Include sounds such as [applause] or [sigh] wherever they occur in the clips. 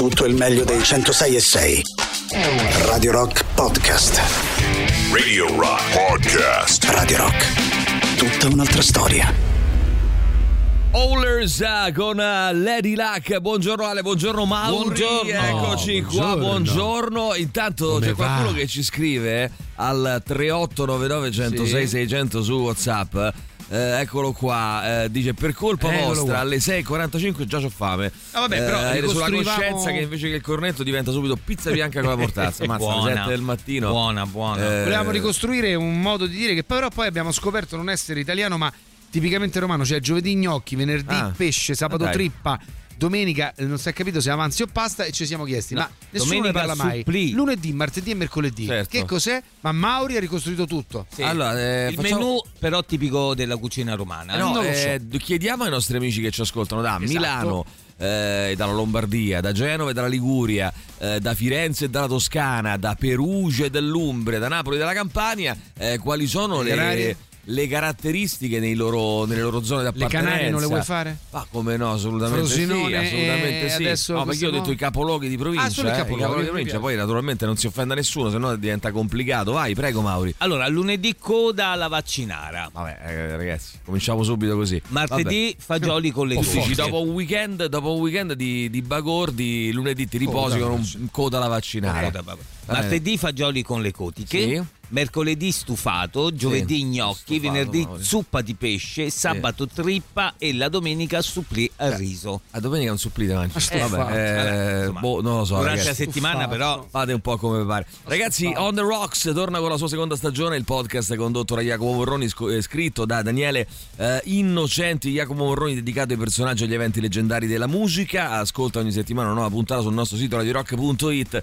Tutto il meglio dei 106 e 6. Radio Rock Podcast. Radio Rock Podcast. Radio Rock. Tutta un'altra storia. Owlers uh, con uh, Lady Luck. Buongiorno Ale, buongiorno Mauri. Buongiorno. Eccoci qua, buongiorno. Intanto Come c'è qualcuno va? che ci scrive al 3899 106 600 su WhatsApp. Eh, eccolo qua, eh, dice per colpa Eccolo vostra alle 6.45 già c'ho fame. Ah, vabbè, però Eh, sulla ricostruivamo- coscienza che invece che il cornetto diventa subito pizza bianca con la mortazza. [laughs] Mazza, alle Buona. 7 del mattino. Buona, buona. Eh, Volevamo ricostruire un modo di dire che però poi abbiamo scoperto non essere italiano ma tipicamente romano, cioè giovedì gnocchi, venerdì Ah. pesce, sabato dai. trippa, domenica eh, non si è capito se avanzi o pasta e ci siamo chiesti No, ma nessuno ne parla mai. supplì. Lunedì, martedì e mercoledì. Certo. Che cos'è? Ma Mauri ha ricostruito tutto. Sì. Allora, eh, il facciamo- menù però tipico della cucina romana. Eh no, non lo eh, chiediamo ai nostri amici che ci ascoltano da Esatto. Milano, eh, dalla Lombardia, da Genova e dalla Liguria, eh, da Firenze e dalla Toscana, da Perugia e dall'Umbria, da Napoli e dalla Campania, eh, quali sono Le le, le caratteristiche nei loro- nelle loro zone Le d'appartenenza. Canarie non le vuoi fare? Ma come no, assolutamente Frosinone sì, assolutamente e sì. adesso no, perché io ho detto i capoluoghi di provincia, Ah, solo i eh, capoluoghi, di provincia, poi naturalmente non si offenda nessuno, se no diventa complicato. Vai, prego Mauri. Allora, lunedì coda alla vaccinara. Vabbè, eh, ragazzi, cominciamo subito così. Martedì fagioli con le Vabbè. Cose. dopo un weekend, dopo un weekend di, di bagordi, lunedì ti riposi Coda con un coda alla vaccinare. Coda, vabbè. Martedì fagioli con le cotiche. Sì. Mercoledì stufato, giovedì gnocchi, Stufato, venerdì Mauri. zuppa di pesce, sabato trippa e la domenica supplì al riso. A domenica un supplì davanti. Ma stufato. Vabbè, eh, insomma, boh, non lo so. Durante ragazzi. la settimana Stufato. però Fate un po' come vi pare. Ragazzi, On The Rocks torna con la sua seconda stagione, il podcast condotto da Jacopo Morroni, eh, scritto da Daniele eh, Innocenti. Jacopo Morroni dedicato ai personaggi e agli eventi leggendari della musica. Ascolta ogni settimana una nuova puntata sul nostro sito radiorock.it.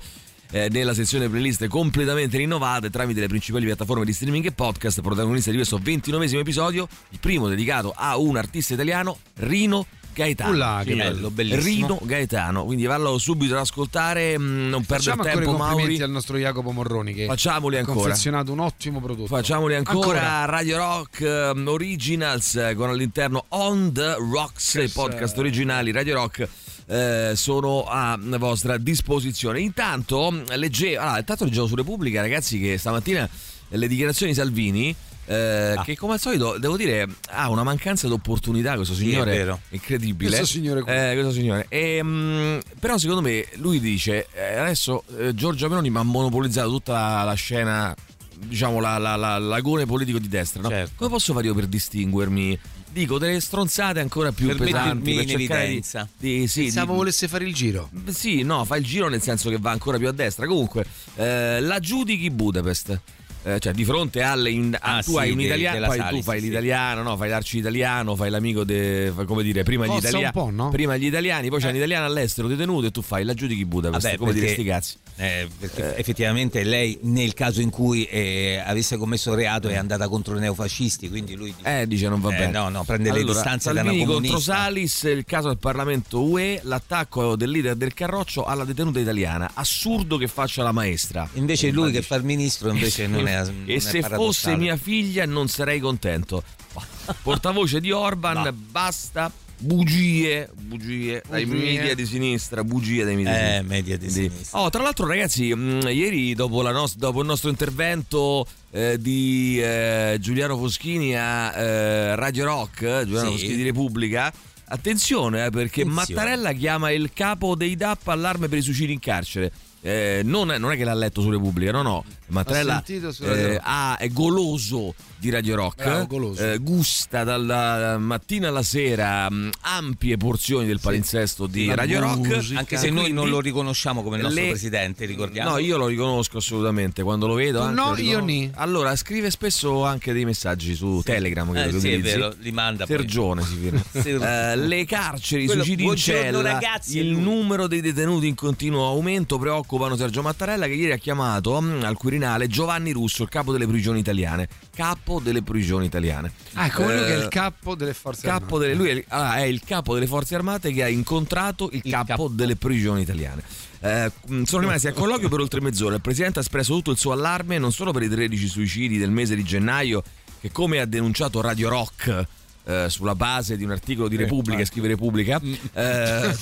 eh, nella sezione playlist completamente rinnovate tramite le principali piattaforme di streaming e podcast, protagonista di questo 29 episodio, il primo dedicato a un artista italiano, Rino Gaetano. Ulla, che bello, bellissimo. Rino Gaetano, quindi vallo subito ad ascoltare, mh, non perdere Facciamo ancora i tempo Mauri. al nostro Jacopo Morroni che Facciamoli ha ancora. confezionato un ottimo prodotto. Facciamoli ancora, Radio Rock ehm, Originals eh, con all'interno On The Rocks, i podcast originali Radio Rock eh, sono a vostra disposizione. Intanto mh, leggevo, ah, intanto leggevo su Repubblica ragazzi che stamattina le dichiarazioni di Salvini eh, Ah. che come al solito devo dire ha una mancanza d'opportunità questo Sì, è signore vero. incredibile Questo signore qui. Eh, questo signore E, mh, però secondo me lui dice eh, adesso eh, Giorgio Meloni mi ha monopolizzato tutta la, la scena diciamo la, la- la- l'agone politico di destra no? Certo. come posso fare io per distinguermi dico delle stronzate ancora più Per pesanti in cercare di- di, sì, Pensavo di- volesse fare il giro. sì, no, fa il giro nel senso che va ancora più a destra. Comunque, eh, la giudichi Budapest. Eh, cioè, di fronte alle. in- a- Ah, tu sì, hai un italiano, poi tu Salis, fai sì. l'italiano, no? Fai l'arci italiano, fai l'amico de. come dire, prima gli po', no? Prima gli italiani, poi c'è un italiano all'estero detenuto e tu fai la giudichi Budapest. Vabbè, come dire, perché- sti cazzi. Eh, perché effettivamente lei nel caso in cui eh, avesse commesso reato è andata contro i neofascisti, quindi lui dice, Eh, dice non va Eh, bene. no, no, prende le distanze da una Salvini contro comunista. Salis, il caso del Parlamento UE, l'attacco del leader del Carroccio alla detenuta italiana. Assurdo che faccia la maestra. invece lui che fa il ministro invece non è [laughs] non e se fosse mia figlia non sarei contento. Portavoce di Orban, No. basta bugie, bugie, dai media di sinistra, bugie dai media di Eh, sinistra. media di Di- sinistra. Oh, tra l'altro, ragazzi, mh, ieri dopo, la nos- dopo il nostro intervento eh, di eh, Giuliano Foschini a eh, Radio Rock, eh, Giuliano Sì. Foschini di Repubblica. Attenzione, eh, perché Attenzione. Mattarella chiama il capo dei DAP allarme per i suicidi in carcere. Eh, non, è, non è che l'ha letto su Repubblica, no, no. Mattarella eh, Rock. ha- è goloso di Radio Rock, goloso. eh, gusta dalla mattina alla sera mh, ampie porzioni del palinsesto di La Radio Rock. musica. Anche se noi non lo riconosciamo come il nostro le- presidente, ricordiamo. No, io lo riconosco assolutamente quando lo vedo. Anche no, lo io ni. Allora, scrive spesso anche dei messaggi su Telegram. Credo Eh, che sì, è vero, li manda poi. Sergione si firma. [laughs] Ser- Eh, le carceri, i Quello, suicidi in "Buongiorno, cella, ragazzi", il lui. numero dei detenuti in continuo aumento preoccupano Sergio Mattarella che ieri ha chiamato mm, al Quirinale Giovanni Russo, il capo delle prigioni italiane. Capo delle prigioni italiane. Ah, come lui che è Eh, il capo delle forze capo armate. delle- lui è il, ah, è il capo delle forze armate che ha incontrato il, Il capo, capo. delle prigioni italiane. Eh, mh, sono rimasti a colloquio per oltre mezz'ora. Il presidente ha espresso tutto il suo allarme non solo per i 13 suicidi del mese di gennaio, che come ha denunciato Radio Rock eh, sulla base di un articolo di Repubblica, scrive Repubblica, eh,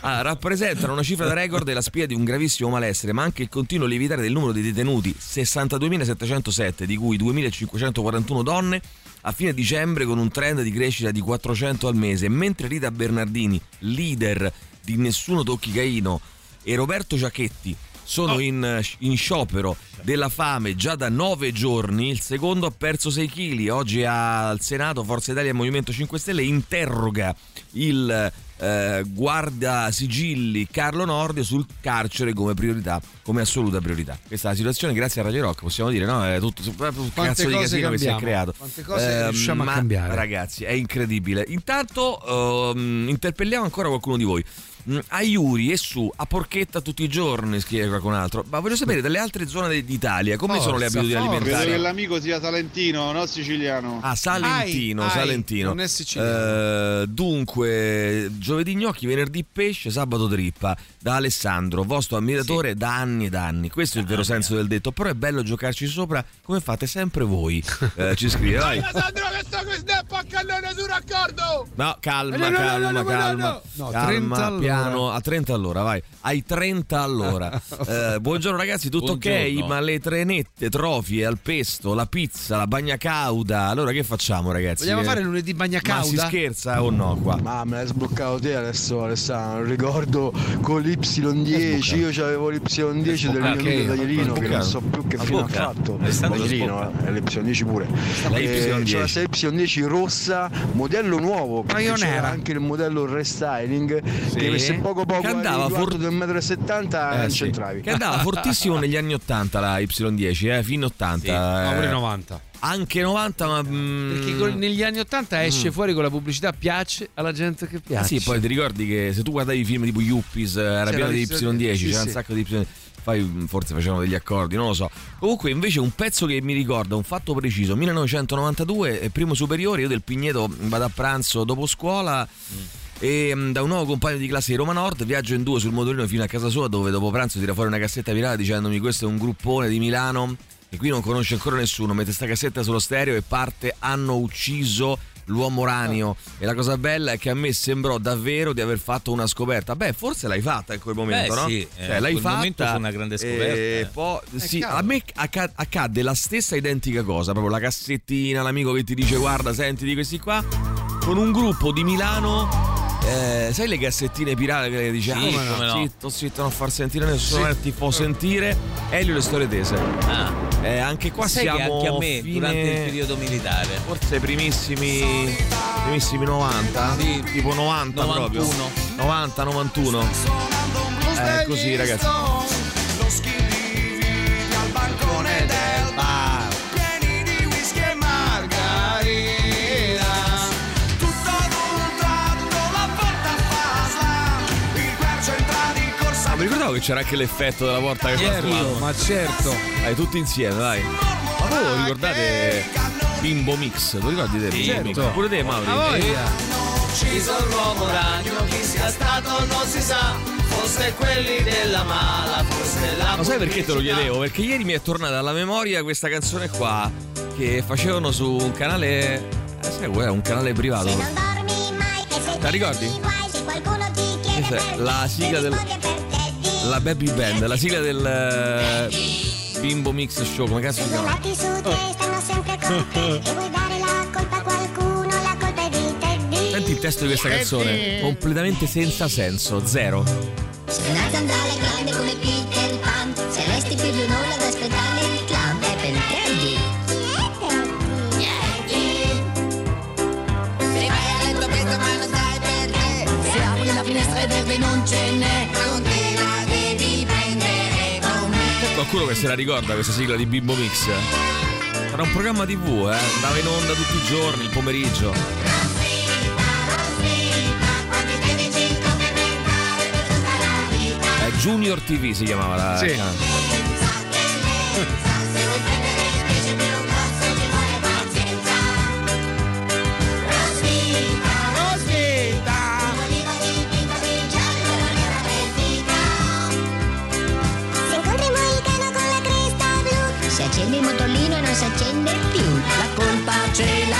ah, rappresentano una cifra da record della spia di un gravissimo malessere, ma anche il continuo lievitare del numero di detenuti, 62.707, di cui 2.541 donne, a fine dicembre con un trend di crescita di 400 al mese, mentre Rita Bernardini, leader di Nessuno Tocchi Caino, e Roberto Giachetti sono in, in sciopero della fame già da nove giorni. Il secondo ha perso 6 kg. Oggi al Senato Forza Italia e Movimento 5 Stelle interroga il eh, guarda sigilli Carlo Nordio sul carcere come priorità, come assoluta priorità. Questa è la situazione, grazie a Radio Rock, possiamo dire, no? È tutto un cazzo di casino che si è cambiamo, creato. quante cose Eh, riusciamo a ma, cambiare. Ragazzi, è incredibile. Intanto ehm, interpelliamo ancora qualcuno di voi. Mm, A Iuri e su, a Porchetta tutti i giorni, scrive qualcun altro. Ma voglio sapere dalle altre zone d'Italia come sono le Forza, abitudini forza. Credo che alimentari. l'amico sia salentino, no siciliano. Ah, Salentino, Ai, ai, Salentino. non è siciliano. Eh, dunque, giovedì gnocchi, venerdì pesce, sabato trippa. Da Alessandro, vostro ammiratore da anni ed anni. Questo è il vero senso del detto. Però è bello giocarci sopra come fate sempre voi. [laughs] Eh, ci scrive, vai. Sandro che sto con snap a cannone su raccordo! No, calma, calma, calma. no. No, calma, 30 all'ora. Piano, a 30 all'ora, vai. Ai 30 all'ora. [laughs] Eh, buongiorno ragazzi, tutto ok? Buongiorno. Ma le trenette, trofie al pesto, la pizza, la bagna cauda. Allora che facciamo ragazzi? Vogliamo Eh, fare lunedì bagna Ma si cauda? scherza o no qua? Ma me l'hai sbloccato te adesso Alessandro, ricordo con l'Y10, io c'avevo l'Y10 del mio amico tagliolino che non so più che fine ha fatto. È stato Tagliolino, eh, l'Y10 pure. La Eh, Y10. C'era questa Y10 rossa, modello nuovo, Ma io anche il modello restyling che se poco poco Che andava for- del 1,70 m Eh, non sì. c'entravi. Che andava fortissimo [laughs] negli anni 80 la Y10, eh, fino 80. No, eh. pure 90. Anche 90, ma. mm, Perché con- negli anni 80 esce fuori con la pubblicità piace alla gente che Ah, piace. sì, poi ti ricordi che se tu guardavi i film tipo Yuppies, eh, era pieno di l'Y10, Y10, sì, c'era un sì. sacco di Y10. Poi mm, forse facevano degli accordi, non lo so. Comunque, invece, un pezzo che mi ricorda, un fatto preciso: 1992, eh, primo superiore. Io del Pigneto vado a pranzo dopo scuola. E mm, da un nuovo compagno di classe di Roma Nord viaggio in due sul motorino fino a casa sua dove dopo pranzo tira fuori una cassetta virale dicendomi questo è un gruppone di Milano e qui non conosce ancora nessuno mette sta cassetta sullo stereo e parte hanno ucciso l'uomo ranio e la cosa bella è che a me sembrò davvero di aver fatto una scoperta beh forse l'hai fatta in quel momento Beh, no? sì, eh, cioè, l'hai in quel fatta momento fu una grande scoperta, e eh. poi, sì, cavolo. a me acca- accadde la stessa identica cosa proprio la cassettina l'amico che ti dice guarda senti di questi qua con un gruppo di Milano eh, sai le cassettine pirate che dice Sì, ah, no. zitto zitto non far sentire nessuno eh, ti fa sentire. Elio le storie tese. Ah, eh, anche qua sai siamo anche a me fine- durante il periodo militare. Forse primissimi primissimi 90 Sì. tipo 90 proprio. 91. 90 91 eh, così ragazzi. Ah, mi ricordavo che c'era anche l'effetto della porta che Certo, fa ma certo. Dai, tutti insieme, dai. Ma voi lo ricordate Bimbo Mix? Lo ricordi te? Bimbo Certo. Mix? Pure te, Mauri? A voglia. ucciso l'uomo ragno, chi sia stato non si sa, forse quelli della mala, forse la Ma sai perché te lo chiedevo? Perché ieri mi è tornata alla memoria questa canzone qua che facevano su un canale. Eh, sai, qual è? un canale privato. Non dormi mai e se La ricordi? se qualcuno ti chiede la sigla del- La Baby Band, la sigla del eh, Bimbo Mix Show, come cazzo si chiama? Isolati su te stanno sempre con [laughs] te e vuoi dare la colpa a qualcuno, la colpa è di te di Senti il testo di questa canzone, completamente senza senso, zero. Sei una zanzara grande come Peter Pan Se resti più di un'ora ad aspettare il clown È per Teddy Se vai a letto presto ma non stai per te Se apri la finestra e beve non ce n'è Non te qualcuno che se la ricorda questa sigla di Bimbo Mix? Era un programma tv, eh? Andava in onda tutti i giorni, il pomeriggio. Eh, Junior TV si chiamava la Sì. [laughs] non si accende più. La colpa ce l'ha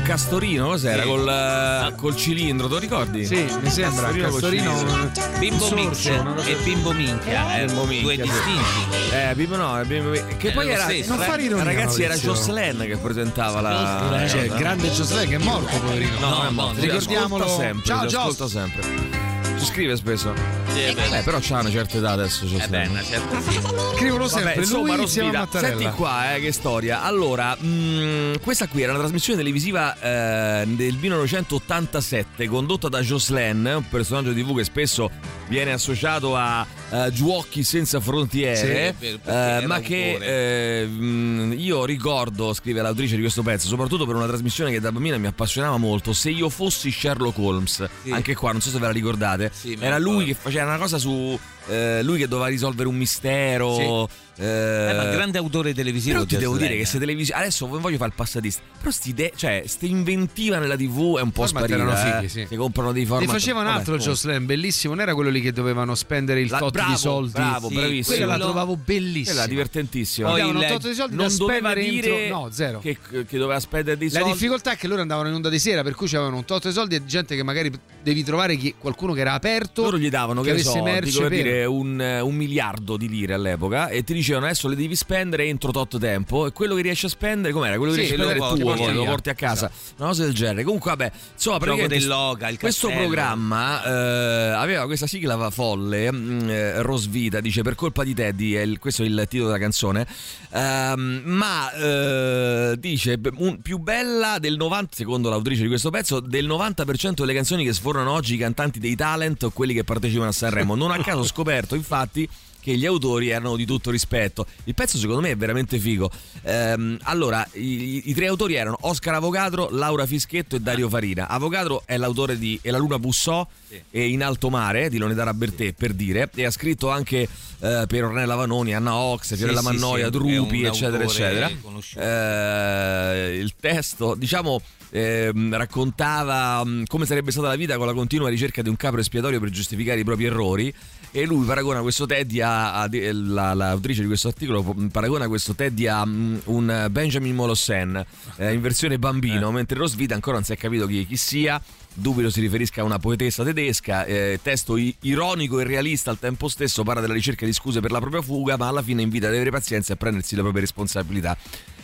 un castorino, cos'era? Sì. Col, eh, col cilindro, te lo ricordi? Sì, mi sembra. Castorino Castorino. Bimbo una cosa- e Bimbo Minchia, eh, Bimbo Minchia, due sì. distinti. Eh, Bimbo no, Bimbo- che Eh, poi era stesso, Non eh. fare ironia, ragazzi era. Jocelyn che presentava la Cioè, il grande Gioslè che è morto, poverino. No, no, morto. no, ricordiamolo. sempre, Ciao, Jos. sempre. Ci scrive spesso. Sì, è. Eh, però c'ha una certa età adesso Eh beh, una certa sì. Scrivono Vabbè, sempre insomma, lui insieme a Rosvita, Mattarella. senti qua, eh, che storia. Allora, mh, questa qui era una trasmissione televisiva eh, del 1987 condotta da Jocelyn, un personaggio TV che spesso viene associato a eh, Giuocchi senza frontiere, Sì, vero, eh, era ma che eh, mh, io ricordo, scrive l'autrice di questo pezzo, soprattutto per una trasmissione che da bambina mi appassionava molto, se io fossi Sherlock Holmes, Sì. anche qua, non so se ve la ricordate, Sì, era lui ricordo. che faceva una cosa su... eh, lui che doveva risolvere un mistero. Eh, ma grande autore televisivo. Però ti devo dire che eh. se televisione. Adesso voglio fare il passadista. Però sti ide- cioè, ste inventiva nella TV è un po' Format sparita. erano eh. fighi, sì. Si comprano dei format. Ne faceva un Vabbè, altro comunque. Jocelyn, bellissimo. Non era quello lì che dovevano spendere il La- tot bravo, di soldi. bravo, Sì, bravissimo. Quella la trovavo bellissima. Quella divertentissima. Poi il- tot di soldi non da doveva dire. No, zero. che, che doveva spendere dei La soldi. difficoltà è che loro andavano in onda di sera, per cui c'avevano un tot di soldi e gente che magari devi trovare chi- qualcuno che era aperto. Loro gli davano, che, che avesse merce per dire un, un miliardo di lire all'epoca e ti dicevano adesso le devi spendere entro tot tempo e quello che riesci a spendere, com'era? Quello che Sì, riesci a spendere è tuo, porti lo porti a casa. Una cosa del genere. Comunque, vabbè, insomma, praticamente dell'oca, il questo castello. programma eh, aveva questa sigla folle, mh, eh, Rosvita, dice per colpa di Teddy, è il- questo è il titolo della canzone, Ehm, ma eh, dice un- più bella del 90, secondo l'autrice di questo pezzo, del 90% delle canzoni che sfornano oggi i cantanti dei talent o quelli che partecipano a Sanremo. Non a caso [laughs] scoperto, infatti, che gli autori erano di tutto rispetto. Il pezzo secondo me è veramente figo. Ehm, allora, i, i tre autori erano Oscar Avogadro, Laura Fischetto e Dario Farina. Avogadro è l'autore di E la luna bussò e In alto mare di Leonida Bertè, per dire, e ha scritto anche eh, per Ornella Vanoni, Anna Ox, Fiorella sì, Mannoia, sì, Drupi, eccetera, eccetera. Eh, il testo, diciamo, ehm, raccontava mm, come sarebbe stata la vita con la continua ricerca di un capro espiatorio per giustificare i propri errori. E lui paragona questo Teddy a, a- la- l'autrice di questo articolo paragona questo Teddy a mm, un Benjamin Molossen eh, in versione bambino, mentre Rosvita ancora non si è capito chi, chi sia. Dubito si riferisca a una poetessa tedesca, eh, testo i- ironico e realista al tempo stesso, parla della ricerca di scuse per la propria fuga, ma alla fine invita ad avere pazienza e a prendersi le proprie responsabilità.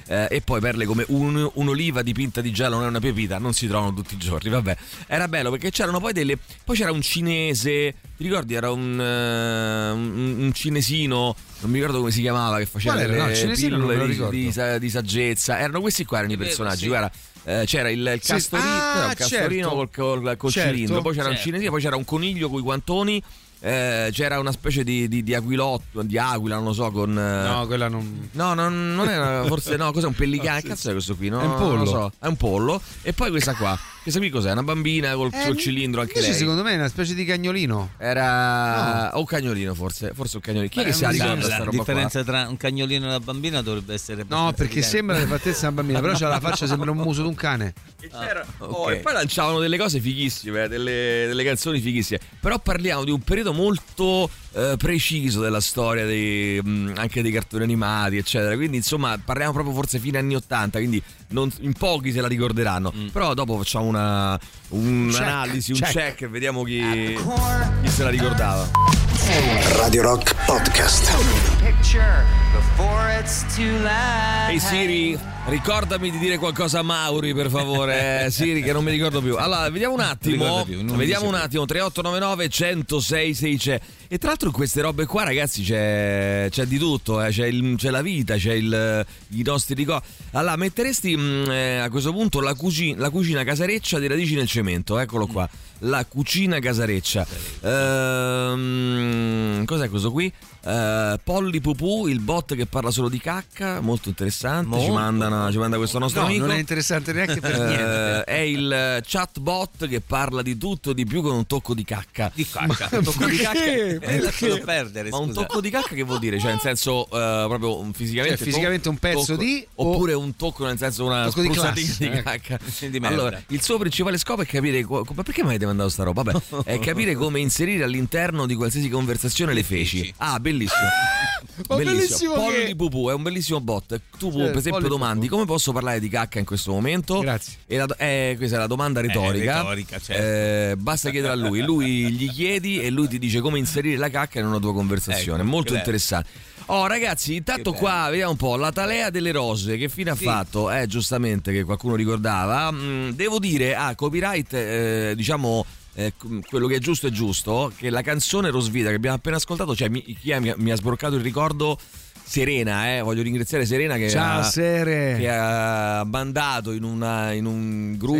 Eh, e poi perle come un- un'oliva dipinta di giallo non è una pepita, non si trovano tutti i giorni. Vabbè, era bello perché c'erano poi delle. Poi c'era un cinese, ti ricordi? Era un, eh, un, un cinesino, non mi ricordo come si chiamava, che faceva Qual era? delle No, pillole di, di di saggezza. Erano questi qua erano i vero, personaggi. sì. Guarda. eh, c'era il, il Sì, castorino, ah, no, il castorino certo. col, col- col Certo, cilindro, poi c'era un certo. cinesino, poi c'era un coniglio con i guantoni, eh, c'era una specie di, di, di aquilotto, di aquila, non lo so, con. eh, No, quella non. No, non, non era, forse no, cos'è un [laughs] pellicano? Cazzo è questo qui? No, È un pollo. Non lo so, è un pollo. E poi questa qua, questa qui cos'è? Una bambina col, Eh, col cilindro anche lei. secondo me è una specie di cagnolino. Era o un cagnolino forse, forse un cagnolino. Chi è Beh, che si sembra. sta La roba qua? differenza tra un cagnolino e una bambina dovrebbe essere No, perché evidente. sembra di una bambina, però c'ha la [laughs] faccia, sembra un muso di un cane. E, Ah, oh, ok. e poi lanciavano delle cose fighissime, delle, delle canzoni fighissime. Però parliamo di un periodo molto eh, preciso della storia dei, mh, anche dei cartoni animati, eccetera. Quindi, insomma, parliamo proprio forse fine anni 80, quindi non- in pochi se la ricorderanno. Però dopo facciamo una, un'analisi, un check. check e vediamo chi, chi se la ricordava. Radio Rock Podcast. Ehi Siri, ricordami di dire qualcosa a Mauri per favore, [laughs] eh, Siri che non mi ricordo più. Allora, vediamo un attimo, più, vediamo un attimo, 3899 106 600. E tra l'altro in queste robe qua ragazzi c'è, c'è di tutto, eh, c'è, il- c'è la vita, c'è il- i nostri ricordi. Allora, metteresti mh, eh, a questo punto la cucina, la cucina casareccia di radici nel cemento, eccolo qua. La cucina casareccia. Ehm, cos'è questo qui? Eh, Polly Pupù, il bot che parla solo di cacca, molto interessante. Ci, Molto. manda, ci manda questo nostro No, amico. non è interessante neanche per niente. Eh, è il chatbot che parla di tutto e di più con un tocco di cacca. Di cacca. Un tocco di cacca. Eh, lascialo perdere, Ma un scusa. tocco di cacca che vuol dire? Cioè, nel senso, eh, proprio un- fisicamente. Cioè, fisicamente un pezzo tocco- di- o- Oppure un tocco, nel senso, una Tocco di classe, di, cacca. [laughs] Di allora, il suo principale scopo è capire. co- Ma perché ti hai mandato sta roba? Vabbè, è capire [laughs] come inserire all'interno di qualsiasi conversazione le feci. feci. Ah, bellissimo. [laughs] Ma bellissimo che- Polli Pupù è un bellissimo bot. Tu Sì, per esempio domandi come posso parlare di cacca in questo momento? Grazie. E la eh, questa è la domanda retorica. retorica, certo. Eh, basta chiedere a lui. Lui gli chiedi e lui ti dice come inserire la cacca in una tua conversazione. Ecco, Molto bello. interessante. Oh ragazzi, intanto qua vediamo un po' la talea delle rose. Che fine ha Sì. fatto? Eh, giustamente che qualcuno ricordava. Mm, devo dire, ah, copyright, eh, diciamo. Eh, quello che è giusto è giusto che la canzone Rosvita che abbiamo appena ascoltato cioè mi, chi ha- mi mi ha sbroccato il ricordo Serena eh, voglio ringraziare Serena che Ciao ha, Sere. che ha mandato in, una- in un gruppo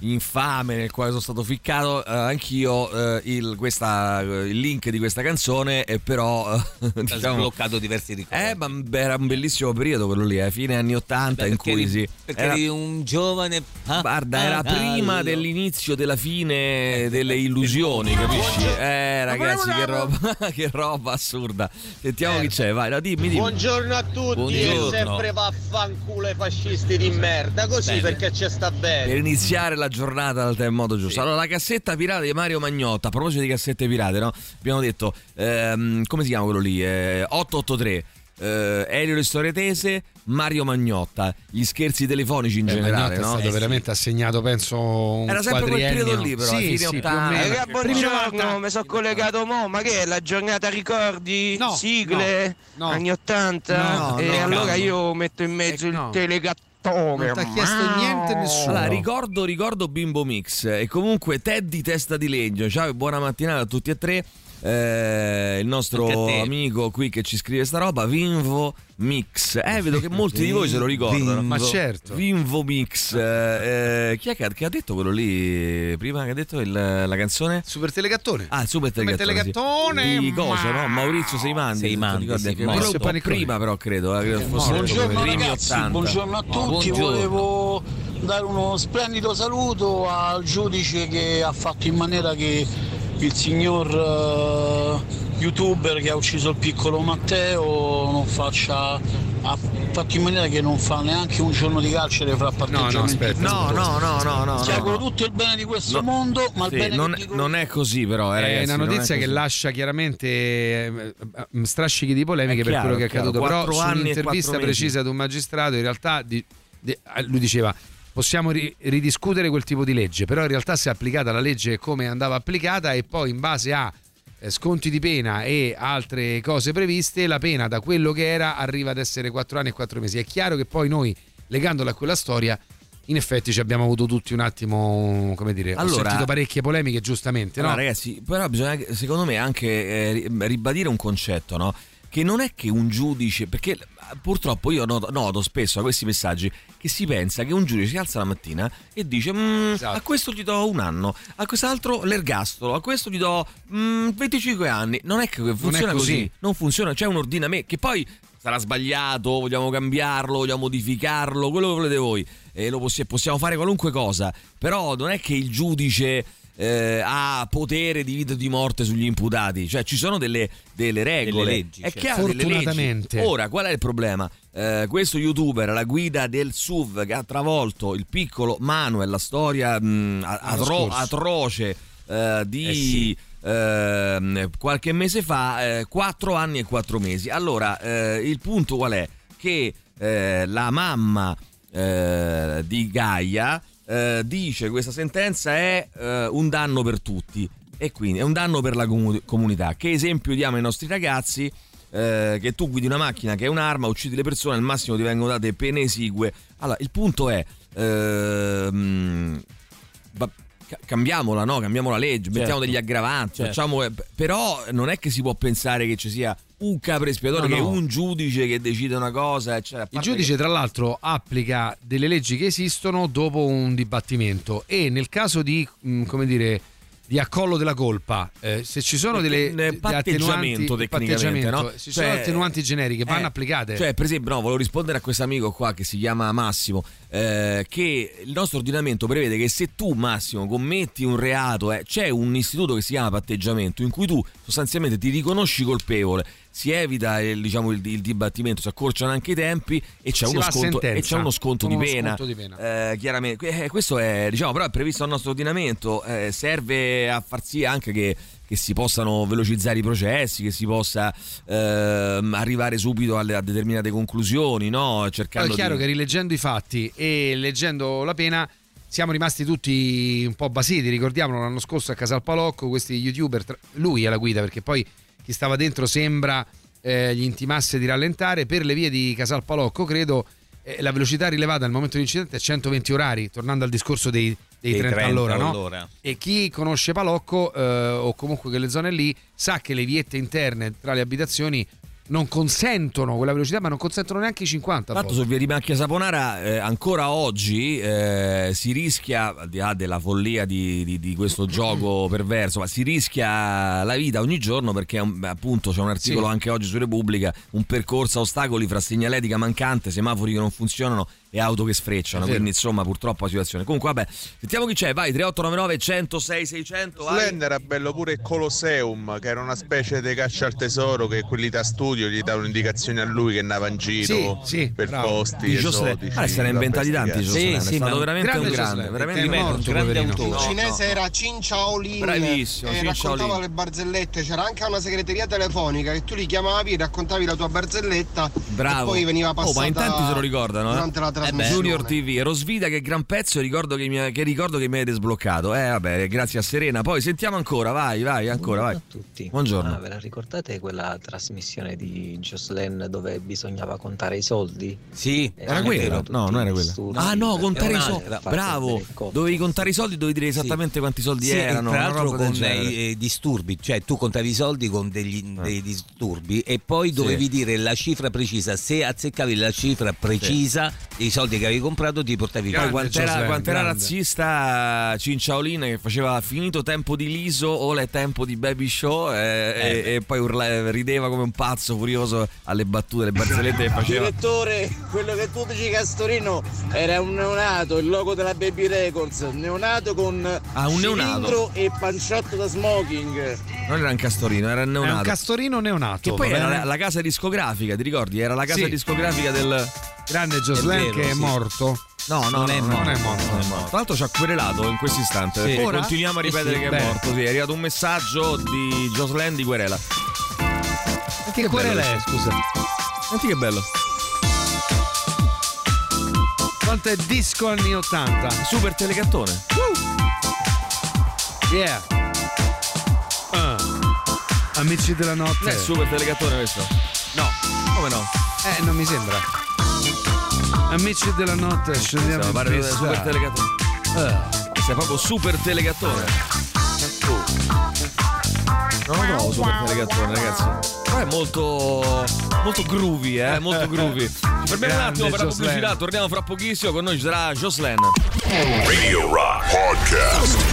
infame nel quale sono stato ficcato eh, anch'io eh, il, questa- il link di questa canzone e però eh, [laughs] Ha diciamo sbloccato diversi ricordi. eh, ma era un bellissimo periodo quello lì, eh, fine anni 80 in perché cui eri, sì. perché Era- eri un giovane pa- Guarda, era prima papagallo. dell'inizio della fine delle illusioni, capisci? Eh, ragazzi, che roba, [laughs] che roba assurda. Sentiamo chi c'è, vai, no, dimmi, dimmi. Buongiorno a tutti Buongiorno. e sempre vaffanculo ai fascisti di merda, così Bene. perché ci sta Per bene. iniziare la giornata dal tempo modo giusto. Allora, la cassetta pirata di Mario Magnotta. A proposito di cassette pirate, no? Abbiamo detto, ehm, come si chiama quello lì? Eh, 883. Eh, Elio le storie tese, Mario Magnotta, gli scherzi telefonici in Eh, generale, Magnotta no? è stato veramente assegnato, penso, un Era sempre quel quadriennio. periodo lì, però, Sì, sì, più o 80. meno. Eh, Raga, buongiorno, 90. mi sono collegato mo, ma che è la giornata ricordi? No, Sigle? no, no. Anni 80? No, e no, allora no. io metto in mezzo Eh, il no. telegattone. Non ti ha chiesto niente nessuno. Allora, ricordo, ricordo Bimbo Mix e comunque Teddy Testa di Legno. Ciao e buona mattinata a tutti e tre. Eh, il nostro amico qui che ci scrive sta roba, Vinvo Mix. Eh, vedo che molti di voi se lo ricordano. Ma certo. Vinvo Mix. Eh, eh, chi è che ha, che ha detto quello lì prima che ha detto il- la canzone? Super telegattone. Ah, super telegattone. sì. telegattone, Di cosa, no? Maurizio Seimandi. Seimandi, sì, Anche morto. Panicone. prima però credo, eh, credo fosse morto, buongiorno, ragazzi, 80. buongiorno a tutti. Buongiorno. Volevo dare uno splendido saluto al giudice che ha fatto in maniera che il signor eh, youtuber che ha ucciso il piccolo Matteo non faccia ha fatto in maniera che non fa neanche un giorno di carcere fra patteggiamenti. no, aspetta. No, no, no, no, no. Ti no. auguro tutto il bene di questo No. mondo, ma il bene non, non è così però, eh, è ragazzi, una notizia che lascia chiaramente eh, eh, strascichi di polemiche È per quello che è è accaduto. Però su un'intervista precisa ad un magistrato, in realtà di- di- eh, lui diceva possiamo ri- ridiscutere quel tipo di legge, però in realtà si è applicata la legge come andava applicata e poi in base a eh, sconti di pena e altre cose previste, la pena da quello che era arriva ad essere 4 anni e 4 mesi. È chiaro che poi noi, legandola a quella storia, in effetti ci abbiamo avuto tutti un attimo, come dire, ho Allora- sentito parecchie polemiche, giustamente, no? Allora, ragazzi, però bisogna secondo me anche eh, ri- ribadire un concetto, no? Che non è che un giudice, perché purtroppo io noto, noto spesso a questi messaggi che si pensa che un giudice si alza la mattina e dice "Mm, Esatto. a questo gli do un anno, a quest'altro l'ergastolo, a questo gli do mm, 25 anni. Non è che funziona così. così. non funziona, c'è un ordinamento che poi sarà sbagliato, vogliamo cambiarlo, vogliamo modificarlo, quello che volete voi. E lo possi- possiamo fare qualunque cosa, però non è che il giudice eh, ha potere di vita o di morte sugli imputati, cioè ci sono delle, delle regole. Delle leggi, è certo. chiaro, delle leggi. Fortunatamente. Ora, qual è il problema? Eh, questo youtuber alla guida del SUV che ha travolto il piccolo Manuel, la storia mh, L'anno atro- atroce eh, di Eh sì. ehm, qualche mese fa, eh, quattro anni e quattro mesi. Allora, eh, il punto qual è? Che eh, la mamma eh, di Gaia eh, dice questa sentenza è eh, un danno per tutti e quindi è un danno per la comu- comunità. Che esempio diamo ai nostri ragazzi? Eh, che tu guidi una macchina che è un'arma, uccidi le persone, al massimo ti vengono date pene esigue. Allora, il punto è. ehm, cambiamola, no? Cambiamo la legge, mettiamo Certo. degli aggravanti, Certo. facciamo, eh, però non è che si può pensare che ci sia un capro espiatorio, No, che no. un giudice che decide una cosa, eccetera. Il giudice, tra l'altro, applica delle leggi che esistono dopo un dibattimento e nel caso di, come dire, di accollo della colpa, eh, se ci sono delle, delle patteggiamento tecnicamente, no? ci sono Cioè, attenuanti generiche, vanno eh, applicate. Cioè, per esempio, no, volevo rispondere a questo amico qua che si chiama Massimo, eh, che il nostro ordinamento prevede che se tu, Massimo, commetti un reato, eh, c'è un istituto che si chiama patteggiamento, in cui tu sostanzialmente ti riconosci colpevole. Si evita il, diciamo, il, il dibattimento, si accorciano anche i tempi e c'è, uno sconto, e c'è uno sconto Con di uno pena. sconto di pena. Eh, chiaramente, Eh, questo è, diciamo, però è previsto dal nostro ordinamento, eh, serve a far sì anche che, che si possano velocizzare i processi, che si possa ehm, arrivare subito alle- a determinate conclusioni, no? Cercando è chiaro di... che rileggendo i fatti e leggendo la pena siamo rimasti tutti un po' basiti. Ricordiamolo l'anno scorso a Casal Palocco, questi youtuber, tra- lui è la guida perché poi chi stava dentro sembra eh, gli intimasse di rallentare. Per le vie di Casal Palocco, credo, eh, la velocità rilevata al momento dell'incidente è 120 orari, tornando al discorso dei, dei Dei 30, 30 all'ora. no? all'ora. E chi conosce Palocco eh, o comunque quelle zone lì sa che le viette interne tra le abitazioni non consentono quella velocità, ma non consentono neanche i 50. a Tanto su Via di Macchia Saponara eh, ancora oggi eh, si rischia, al di là della follia di, di- di questo [clears throat] gioco perverso, ma si rischia la vita ogni giorno perché um, appunto c'è un articolo Sì. anche oggi su Repubblica, un percorso a ostacoli fra segnaletica mancante, semafori che non funzionano e auto che sfrecciano, quindi insomma purtroppo la situazione. Comunque vabbè, sentiamo chi c'è, vai 3899 106 600, vai. Splend era bello pure il Colosseum, che era una specie di caccia al tesoro che quelli da studio gli davano indicazioni a lui che andava in giro Sì, sì, per bravo. posti esotici. Ah, se ne inventati tanti investigare. Jocelyn, Sì, è sì, stato ma- veramente grande un grande, veramente un morto, grande autore. Il cinese no. era Cin Chaolin Bravissimo, e Cin raccontava le barzellette. C'era anche una segreteria telefonica che tu li chiamavi, raccontavi la tua barzelletta Bravo. e poi veniva passata Oh, ma in tanti se lo ricordano, eh? durante la Eh beh, trasmissione. Junior TV, Rosvita che gran pezzo ricordo che, mi, che ricordo che mi avete sbloccato. Eh vabbè, grazie a Serena. Poi sentiamo ancora, vai, vai, ancora, vai. Buongiorno a tutti. Buongiorno. Ah, ve la ricordate quella trasmissione di Jocelyn dove bisognava contare i soldi? Sì, Eh, Era erano quella? tutti No, non era disturbi, Ah no, contare i era soldi. Bravo. Dovevi contare i soldi, dovevi dire esattamente quanti soldi Sì, erano. tra l'altro con genere. i eh, disturbi, cioè tu contavi i soldi con degli, dei disturbi e poi Sì. dovevi dire la cifra precisa. Se azzeccavi la cifra precisa, i soldi che avevi comprato ti portavi Poi via. quant'era, quant'era razzista Cinciaolin che faceva finito tempo di liso o è tempo di baby show eh, e, e poi urla- rideva come un pazzo furioso alle battute, le barzellette che [laughs] faceva. Direttore, quello che tu dici Castorino era un neonato, il logo della Baby Records, neonato con Ah, un neonato. cilindro e panciotto da smoking. Non era un castorino, era un È neonato. un castorino neonato. che poi era la, la casa discografica, ti ricordi? Era la casa Sì. discografica del. grande vero, che è sì. morto. No, no, Non no, è no, morto. non è morto. non è morto. Tra l'altro ci ha querelato in questo istante. Ora? continuiamo a ripetere sì, che è beh. morto. Sì, è arrivato un messaggio di Jocelyn di querela. Che querela è, scusa? Senti che bello. Quanto è disco anni 80? Super telecattone. Yeah. Ah. Amici della Non notte. è super telecattone questo. No. Come no? Eh, non mi sembra. Amici della notte, scendiamo del pista. super telecattone. Ah. Sei proprio super telecattone. Non lo trovo super telecattone, ragazzi. È molto. molto groovy, eh? Molto groovy. Ci fermiamo un attimo per la pubblicità, torniamo fra pochissimo. Con noi ci sarà Jocelyn. Radio Rock Podcast.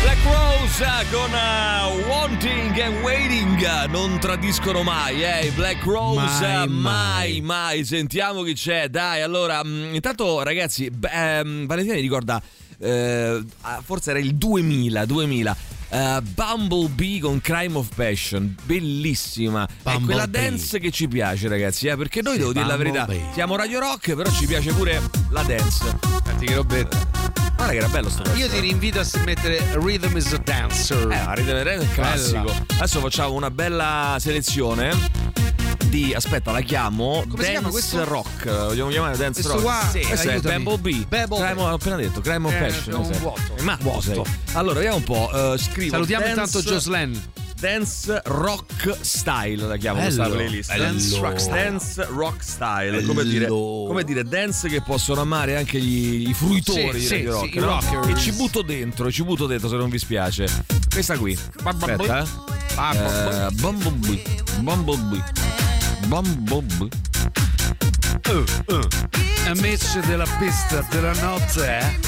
Black Rose con eh, Wanting and Waiting non tradiscono mai, eh? Black Rose Mai, mai, mai. mai. Sentiamo chi c'è, dai. Allora, mh, intanto ragazzi, beh, ehm, Valentina mi ricorda, eh, ah, forse era il 2000, 2000. Eh, Bumblebee con Crime of Passion, bellissima. È quella Bumblebee. dance che ci piace, ragazzi. Eh, perché noi Sì, devo dire la verità, Bumblebee. siamo Radio Rock, però ci piace pure la dance. Senti che robetta. Guarda che era bello sto. Io ti rinvito a mettere Rhythm is a Dancer. Eh, Ridere Red è un classico. Bella. Adesso facciamo una bella selezione di. Aspetta, la chiamo Come si Dance? Rock. Vogliamo chiamare Dance Questo Rock? qua? Sì, questo è aiutami. Bumblebee. Bumblebee. Ho appena detto, Crime of Eh, Passion. un sì. vuoto. Eh, Ma Vuoto. Allora, vediamo un po'. eh, scrivo Salutiamo dance, intanto Jocelyn. Dance Rock Style la chiamo Bello. questa playlist. Dance Rock Style. Dance Rock Style. Come dire, come dire, dance che possono amare anche gli, i fruitori Sì, di sì, Rock. sì, no? E ci butto dentro, ci butto dentro se non vi spiace. Questa qui. Aspetta, eh. Eh, Bumblebee. Bumblebee. Bumblebee. Amici della pista della notte, eh?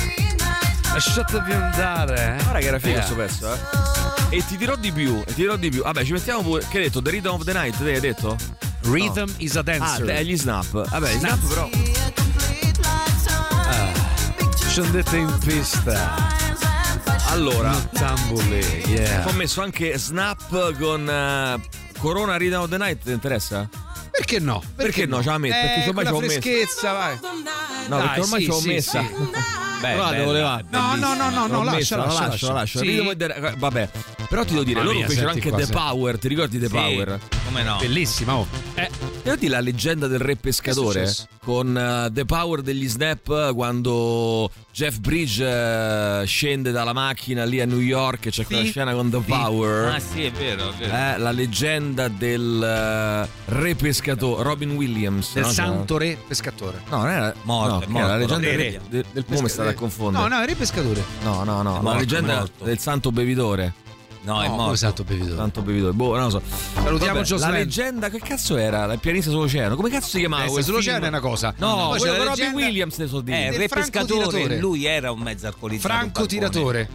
Lasciatevi andare, eh? Guarda che era figo Yeah. questo pezzo, eh. E ti dirò di più, e ti dirò di più. Vabbè, ci mettiamo pure. Che hai detto? The Rhythm of the Night, te hai detto? Rhythm is a Ah, dancer. te- gli snap. Vabbè, Snap. snap però. Scendete in pista. Allora, Tambuli, yeah. ho messo anche snap con. eh, Corona Rhythm of the Night ti interessa? Perché no? Perché, no? Ce la metto, Eh, perché ormai con ci la ho messo. freschezza, vai. No, Dai, perché ormai sì, ci ho sì, messa. sì. Beh, bella, levare. No, no, no, no, no, L'ho lascia, messa, lascia, la lascio, lascia. la lascio. Sì. Rhythm of the- Vabbè, però ti devo dire, Mamma loro mia, fecero anche The. Power, ti ricordi The Sì, Power? Come no? Bellissima, oh. Eh, dire la leggenda del re pescatore è successo? con eh, The Power degli Snap quando Jeff Bridge eh, scende dalla macchina lì a New York e c'è quella Sì. scena con The Power. Ah, sì, è vero, è vero. Eh, la leggenda del eh, re pescatore Robin Williams Del no? santo re pescatore. No, non era Morto, no, è morto, era la leggenda del, del, del pesca- Mo mi state a eh, confondere. No, no, re pescatore. no, no, no, È la morto, leggenda è morto. del santo bevitore. No, è No, morto. come santo bevitore. Santo bevitore. Boh, non lo so. Salutiamo Vabbè. La leggenda, che cazzo era? Il pianista sull'oceano. Come cazzo si chiamava? Eh, sull'oceano è una cosa. No, la con Robin leggenda- Williams ne so dire. Eh, il re pescatore, lui era un mezzo alcolizzato. Franco tiratore.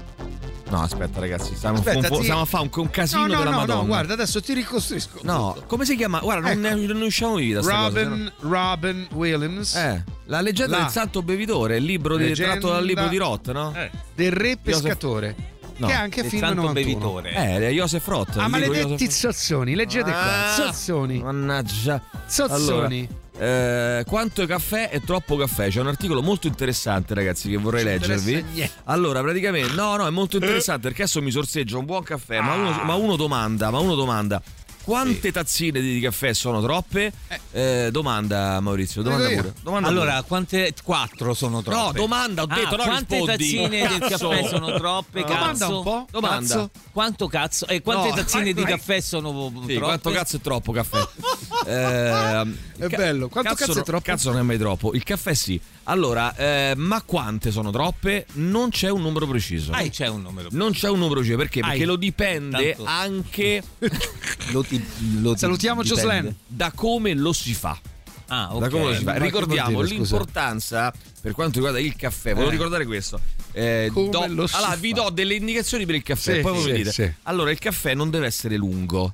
No, aspetta, ragazzi, stiamo, Aspetta, fu- ti- stiamo a fare un, un casino No, no, della no, Madonna. no, guarda, adesso ti ricostruisco. No, tutto. come si chiama? Guarda, non, Ecco. ne, non ne usciamo vivi da sta cosa. Robin, Robin Williams Eh, la leggenda La- del santo bevitore, il libro di, Leggenda- tratto dal libro di Roth, no? Eh, del re pescatore. No, che è anche il film santo 91. bevitore. Eh, Joseph Roth. Ah, maledetti Joseph- zozzoni, leggete qua. Ah, Zozzoni. Mannaggia. Zozzoni. Allora, eh, quanto caffè è troppo caffè? C'è un articolo molto interessante, ragazzi, che vorrei Non leggervi. niente. Allora, praticamente, no, no, è molto interessante perché adesso mi sorseggio un buon caffè, ma, uno, ma uno domanda, ma uno domanda. Quante tazzine di caffè sono troppe? Eh, domanda Maurizio, domanda pure. Domanda Allora, pure. quante? Quattro sono troppe. No, domanda, ho detto, Ah, no, quante rispondi. tazzine del Cazzo. caffè sono troppe? No. Cazzo? Domanda un po'. Domanda. Cazzo. Quanto cazzo? E quante No, tazzine vai, di vai. caffè sono Sì, troppe? quanto cazzo è troppo caffè? [laughs] Eh, È bello. Quanto cazzo è no- troppo? Cazzo non è mai troppo. Il caffè sì. Allora, eh, ma quante sono troppe? Non c'è un numero preciso. Ah, c'è un numero. Non c'è un numero preciso perché? Ai. Perché lo dipende Tanto- anche [laughs] Lo ti- lo ti- Salutiamo. Jocelyn. da come lo si fa. Ah, ok. Da come lo si fa. Ma che vuol Ricordiamo dire, l'importanza per quanto riguarda il caffè. Volevo Eh. ricordare questo. Eh, do- allora, fa? vi do delle indicazioni per il caffè. Sì, poi voi sì, mi dite. sì. Allora, il caffè non deve essere lungo.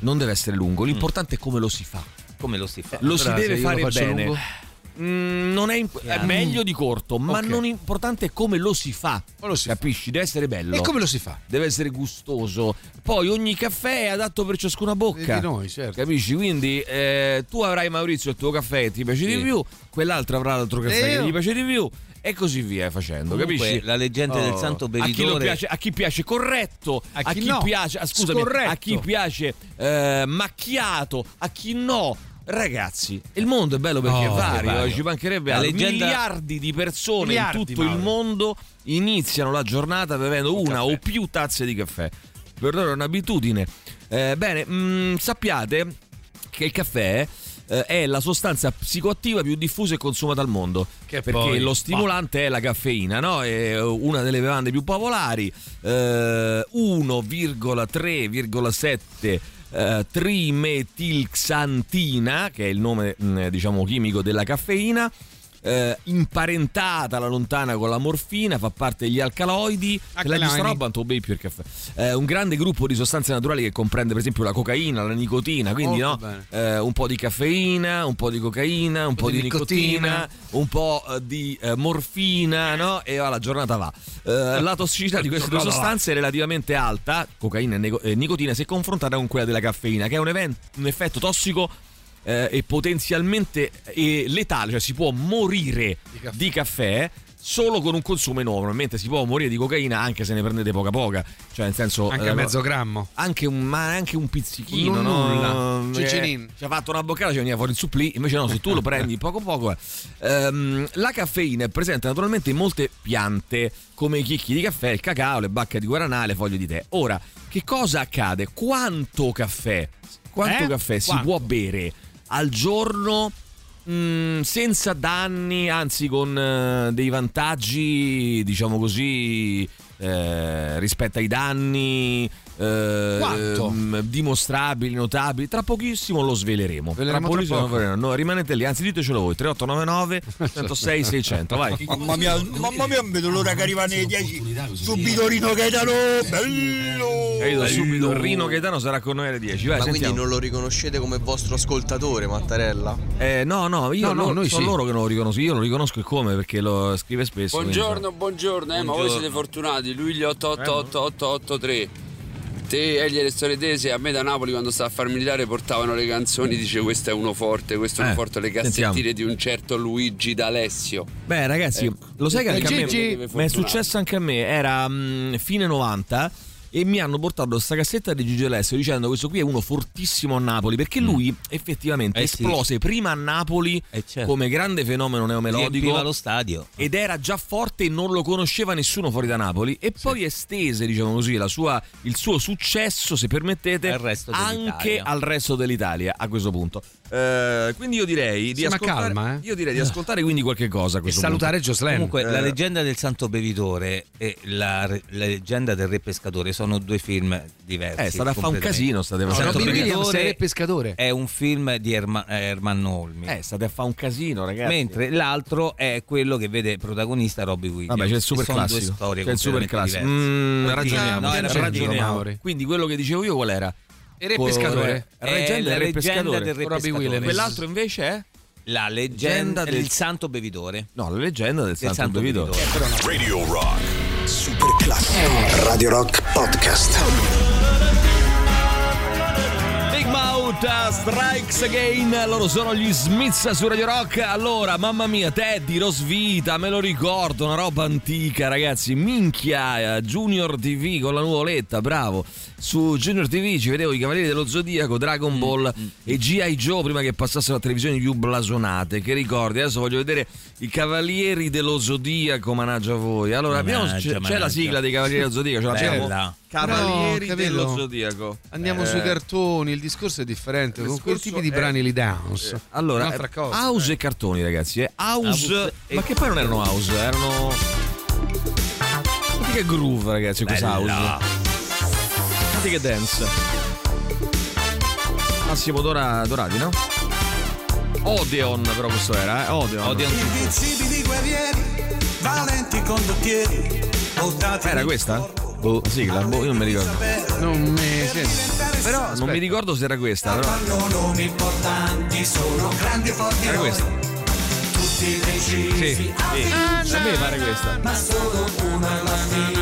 Non deve essere lungo. L'importante è come lo si fa. Come lo si fa? Lo si deve lo fare bene. lungo? Mm, non è, imp- è meglio di corto, ma Ok. non importante è come lo si fa. Lo si fa? Capisci? Deve essere bello. E come lo si fa? Deve essere gustoso. Poi ogni caffè è adatto per ciascuna bocca. Di noi, certo. Capisci? Quindi eh, tu avrai Maurizio il tuo caffè ti piace di Sì. più, quell'altro avrà l'altro caffè E che gli piace di più e così via facendo, Comunque, capisci? la leggenda del santo a chi, bevitore- piace, a chi piace corretto, a A chi, chi no. piace, ah, scusami, Scorretto. a chi piace eh, macchiato, a chi no. Ragazzi, il mondo è bello perché Oh, è vario, ci mancherebbe altro. leggenda- Miliardi di persone Miliardi, in tutto il Mauro. mondo iniziano la giornata bevendo una caffè. o più tazze di caffè. Per loro è un'abitudine. Eh, bene, mm, sappiate che il caffè eh, è la sostanza psicoattiva più diffusa e consumata al mondo. Che perché poi- lo stimolante è la caffeina, no? È una delle bevande più popolari. Eh, 1,3,7 eh, trimetilxantina, che è il nome mh, diciamo chimico della caffeina. Eh, imparentata alla lontana con la morfina, fa parte degli alcaloidi. Alcalini. roba, non te lo bevi più il caffè. Eh, un grande gruppo di sostanze naturali che comprende, per esempio, la cocaina, la nicotina. Quindi, Molto no, eh, un po' di caffeina, un po' di cocaina, un po' di, di nicotina, nicotina. un po' eh, di eh, morfina, no? E va, la giornata va. Eh, la tossicità di queste due sostanze è relativamente alta, cocaina e e nicotina, se confrontata con quella della caffeina, che è un, event- un effetto tossico eh, e potenzialmente eh, letale, cioè si può morire di caffè. Solo con un consumo enorme, mentre si può morire di cocaina anche se ne prendete poca poca, cioè nel senso Anche eh, mezzo grammo. anche un, ma anche un pizzichino, no? nulla. Eh, Cicinin. ci ha fatto una boccata, ci veniva fuori il supplì. Invece, no, se tu lo [laughs] prendi poco poco. eh. Ehm, la caffeina è presente naturalmente in molte piante, come i chicchi di caffè, il cacao, le bacche di guaranà, le foglie di tè. Ora, che cosa accade? Quanto caffè, quanto Eh? caffè si Quanto? può bere al giorno? mm, senza danni, anzi con eh, dei vantaggi, diciamo così, eh, rispetto ai danni eh, dimostrabili, notabili. Tra pochissimo lo sveleremo. Sveleremo tra tra pochissimo sveleremo. No, rimanete lì, anzi ditecelo voi. 3899 106 600, vai. [laughs] Mamma mia, mamma mia, vedo l'ora che arrivano le 10. Subito Rino Gaetano, bello! Capito? Subito Rino Gaetano sarà con noi alle 10. Vai, Ma quindi sentiamo. non lo riconoscete come vostro ascoltatore, Mattarella? Eh, no, no, io No, no, lo- sono sì. loro che non lo riconosco. Io lo riconosco e come perché lo scrive spesso. quindi- Buongiorno, buongiorno, eh, ma voi siete fortunati. Lui gli 888883. Te, Egli e le storie tese, a me da Napoli quando stavo a fare militare portavano le canzoni, dice questo è uno forte, questo è uno Eh, forte, le sentiamo. cassettine di un certo Luigi D'Alessio. Beh, ragazzi, Ecco. lo sai che Eh, anche a me, mi è successo anche a me. Era mm, fine 90 e mi hanno portato questa cassetta di Gigi Alessio dicendo questo qui è uno fortissimo a Napoli perché lui effettivamente Mm. Eh sì. esplose prima a Napoli certo. come grande fenomeno neomelodico lo stadio. ed era già forte e non lo conosceva nessuno fuori da Napoli e poi estese diciamo così la sua- il suo successo se permettete Al anche al resto dell'Italia a questo punto Eh, quindi io direi di Sì, ascoltare calma, eh. io direi di ascoltare quindi qualche cosa questo salutare. Jocelyn. Comunque, la Eh, leggenda del Santo Bevitore e la, la leggenda del Re Pescatore sono due film diversi. Eh, state a fare un casino, state facendo. Santo Bevitore è Re Pescatore. È un film di Erma- Ermanno Olmi. Eh, state a fare un casino, ragazzi. Mentre l'altro è quello che vede protagonista Robbie Williams. Vabbè, c'è il super E classico. C'è il super classico. Mm, ragioniamo, No, ragioniamo. Quindi quello che dicevo io qual era? Il Re Pescatore. eh, Leggenda la del Re leggenda Pescatore. del Re Robbie Pescatore. Williams. Quell'altro invece è? La leggenda del del- Santo Bevitore. No, la leggenda del, Del Santo, Santo Bevitore. Bevitore. Radio Rock. Super classico. Radio Rock Podcast. Big Mouth uh, Strikes Again, loro sono gli Smiths su Radio Rock. Allora, mamma mia, Teddy, Rosvita, me lo ricordo, una roba antica, ragazzi. Minchia, eh, Junior TV con la nuvoletta, bravo. Su Junior TV ci vedevo i Cavalieri dello Zodiaco, Dragon Ball e G.I. Joe prima che passassero a televisioni più blasonate. Che ricordi? Adesso voglio vedere i Cavalieri dello Zodiaco, managgia voi. Allora, abbiamo- Managgia, c'è, c'è la sigla dei Cavalieri dello Zodiaco, ce l'abbiamo? Bella. Cavalieri No, dello? Zodiaco. Andiamo Eh, sui cartoni, il discorso è differente. Con quel tipo di è- brani li dance. Eh, Allora, eh, cosa. house e cartoni, ragazzi. Eh. House, House e- ma che poi non erano house, erano. Che groove, ragazzi, questa house. Che dance. Massimo Dora, Dorati, no? Odeon, però questo era, eh? Odeon. Odeon. Invincibili guerrieri, valenti condottieri, portati Era questa? Boh, la sigla, boh, io non mi ricordo. Non mi sento. Però Non mi ricordo se era questa, però. Fanno nomi importanti, sono grandi forti Era noi. questa. Sì, sì. A me pare questa.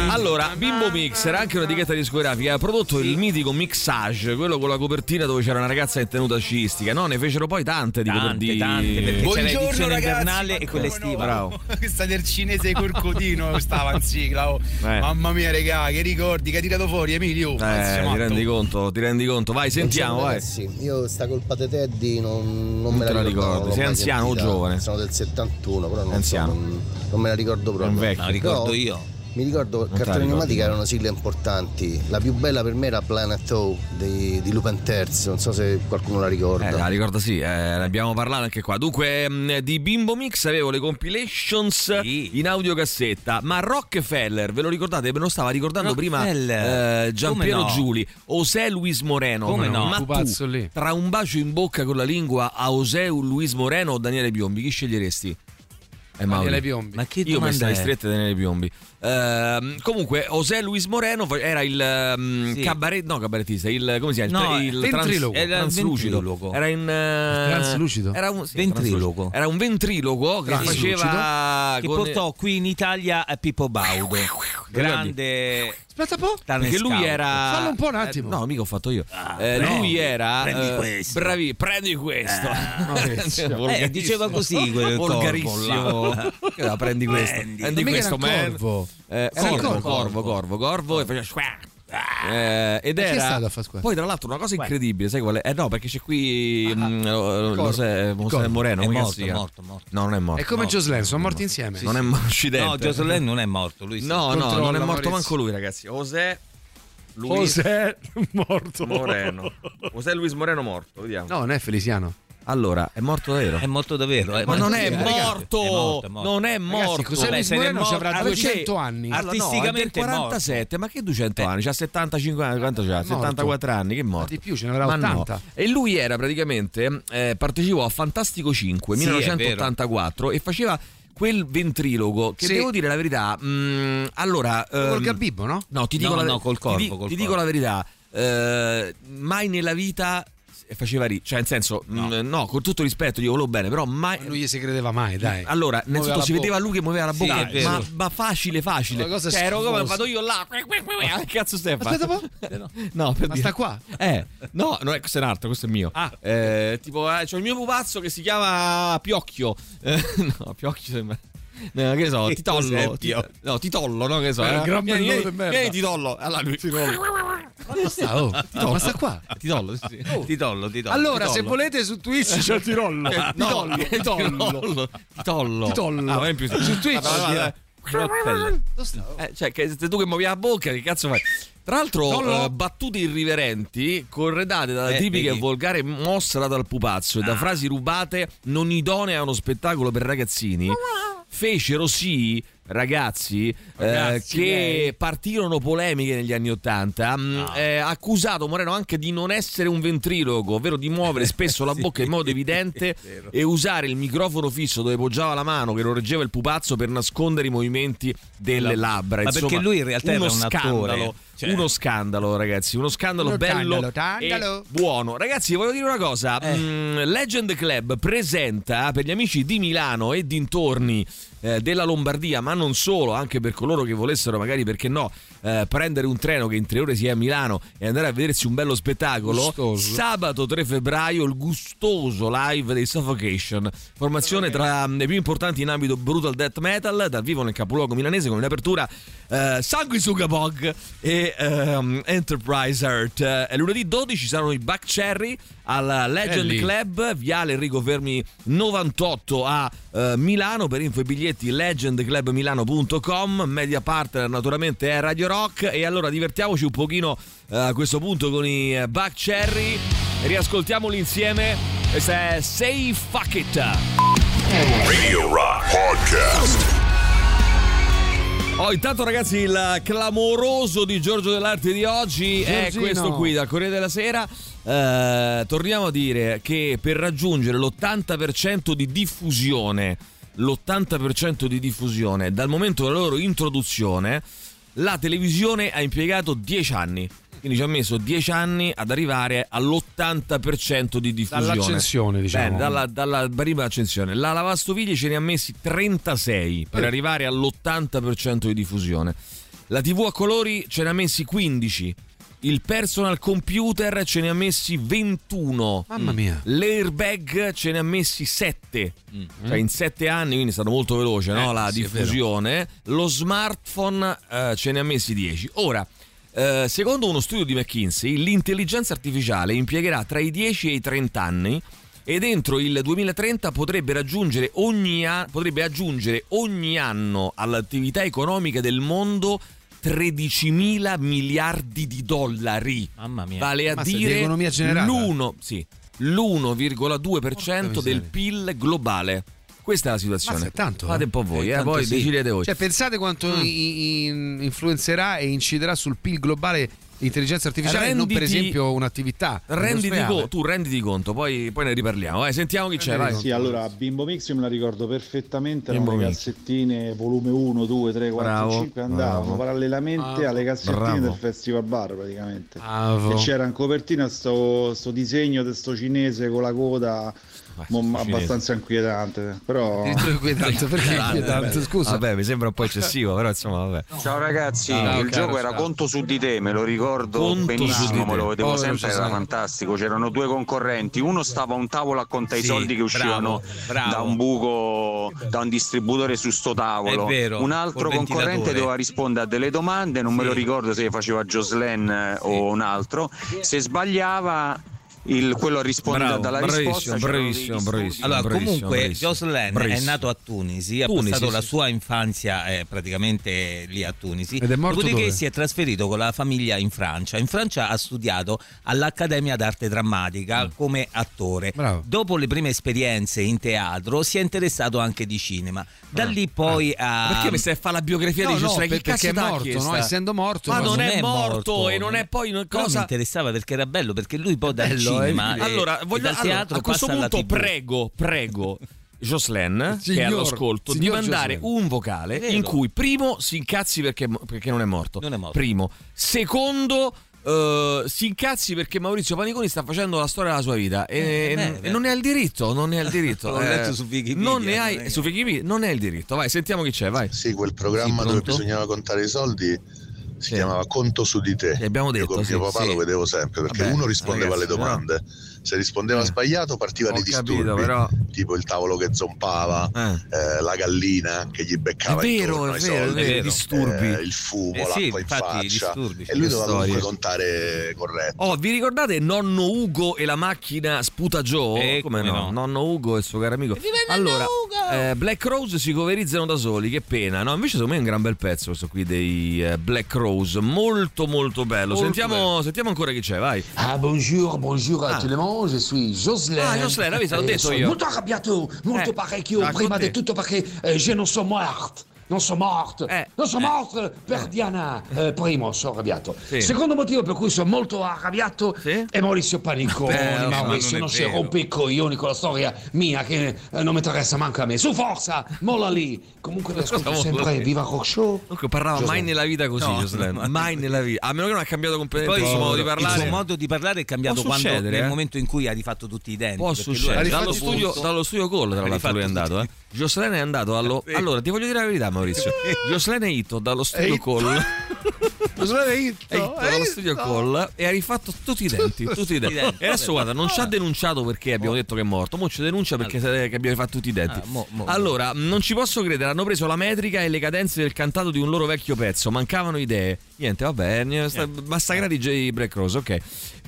Allora, Bimbo Mix era anche un'etichetta discografica, ha prodotto il mitico Mixage, quello con la copertina dove c'era una ragazza in tenuta sciistica, no? Ne fecero poi tante di Tante, copertine. tante, Buongiorno, l'edizione ragazzi, invernale e quella estiva. Bravo. [laughs] Questa del cinese Corcodino [laughs] stava in sigla. oh. Eh. Mamma mia, regà, che ricordi che hai tirato fuori, Emilio? Eh, ti rendi conto, ti rendi conto. Vai, sentiamo, vai. Ragazzi, io sta colpa di Teddy non, non Non me te la ricordo. sei anziano o giovane? Sono del 71, però non, Anziano. so, non, non me la ricordo proprio. un vecchio. No, ricordo Però io. Mi ricordo la cartoni animati che no? erano sigle importanti. La più bella per me era Planet O di, di Lupin III, non so se qualcuno la ricorda. Eh, la ricorda sì, eh, ne abbiamo parlato anche qua. Dunque, mh, di Bimbo Mix avevo le compilations Sì. in audiocassetta, ma Rockefeller, ve lo ricordate? Me lo stava ricordando prima Rockefeller. eh, Giampiero no? Giuli, José Luis Moreno. Come no? Ma tu, lì. tra un bacio in bocca con la lingua a José Luis Moreno o Daniele Biombi, chi sceglieresti? Eh. Daniele Piombi. Ma che Io le è? strette Daniele Biombi. Ehm, comunque, José Luis Moreno era il ehm, Sì. cabaret, no, cabarettista, il come si chiama? No, il, il ventriloquo. trans- Era translucido. Era in eh, Translucido? Era un sì, Ventriloquo. Era un ventriloquo che faceva Che con- portò qui in Italia a Pippo Baudo. Grande Aspetta un po'. perché lui era Fallo un po' un attimo. Eh, no, mica ho fatto io. Ah, Eh, prendi- lui era prendi eh, questo. bravi, prendi questo. Eh, [laughs] diceva così quel [laughs] corvo Volgarissimo. là. Che va, prendi questo. Prendi. Prendi Ma mica questo, era un man. corvo. Eh, Era corvo, corvo. corvo, corvo, corvo, e faceva schwa. Eh, ed chi è era stato a poi tra l'altro una cosa incredibile sai qual è? Eh no perché c'è qui mm, lo, lo sai, José Corvo. Moreno È morto, chiama? morto, morto. no non è morto È come no. Jocelyn, sono morti insieme. non è morto accidente No, Jocelyn non è morto, lui sì. no no non è morto Maurizio. manco lui ragazzi José Luis José [laughs] morto. Moreno José Luis Moreno morto vediamo No, non è Feliciano. Allora è morto davvero È morto davvero. eh, ma non è morto, ragazzi, è morto, è morto. non è Ragazzi, morto Vabbè, Luis se Moreno ci morto- avrà ah, 200 anni. Allora, Artisticamente no, è è del morto. 47, ma che 200 anni? C'ha 75 anni, quanto c'ha? morto. 74 anni, che è morto. di più, ce ne avrà Ma no. 80. E lui era praticamente, eh, partecipò a Fantastico 5, Sì, è 1984, e faceva quel ventrilogo che Sì. devo dire la verità, mm, allora... Col ehm, Gabibbo, no? No, ti dico No, la, no, col ti corvo, di- col ti dico corvo. la verità, eh, mai nella vita e faceva ri, cioè nel senso, no. no, con tutto rispetto, io volevo bene, però mai. Ma lui gli si credeva mai, dai. Allora, nel Muoveva senso, la si vedeva lui che muoveva la Sì, bocca, vero. ma, ma facile, facile. Una cosa Cioè, ero come vado io là. Che cazzo stai? Aspetta un po'. [laughs] No, per Ma dire- sta qua? Eh, no, no, questo è un altro, questo è mio. Ah. Eh, tipo, eh, c'ho il mio pupazzo che si chiama Piocchio. [laughs] Eh, no, Piocchio sembra. No, che so, Titollo. Ti- no, Titollo, no? Che so. Eh, eh. il gran Vieni, vieni, merda. vieni, Titollo. Allora lui. Ma sta, oh. [laughs] Ma sta qua. Titollo, sì, sì. Titollo, titollo. Allora, Titollo. se volete su Twitch [laughs] c'è il Tirollo. Eh, no, Titollo. Titollo. Titollo. Titollo. Ah, più. Su Twitch. Vabbè, vabbè? Oh. Eh, cioè, che sei tu che muovi la bocca, che cazzo fai? Tra l'altro, Tollo. eh, battute irriverenti, corredate dalla Eh, tipica e volgare mossa data al pupazzo e da frasi rubate non idonee a uno spettacolo per ragazzini, fecero sì ragazzi, eh, che miei. partirono polemiche negli anni Ottanta, mh, eh, accusato Moreno anche di non essere un ventriloquo, ovvero di muovere [laughs] spesso la Sì, bocca in modo evidente [laughs] e usare il microfono fisso dove poggiava la mano che lo reggeva il pupazzo per nascondere i movimenti delle labbra. Ma Insomma, perché lui in realtà uno era un attore, scandalo, cioè. uno scandalo, ragazzi, uno scandalo Uno bello scandalo. e buono. Ragazzi, voglio dire una cosa, Eh. mm, Legend Club presenta per gli amici di Milano e dintorni eh, della Lombardia, ma non solo, anche per coloro che volessero magari perché no, eh, prendere un treno che in tre ore sia a Milano e andare a vedersi un bello spettacolo. Gustoso. Sabato 3 febbraio il gustoso live dei Suffocation, formazione tra mm, le più importanti in ambito brutal death metal, dal vivo nel capoluogo milanese con in apertura eh, Sanguisuga Bog e ehm, Enterprise Earth. Eh, lunedì 12 saranno i Buck Cherry al Legend. Club, Viale Enrico Fermi 98 a eh, Milano. Per info e biglietti legendclubmilano.com. Media partner naturalmente è Radio Rock. E allora divertiamoci un pochino eh, a questo punto con i eh, Buck Cherry. Riascoltiamoli insieme. Questa è Say Fuck It. Radio Rock Podcast. Oh, intanto ragazzi il clamoroso di Giorgio dell'Arte di oggi è Giorgino. questo qui dal Corriere della Sera. Eh, torniamo a dire che per raggiungere l'80% di diffusione, l'80% di diffusione dal momento della loro introduzione, la televisione ha impiegato 10 anni. Quindi ci ha messo 10 anni ad arrivare all'80% di diffusione. Dall'accensione, diciamo. Bene, dalla, dalla prima accensione. La lavastoviglie ce ne ha messi 36 per Eh. arrivare all'80% di diffusione. La TV a colori ce ne ha messi 15. Il personal computer ce ne ha messi 21. Mamma mia. L'airbag ce ne ha messi 7. Cioè in 7 anni, quindi è stato molto veloce no? Eh, la sì, diffusione. Lo smartphone eh, ce ne ha messi 10. Ora, eh, secondo uno studio di McKinsey, l'intelligenza artificiale impiegherà tra i 10 e i 30 anni ed entro il 2030 potrebbe raggiungere ogni a- potrebbe aggiungere ogni anno all'attività economica del mondo 13 mila miliardi di dollari. Mamma mia. Vale a Mazza, di dire economia generata. l'1, sì, l'1,2% Porca del. PIL globale. Questa è la situazione. Mazza, tanto, Fate eh? un po' voi, eh, poi sì. decidete voi. Cioè, pensate quanto Mm. in- influenzerà e inciderà sul PIL globale l'intelligenza artificiale, non per Renditi- esempio un'attività. renditi co- tu renditi conto, poi, poi ne riparliamo. Eh, sentiamo chi c'è, vai. Sì, allora Bimbo Mix io me la ricordo perfettamente, Bimbo erano le cassettine volume 1, 2, 3, 4, Bravo, 5 andavano bravo. parallelamente Ah, alle cassettine bravo. del Festival Bar praticamente. Bravo. E c'era in copertina sto, sto disegno di sto cinese con la coda mo- sto abbastanza inquietante, però inquietante, perché Ah, inquietante? Scusa. Vabbè, mi sembra un po' eccessivo, però insomma, vabbè. Ciao ragazzi, Ciao, il gioco era ciao. Conto su di te, me lo ricordo Conto benissimo, me lo vedevo Povero sempre, era fantastico. C'erano due concorrenti, uno stava a un tavolo a contare i Sì, soldi che uscivano bravo, bravo. da un buco, da un distributore su sto tavolo. È vero, un altro concorrente doveva rispondere a delle domande, non me Sì. lo ricordo se faceva Joslen eh, o un altro. Se sbagliava il- quello a rispondere Bravo, dalla bravissimo, risposta bravissimo, bravissimo. Allora, bravissimo, comunque, bravissimo. Jocelyn è Bravissimo. nato a Tunisi, ha Tunisi, passato la sì. sua infanzia eh, praticamente lì a Tunisi. Ed è morto Dopodiché dove? si è trasferito con la famiglia in Francia. In Francia ha studiato all'Accademia d'Arte Drammatica come attore. Bravo. Dopo le prime esperienze in teatro si è interessato anche di cinema. Da lì poi ha... Perché mi stai a fare la biografia No, di no, Che cazzo perché è morto, no? Essendo morto, Ma no, non, non è, è morto, morto, e non è poi Però mi cosa interessava perché era bello, perché lui poi Bello, cinema eh. allora, voglio, dal allora, a questo punto TV. prego, prego Jocelyn, che è all'ascolto, di mandare Jocelyn. un vocale Vero. in cui primo si incazzi perché, perché non è morto. Non è morto. Primo. Secondo eh, si incazzi perché Maurizio Paniconi sta facendo la storia della sua vita e, Eh, e- beh, non ne ha il diritto, non ne ha il diritto. [laughs] L'ho eh, letto su Wikipedia, Non ne non hai è- su Wikipedia, non ne hai il diritto. Vai, sentiamo chi c'è, vai. Sì, quel programma Sì, dove bisognava contare i soldi si chiamava Conto su di te. abbiamo detto, Io con sì, mio papà sì. lo vedevo sempre perché Vabbè, uno rispondeva ragazzi, alle domande. Se rispondeva Eh. sbagliato partiva Ho nei capito, disturbi, però- tipo il tavolo che zompava, eh, la gallina che gli beccava È vero, intorno è vero, è soldi, vero, i disturbi. eh, il fumo, Eh sì, l'acqua in infatti, i faccia disturbi, e lui doveva storie. comunque contare corretto. Oh, vi ricordate nonno Ugo e la macchina Sputa Joe? Eh, come come no? no. Nonno Ugo e il suo caro amico. Allora, eh, Black Rose si coverizzano da soli, che pena. No, invece secondo me è un gran bel pezzo questo qui dei eh, Black Rose, molto molto bello. Molto sentiamo, sentiamo ancora chi c'è, vai. Ah, bonjour, bonjour Ah. à tout le monde, je suis Jocelyn. Ah, Jocelyn, avete, l'ho Eh, detto sono io. Molto arrabbiato, molto Eh, parecchio, prima di tutto perché eh, je non sono morto. Non sono morto, Eh. non sono morto per Diana. Eh, primo, sono arrabbiato. Sì. Secondo motivo per cui sono molto arrabbiato è Maurizio Paniconi. Beh, ma Maurizio non non, è si rompe i coglioni con la storia mia che eh, non mi interessa manco a me. Su forza, molla lì. Comunque [laughs] vi ascolto sempre, lì? viva Rock Show. Comunque parlava Jocelyn. mai nella vita così, No, no, [laughs] mai nella vita. A meno che non ha cambiato completamente il suo modo di parlare. il suo modo di parlare è cambiato quando, nel eh. momento in cui ha rifatto tutti i denti. Può succedere. Dallo studio, dallo studio call, tra l'altro, lui è andato. Eh. È andato allo. Allora, ti voglio dire la verità, Maurizio. [laughs] Jocelyn è ito dallo studio call. [laughs] Jocelyn è ito, ito dallo studio call e ha rifatto tutti i denti. Tutti i denti. E adesso guarda, non ci ha denunciato perché abbiamo detto che è morto. Mo ci denuncia perché che abbiamo fatto tutti i denti. Ah, Allora, non ci posso credere, hanno preso la metrica e le cadenze del cantato di un loro vecchio pezzo. Mancavano idee. Niente, vabbè, massacrati i Black Rose, ok.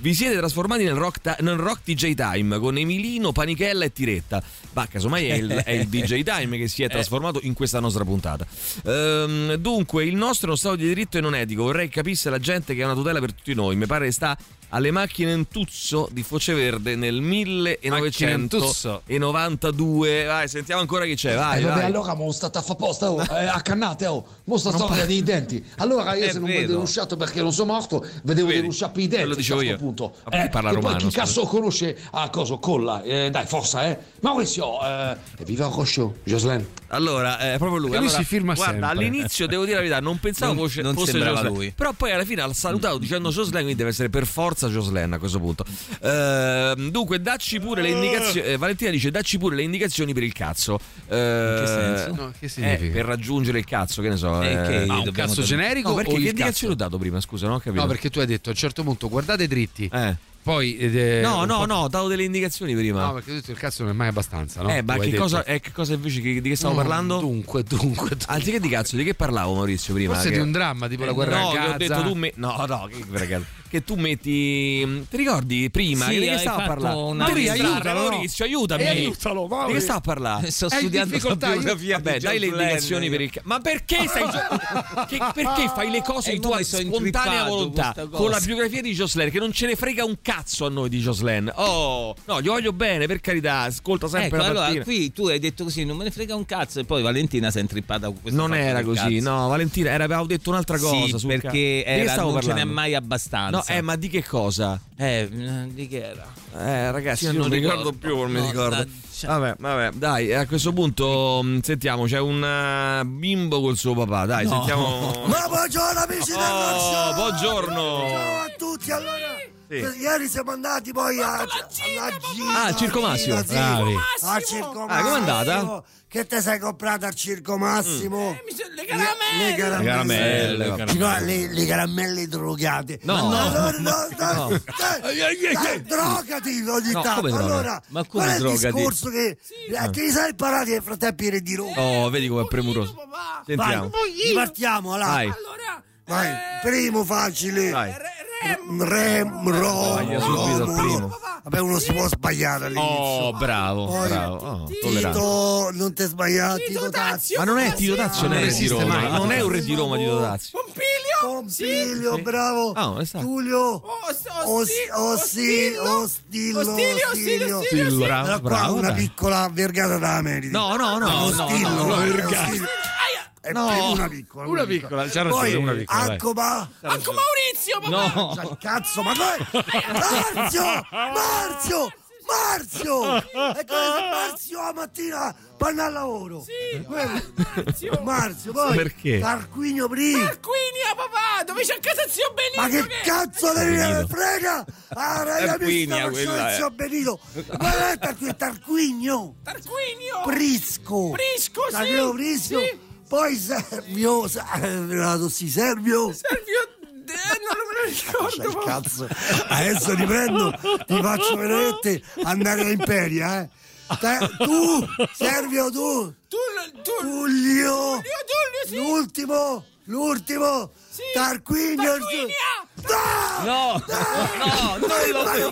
Vi siete trasformati nel rock, ta- nel rock DJ Time con Emilino, Panichella e Tiretta. Ma casomai è il, è il DJ Time che si è [laughs] trasformato in questa nostra puntata. Ehm, dunque, il nostro è uno stato di diritto e non etico. Vorrei capisse la gente che è una tutela per tutti noi. Mi pare che sta alle macchine in Tuzzo di Foce Verde nel 1992. Vai, sentiamo ancora chi c'è. Vai, Eh, vabbè, vai. allora mo state a fa posta, oh, eh, accannate, oh, mo sta storia dei denti. Allora io Eh, se non vedo. ho denunciato perché non sono morto, vedevo Vedi, denunciare per i denti. quello dicevo a io. Punto. Ma perché parla e poi romano, chi cazzo conosce a cosa colla? Eh, dai, forza, eh. Maurizio, eh, e viva Roscio, Jocelyn. Allora, è proprio lui. Che lui Allora, si firma guarda, sempre. all'inizio devo dire la verità, non pensavo Non- fosse, non fosse Jocelyn. lui. Però poi alla fine ha salutato dicendo Jocelyn, quindi deve essere per forza Jocelyn a questo punto. Ehm, dunque, dacci pure le indicazioni. eh, Valentina dice: dacci pure le indicazioni per il cazzo. Eh, che senso? No, che eh, significa? per raggiungere il cazzo, che ne so. Eh, eh. che Ma un dobbiamo cazzo generico No, perché o che indicazioni ho dato prima? Scusa, non ho capito. No, perché tu hai detto a un certo punto guardate dritti. Eh. Poi eh, No, no, po'- no, ho dato delle indicazioni prima. No, perché hai detto il cazzo non è mai abbastanza, no? eh, ma che cosa, eh, che cosa invece che- di che stavo Mm, parlando? Dunque, dunque, dunque. Anziché di cazzo, di che parlavo Maurizio prima? Forse Che- di un dramma, tipo la Eh, guerra no, a Gaza. ho detto tu me- No, no, che, che tu metti. Ti ricordi prima? Sì, che di che stavo parlare? una lista. aiutalo, No. Maurizio, aiutami. Eh, aiutalo, Mauri. Di che stavo a parlare? Sto studiando la io- biografia Vabbè, di dai le indicazioni per il ca- Ma perché [laughs] stai perché fai le cose Eh, in tua spontanea volontà con la biografia di Jocelyn che non ce ne frega un cazzo a noi di Jocelyn. Oh, no, gli voglio bene, per carità, ascolta sempre Ecco, la allora qui tu hai detto così, non me ne frega un cazzo, e poi Valentina si è intrippata con questo. Non era del così, cazzo. no, Valentina, era, avevamo detto un'altra cosa. Sì, perché ca- era, non ce n'è parlando? mai abbastanza. No, eh, ma di che cosa? Eh, di che era? Eh, ragazzi, Sì, io non non mi ricordo ricordo. più, non mi ricordo. da- Vabbè, vabbè, dai, a questo punto mh, sentiamo, c'è un eh, bimbo col suo papà, dai, No. sentiamo. Ma buongiorno amici del Oh, Show! buongiorno. Ciao a tutti, allora Sì. ieri siamo andati poi a, alla gita Ah, al Circo Massimo. sì, Bravi. al Circo Ah, com'è andata? Massimo. Che te sei comprato al Circo Massimo? le caramelle! Le Le caramelle, vabbè. No, le, le caramelle drogate. No. No, no, no, No. [laughs] dai, dai, drogati ogni No, tanto. come droga? Allora, Ma come qual è il drogati? discorso che eh, ti sei imparato nel frattempo di di Roma? Oh, vedi com'è premuroso. Sentiamo. Vai, ripartiamo, allora. Vai. Vai, primo facile. Vai. Rem, ro, Sbaglia subito al Romulo. primo. Vabbè, uno si può sbagliare all'inizio. Oh, bravo, Poi, bravo. Oh. Tito, non ti sbagliare, Tito Tazio. Ma non è Tito Tazio, non è Non re di esiste Roma. mai. Non è un re di Roma Tito Tazio. Pompilio, bravo. Ah, dove sta? Tullio. Os, ossi, ostillo, ostilio. Ostillo, bravo, bravo, una piccola vergata da meriti. No, no, no, no, Ostillo, no, una piccola. Una piccola, c'ha ragione, Poi, una piccola, dai. Accoba. Manco Maurizio, papà! No. Cioè, cazzo, ma come? [laughs] Marzio! Marzio! Marzio! E come Marzio la mattina panna al lavoro? Sì, Marzio. Marzio, poi Perché? Tarquinio prima. Tarquinia, papà? Dove c'è casa zio Benito? Ma che cazzo te ne frega? Ah, raga, mi sta facendo zio Benito. Ma è Tarquinio, Tarquinio. Tarquinio! Prisco. Prisco, sì, Tarquinio Prisco. sì. Poi Servio, Servio, sì, Servio. Servio... Eh, non me lo ricordo. C'è il cazzo. Adesso ti prendo, ti faccio veramente andare a Imperia, eh. Te- tu, Servio, tu. Tullio. L'ultimo, l'ultimo. Tarquinio. No, no, non lo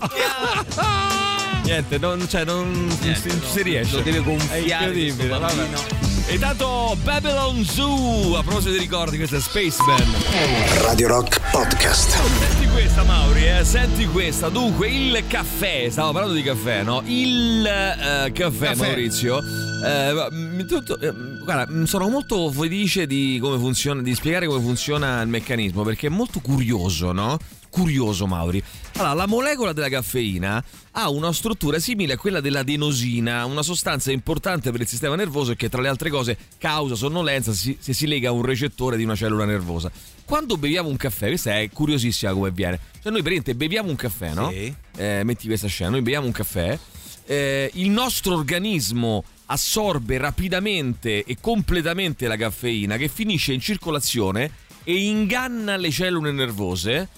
Niente, non, cioè, non, non si, si riesce. Lo deve È gonfiare incredibile, vabbè. bambino. E tanto Babylon Zoo, a proposito di ricordi, questa è Spaceman. Radio Rock Podcast. Senti questa Mauri, eh, senti questa. Dunque, il caffè, stavo parlando di caffè, no? Il eh, caffè, Maurizio. eh, mi- tutto- eh, guarda, mm, sono molto felice di come funziona, di spiegare come funziona il meccanismo, perché è molto curioso, no? Curioso, Mauri. Allora, la molecola della caffeina ha una struttura simile a quella dell'adenosina, una sostanza importante per il sistema nervoso e che tra le altre cose causa sonnolenza se si lega a un recettore di una cellula nervosa. Quando beviamo un caffè, questa è curiosissima come viene. Cioè noi praticamente beviamo un caffè, no? Sì. Eh, metti questa scena, noi beviamo un caffè, eh, il nostro organismo assorbe rapidamente e completamente la caffeina che finisce in circolazione e inganna le cellule nervose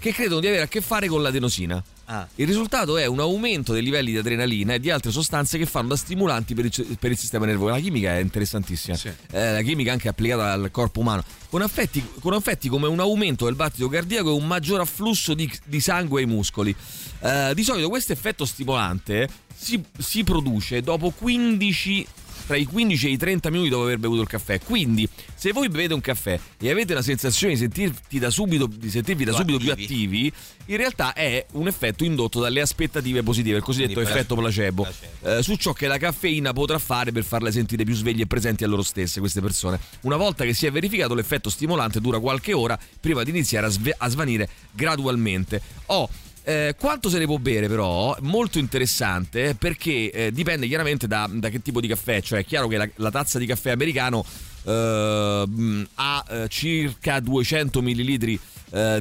che credono di avere a che fare con l'adenosina. Ah. Il risultato è un aumento dei livelli di adrenalina e di altre sostanze che fanno da stimolanti per il, per il sistema nervoso. La chimica è interessantissima. Eh, la chimica anche applicata al corpo umano. Con effetti, con effetti come un aumento del battito cardiaco e un maggior afflusso di, di sangue ai muscoli. Eh, di solito questo effetto stimolante si, si produce dopo 15 tra i 15 e i 30 minuti dopo aver bevuto il caffè. Quindi, se voi bevete un caffè e avete la sensazione di sentirti da subito, di sentirvi da subito più attivi. attivi, in realtà è un effetto indotto dalle aspettative positive, il cosiddetto Quindi effetto placebo, eh, su ciò che la caffeina potrà fare per farle sentire più sveglie e presenti a loro stesse, queste persone. Una volta che si è verificato, l'effetto stimolante dura qualche ora prima di iniziare a, sve- a svanire gradualmente. Oh, eh, quanto se ne può bere però? Molto interessante perché eh, dipende chiaramente da, da che tipo di caffè, cioè è chiaro che la, la tazza di caffè americano eh, mh, ha eh, circa 200 ml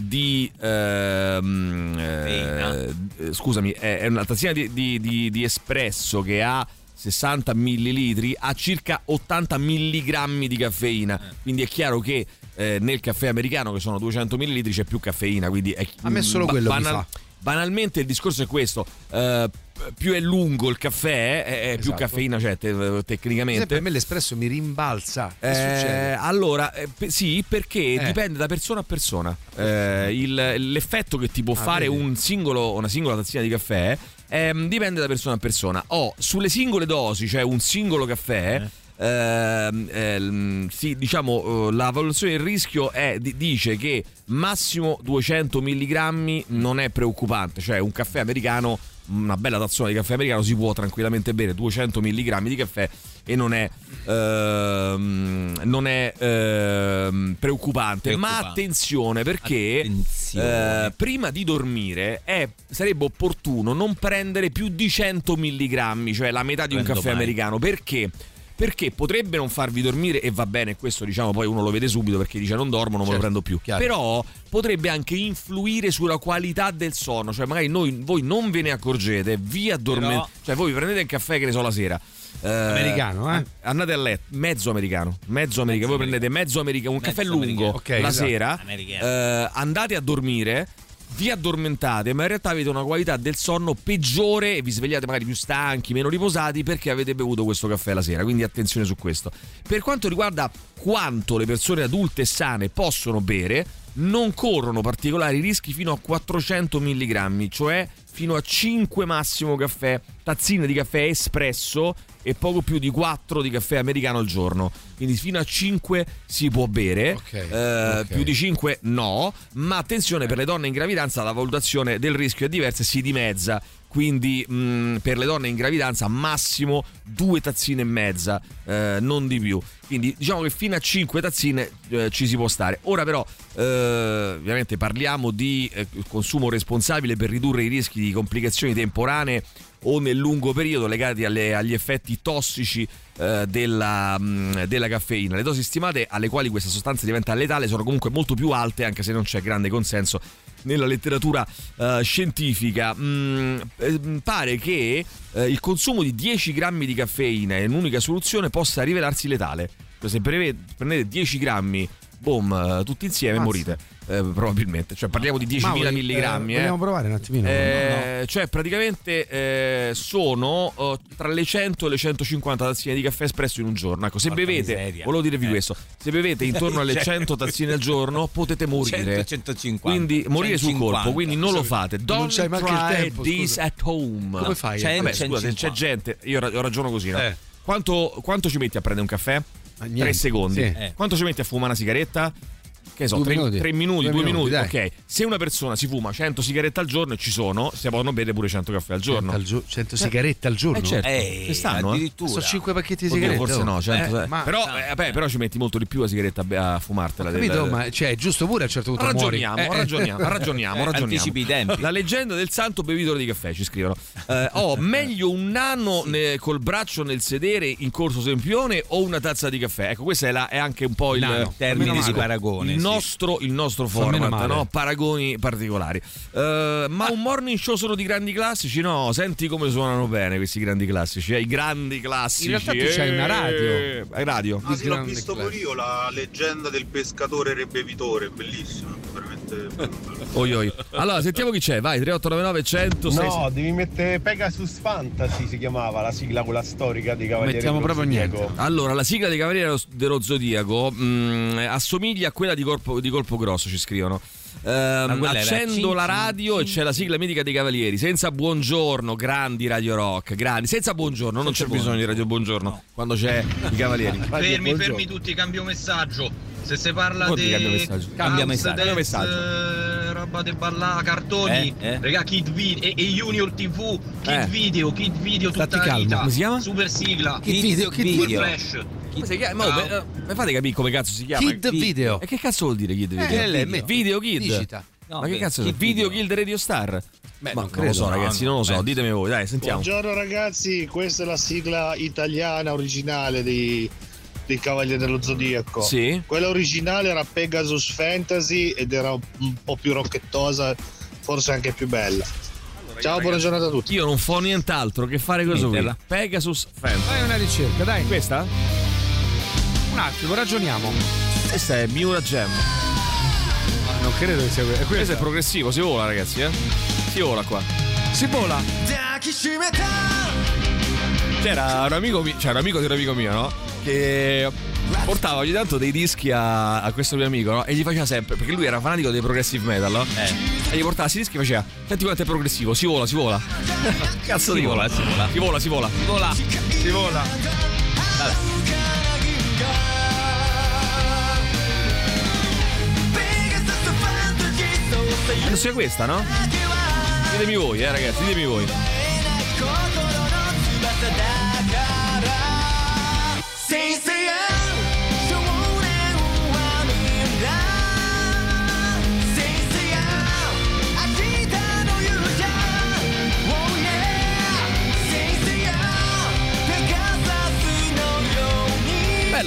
di ehm, eh, eh, scusami è, è una tazzina di, di- di- di espresso che ha 60 ml ha circa 80 mg di caffeina quindi è chiaro che eh, nel caffè americano che sono 200 ml c'è più caffeina quindi è, A me solo ba- quello mi fa. Banalmente il discorso è questo eh, più è lungo il caffè è, è più Esatto. caffeina c'è te- Per tecnicamente a me l'espresso mi rimbalza. Che eh, succede? allora, eh, sì, perché Eh. dipende da persona a persona. Eh, il- l'effetto che ti può Ah, fare un singolo, una singola tazzina di caffè ehm, dipende da persona a persona. O sulle singole dosi, cioè un singolo caffè. Ehm, ehm, sì, diciamo eh, la valutazione del rischio è, di- dice che massimo 200 mg non è preoccupante, cioè un caffè americano, una bella tazzona di caffè americano si può tranquillamente bere 200 mg di caffè e non è, ehm, non è ehm, preoccupante. Ma Preoccupante. attenzione perché eh, prima di dormire è- sarebbe opportuno non prendere più di 100 mg, cioè la metà di un Prendo caffè mai. americano. Perché? Perché potrebbe non farvi dormire e va bene, questo diciamo poi uno lo vede subito perché dice non dormo, non me lo prendo più. Però potrebbe anche influire sulla qualità del sonno, cioè magari noi, voi non ve ne accorgete, vi addormentate, Però- cioè voi prendete il caffè che ne so la sera. eh, Americano, eh? an- Andate a letto, mezzo americano, mezzo americano, voi prendete mezzo americano, un caffè lungo americano. Ok, la esatto. sera, eh, andate a dormire, vi addormentate, ma in realtà avete una qualità del sonno peggiore e vi svegliate magari più stanchi, meno riposati perché avete bevuto questo caffè la sera. Quindi attenzione su questo. Per quanto riguarda quanto le persone adulte e sane possono bere, non corrono particolari rischi fino a 400 mg, cioè fino a 5 massimo caffè, tazzine di caffè espresso e poco più di 4 di caffè americano al giorno. Quindi fino a 5 si può bere, eh, ok. più di 5 no, ma attenzione per le donne in gravidanza la valutazione del rischio è diversa e si dimezza. Quindi mh, per le donne in gravidanza massimo due tazzine e mezza, eh, non di più. Quindi diciamo che fino a 5 tazzine eh, ci si può stare. Ora però eh, ovviamente parliamo di eh, consumo responsabile per ridurre i rischi di complicazioni temporanee o nel lungo periodo legati alle- agli effetti tossici eh, della, mh, della caffeina. Le dosi stimate alle quali questa sostanza diventa letale sono comunque molto più alte, anche se non c'è grande consenso nella letteratura eh, scientifica. Mm, eh, pare che eh, il consumo di 10 grammi di caffeina in un'unica soluzione possa rivelarsi letale. Se prendete 10 grammi, boom, eh, tutti insieme Mazza. morite. eh, probabilmente, cioè parliamo di 10.000 Mauri, milligrammi. eh, eh. vogliamo provare un attimino? Eh, Cioè, praticamente eh, sono eh, tra le 100 e le 150 tazzine di caffè espresso in un giorno. Ecco, se Porca bevete, miseria. volevo dirvi questo: se bevete intorno alle [laughs] Cioè- 100 tazzine al giorno, potete morire. 100, 150. Quindi morire sul 150. colpo, quindi non lo fate. Non Don't il try tempo, this scusa. at home. Come fai? Vabbè, 100, scusa, se c'è 150. gente, io ra- io ragiono così, no? Quanto, quanto ci metti a prendere un caffè? Niente. Tre secondi. Sì. Eh. Quanto ci metti a fumare una sigaretta? Che so, Due tre, minuti. tre minuti, Due due minuti, minuti, ok. Se una persona si fuma 100 sigarette al giorno e ci sono, si possono bere pure 100 caffè al giorno. 100, al gio- 100 sigarette al giorno? Eh certo, Eh, ci stanno, eh. addirittura. Sono 5 pacchetti di Oddio, sigarette. forse oh. no, 100, Eh, ma, però, eh, vabbè, però ci metti molto di più la sigaretta a, fumartela. Ho del- capito, ma cioè, è giusto pure a un certo punto Ragioniamo, muori. Eh, eh. ragioniamo, ragioniamo, Eh, ragioniamo. anticipi i tempi. [laughs] La leggenda del santo bevitore di caffè, ci scrivono. Eh, ho meglio un nano ne- col braccio nel sedere in corso Sempione o una tazza di caffè? Ecco, questo è, la- è anche un po' il termine di paragone. Il sì. nostro, il nostro format, no? paragoni particolari. Eh, ma un morning show solo di grandi classici? No, senti come suonano bene questi grandi classici, eh? i grandi classici. In realtà tu c'hai una radio. Hai radio? Ah, l'ho visto pure io la leggenda del pescatore re bevitore, bellissimo, veramente. Oi, oi. Allora, sentiamo chi c'è, vai, 3899 106. No, devi mettere Pegasus Fantasy si chiamava la sigla quella storica di Cavaliere Mettiamo proprio Zodiaco. niente. Allora, la sigla dei Cavalieri dello Zodiaco mh, assomiglia a quella di Colpo, di Colpo Grosso, ci scrivono. Ehm, accendo la radio e c'è la sigla mitica dei Cavalieri. Senza buongiorno, grandi Radio Rock, grandi. Senza buongiorno, non c'è bisogno di Radio Buongiorno quando c'è i Cavalieri. [laughs] Fermi, fermi tutti, cambio messaggio. Se si parla di cambio messaggio? Cambia messaggio. dance, Cambia eh, roba de balla, cartoni, Eh, eh. regà, Kid Video e, e Junior TV, Kid Eh. Video, Kid Video tutta Stati la calmo. vita. Come si chiama? Super sigla. Kid Video, Kid Super Video. Flash. Come si chiama? Ma, Ciao. eh, mi fate capire come cazzo si chiama? Kid Video. E che cazzo vuol dire Kid Video? Eh, mette- Video Kid. Digita. No, Ma che beh, cazzo è? Kid Video Video. Kill Radio Star? Beh, Ma non non lo so, credo, no, ragazzi, no, non lo so. penso. Ditemi voi, dai, sentiamo. Buongiorno ragazzi, questa è la sigla italiana originale dei, dei Cavalieri dello Zodiaco. Sì. Quella originale era Pegasus Fantasy ed era un po' più rocchettosa, forse anche più bella. Ciao, buona giornata a tutti. Io non fo nient'altro che fare questo qui. Pegasus Fantasy. Fai una ricerca, dai. Questa? Un attimo, ragioniamo. Questa è Miura Gem. Ma non credo che sia que- è Questo questa. è progressivo, si vola ragazzi, eh? Si vola qua. Si vola. C'era un amico mio, cioè un amico di un amico mio, no? Che portava ogni tanto dei dischi a, a questo mio amico, no? E gli faceva sempre, perché lui era fanatico dei progressive metal, no? E gli portava questi dischi e faceva, senti quanto è progressivo, si vola, si vola. Cazzo Si di vola, si vola. Si vola, si vola. Si vola. Si vola. Adesso è questa, no? Ditemi voi, eh ragazzi, ditemi voi.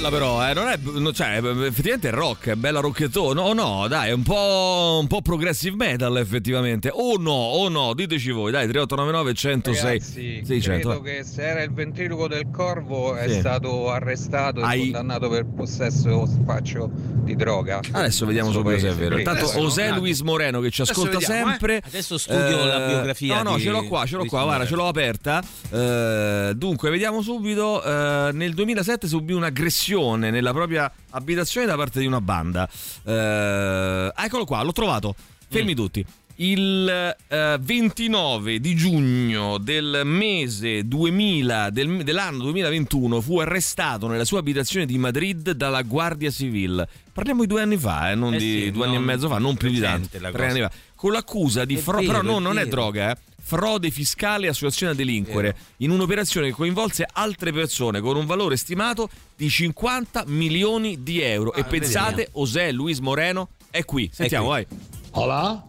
Bella però, eh, non è, cioè, effettivamente è rock, è bella rockettone, no, no, dai, è un po', un po' progressive metal effettivamente, o no, o no, diteci voi, dai, 3899 106 Ragazzi, 600. credo che se era il ventriloquo del corvo è Sì. stato arrestato e Hai- condannato per possesso o spaccio di droga. Adesso vediamo subito se è vero. Intanto Adesso no, José. Luis Moreno che ci Adesso ascolta vediamo, eh. sempre. Adesso studio la biografia No, no, di ce l'ho qua, ce l'ho Luis qua, guarda, Moreno. ce l'ho aperta. Eh, dunque, vediamo subito. eh, nel 2007 subì un'aggressione nella propria abitazione da parte di una banda. Eh, eccolo qua, l'ho trovato. Fermi tutti. Il eh, 29 di giugno del mese 2000 del- dell'anno 2021 fu arrestato nella sua abitazione di Madrid dalla Guardia Civile. Parliamo di due anni fa, eh, non Eh di sì, due anni e non mezzo fa, non più di tanto. Tre cosa. anni fa. Con l'accusa di frode, però no, non è droga, eh. Frode fiscale e associazione a delinquere in un'operazione che coinvolse altre persone con un valore stimato di 50 milioni di euro. e Ah, pensate, vediamo. José Luis Moreno è qui. Sentiamo, vai. Hola,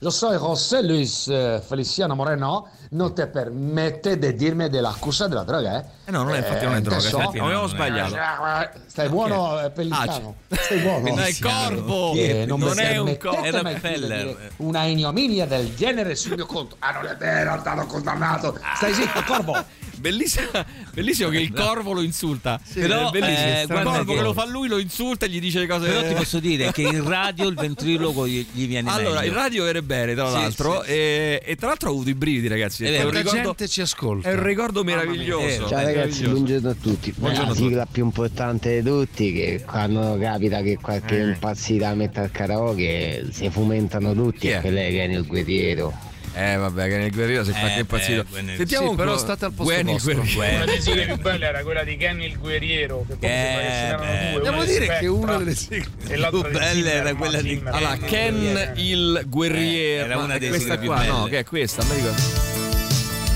Yo soy José Luis eh, Feliciano Moreno, non ti permette di dirmi dell'accusa della droga, eh? Eh no, non è- infatti non è droga, adesso- infatti avevamo sbagliato. Eh, Stai buono, eh, Pellicano? Stai buono? No, è corvo! Che non, Non è un corvo. Dire Una ignominia del genere sul mio conto. Ah, non è vero, è stato condannato. Stai zitto, corvo! [laughs] Bellissimo, bellissimo che il corvo lo insulta. Però, È bellissimo. eh, il guarda corvo che- lo fa lui lo insulta e gli dice le cose. Però ti posso dire che in radio il ventriloquo gli, gli viene Allora, meglio. il radio era bene, tra Sì, l'altro. sì, E, e tra l'altro ho avuto i brividi, ragazzi. È È, un La ricordo, gente ci ascolta. è un ricordo meraviglioso. Ciao ragazzi, buongiorno a tutti. Buongiorno la sigla più importante di tutti che quando capita che qualche Eh. impazzita mette al karaoke si fomentano tutti è? e quella che è il guerriero. Eh, vabbè, che nel guerriero si fa Eh, che impazzito. beh, Gwen- Sentiamo sì, un però po'- state al posto Gwen vostro. guerriero. Una delle sigle [laughs] più belle era quella di Kenny il guerriero. Che poi ce n'erano due. Devo dire che una delle sigle più belle era quella di- Zimmerman. Allora, Ken il guerriero. Eh, era una delle questa sigle più qua, no, belle. che è questa? Mi ricordo.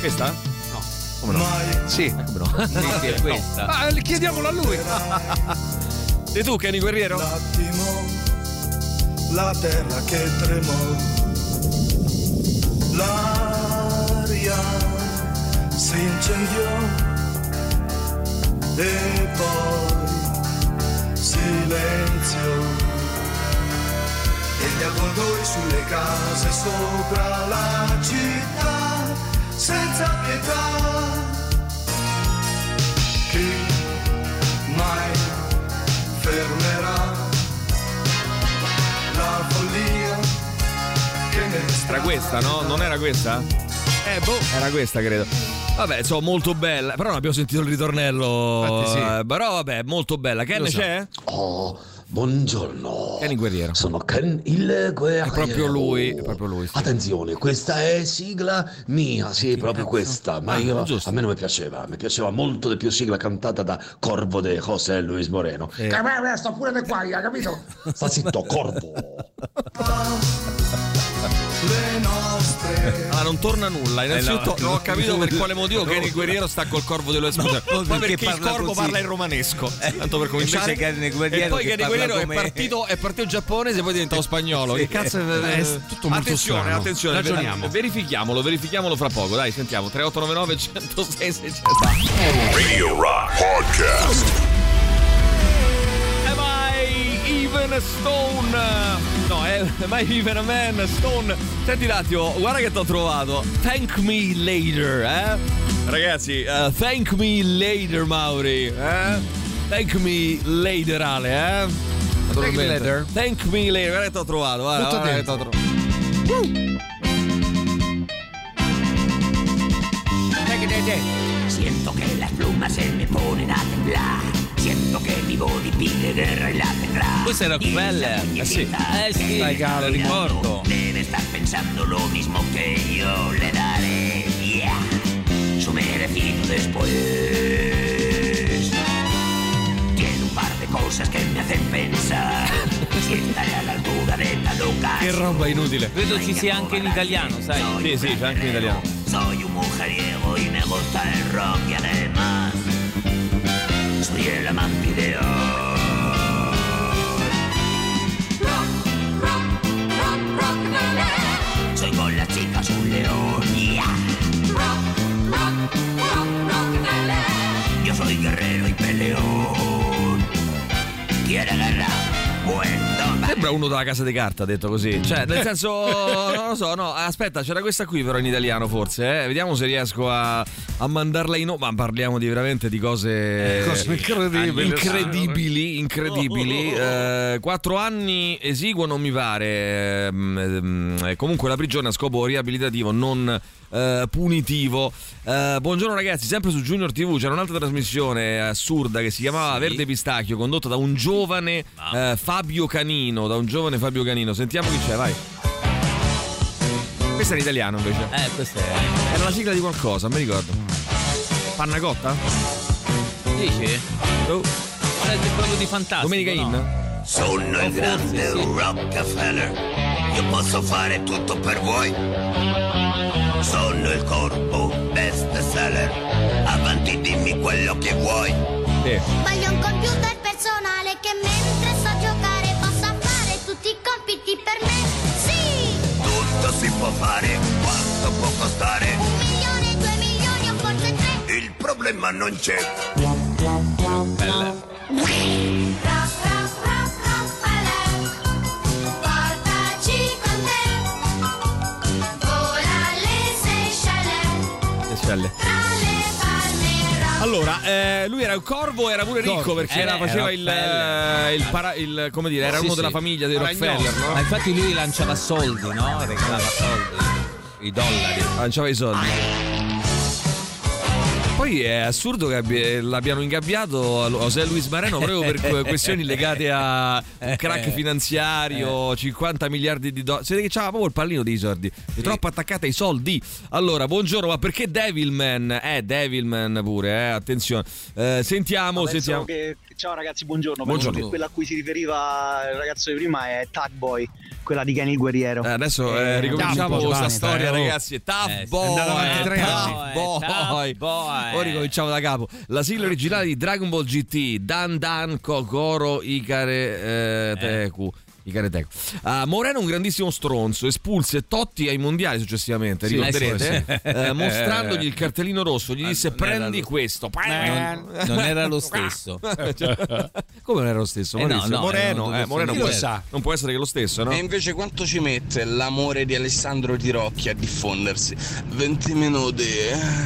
Questa? No. Come no? Sì. Eh, come no? Sì, sì, è questa. Ah, chiediamolo a lui. [laughs] Sei tu, Kenny Guerriero? attimo la terra che tremò, l'aria si incendiò e poi silenzio e gli avvoltoi sulle case sopra la città senza pietà. Che Era questa, no? Non era questa? Eh, boh. Era questa, credo. Vabbè, insomma, molto bella. Però non abbiamo sentito il ritornello. Infatti sì. Eh, Però vabbè, molto bella. Ken so. c'è? Oh, buongiorno. Ken il guerriero. Sono Ken il guerriero. È proprio lui, è proprio lui. sì. Attenzione, questa è sigla mia, sì, proprio questa. Ma Ah, io, giusto. a me non mi piaceva, mi piaceva molto di più sigla cantata da Corvo de José Luis Moreno. Sì. Che me sto pure di qua, capito? [laughs] Sta zitto, Corvo. [laughs] Ah, non torna nulla. Innanzitutto Eh, no. non ho capito per quale motivo Kenny il guerriero sta col corvo dello esplosione. No, Poi perché perché il corvo così. parla in romanesco. Tanto per cominciare. Kenny e poi che Kenny Guerriero è partito, è partito giapponese e poi è diventato spagnolo. Sì. Che cazzo è, È tutto molto attenzione, strano. attenzione. Ragioniamo. Verifichiamolo, verifichiamolo fra poco. Dai, sentiamo. 3899 106 600. Radio Rock Podcast. Even Stone? No, è Am I even a man? Stone. Senti un attimo, guarda che t'ho trovato. Thank me later, eh? Ragazzi, eh, thank me later, Mauri, eh? Thank me later, Ale, eh? Thank me later. Thank me later, guarda che t'ho trovato. Guarda, Butta guarda che t'ho trovato. Siento que las plumas se me ponen a temblar. Siento que mi body pide guerra y la tendrá. Questo era Rockefeller. Sì. Eh sì, lo ricordo. Debe estar pensando lo mismo que yo le daré. Yeah. Su merecido después. Tiene un par de cosas que me hacen pensar. Che roba inutile. Credo ci sia anche in italiano, sai? Sì, sì, c'è anche in italiano. Soy un mujeriego y me gusta el rock y además soy el amante ideal. Soy con las chicas un león. yeah. Yo soy guerrero y peleón. Quiere guerra, bueno. Sembra uno della casa di carta, detto così. Cioè, nel senso, [laughs] non lo so, no. Aspetta, c'era questa qui, però in italiano, forse. Eh? Vediamo se riesco a, a mandarla in. Ma parliamo di veramente di cose. Cose incredibili. Incredibili, incredibili. Eh, quattro anni esiguo, non mi pare. Ehm, comunque la prigione a scopo riabilitativo, non. Eh, punitivo Eh, buongiorno ragazzi sempre su Junior TV c'era un'altra trasmissione assurda che si chiamava Sì. Verde Pistacchio condotta da un giovane eh, Fabio Canino da un giovane Fabio Canino sentiamo chi c'è vai questo è in italiano invece Eh, questo è. era la sigla di qualcosa mi ricordo Panna cotta? Dici? Oh. Non è proprio di fantastico. Domenica no? In? Sono il forse grande sì. Rockefeller, io posso fare tutto per voi. Sono il corpo best seller, avanti dimmi quello che vuoi. Voglio un computer personale che mentre so giocare possa fare tutti i compiti per me. Sì! Tutto si può fare? Quanto può costare? Un milione, due milioni o forse tre. Il problema non c'è. Bella. Ra- Allora, eh, lui era un corvo, era pure ricco perché era- faceva il, Rockefeller. eh, il, para- il- come dire, era Sì, uno sì. della famiglia dei Rockefeller, Rockefeller, no? Ma infatti lui lanciava soldi, no? Regalava soldi. I dollari. Lanciava i soldi. Poi è assurdo che abbia- l'abbiano ingabbiato a José Luis Mareno proprio per que- questioni legate a un crack finanziario, 50 miliardi di dollari. Si vede che c'aveva proprio il pallino dei soldi. È troppo attaccata ai soldi. Allora, buongiorno, ma perché Devilman? Eh, Devilman pure, eh, attenzione. Eh, sentiamo, Penso sentiamo. che- Ciao ragazzi, buongiorno. Buongiorno. Penso che quella a cui si riferiva il ragazzo di prima è Tag Boy, quella di Kenny il Guerriero. Eh, adesso eh, Eh, ricominciamo questa storia, eh, oh. ragazzi. È Tough Eh. Boy. Boy. Boy. Ora ricominciamo da capo. La sigla originale di Dragon Ball GT, Dan Dan Kokoro Ikare eh, Teku. Ikare Teku. Ah, Moreno un grandissimo stronzo, espulse Totti ai mondiali successivamente, Sì, ricorderete? sì, sì. Eh, mostrandogli il cartellino rosso, gli disse non era prendi lo- questo. Non, non era lo stesso. [laughs] Come non era lo stesso? Eh no, no, Moreno, due eh, Moreno può essere- non può essere che lo stesso, no? E invece quanto ci mette l'amore di Alessandro Tirocchi a diffondersi? 20 minuti.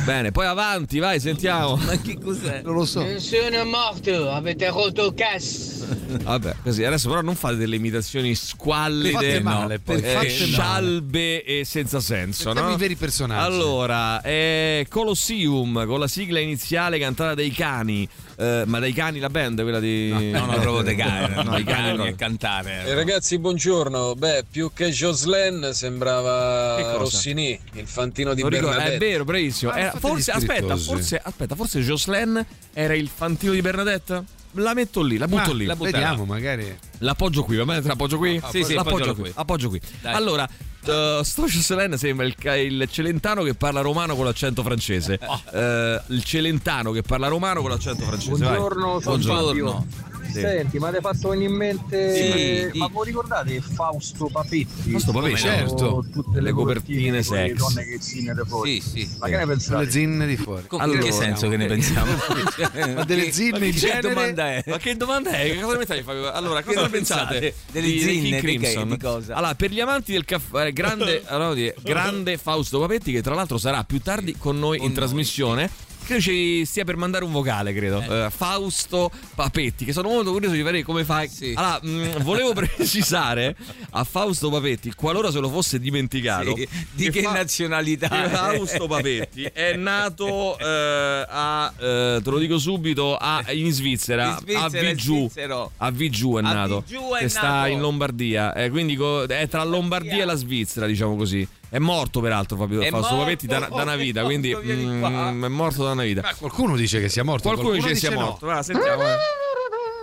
Bene, poi avanti, vai, sentiamo. Ma che cos'è? Non lo so. Sono morto, avete rotto il cazzo. [laughs] Vabbè, così adesso però non fate delle imitazioni squallide, Fatte male, poi, eh, scialbe e senza senso, no? i veri personaggi. Allora, è Colosseum con la sigla iniziale cantata dai cani. Eh, ma dai cani la band, quella di. No, no, proprio dei cani. [laughs] No, No, i cani no. a cantare. Eh, ragazzi, buongiorno. Beh, più che Che sembrava? Rossini, il fantino di Bernadette. è vero, bravissimo. Ah, Era- fate forse, aspetta, forse, aspetta, forse Jocelyn era il fantino di Bernadette? La metto lì, la butto Ma lì. la buttiamo, magari. L'appoggio qui, va bene? L'appoggio qui? Ah, Sì, sì, l'appoggio qui. Appoggio qui. Dai. Allora, uh, sto Jocelyn sembra il, il celentano che parla romano con l'accento francese. Eh, il celentano che parla romano con l'accento francese. vai. Buongiorno, sono Fabio. Sì. Senti, ma ti fatto venire in mente. Sì, ma voi ricordate Fausto Papetti? Fausto Papetti, certo. Tutte Le copertine con le sex. donne che zinne fuori. Sì, sì. Ma che ne pensate? Le zinne di fuori. In che senso che ne pensiamo? [laughs] Ma delle zinne Ma in che genere. domanda è? Ma che domanda è? Che cosa ne fai, Fabio? Allora, cosa Cosa ne pensate? Delle di- zinne, di che? Di cosa? Allora, per gli amanti del caffè, eh, grande, allora, grande Fausto Papetti, che tra l'altro sarà più tardi con noi in trasmissione. Credo ci stia per mandare un vocale, credo. Eh, Fausto Papetti, che sono molto curioso di vedere come fai. Allora, mh, volevo [laughs] precisare a Fausto Papetti, qualora se lo fosse dimenticato, Sì, di che nazionalità che è? Fausto Papetti è nato eh, a, eh, te lo dico subito, a- in Svizzera, In Svizzera, a Vigiù. A Vigiù è A nato. Vigiù è che sta nato. in Lombardia. Eh, quindi co- è tra Lombardia e la Svizzera, diciamo così. È morto peraltro Fabio È Fausto? Papetti da, da una vita, quindi mm, è morto da una vita. Qualcuno dice che sia morto. Qualcuno, dice che sia no. morto. Va, sentiamo. eh.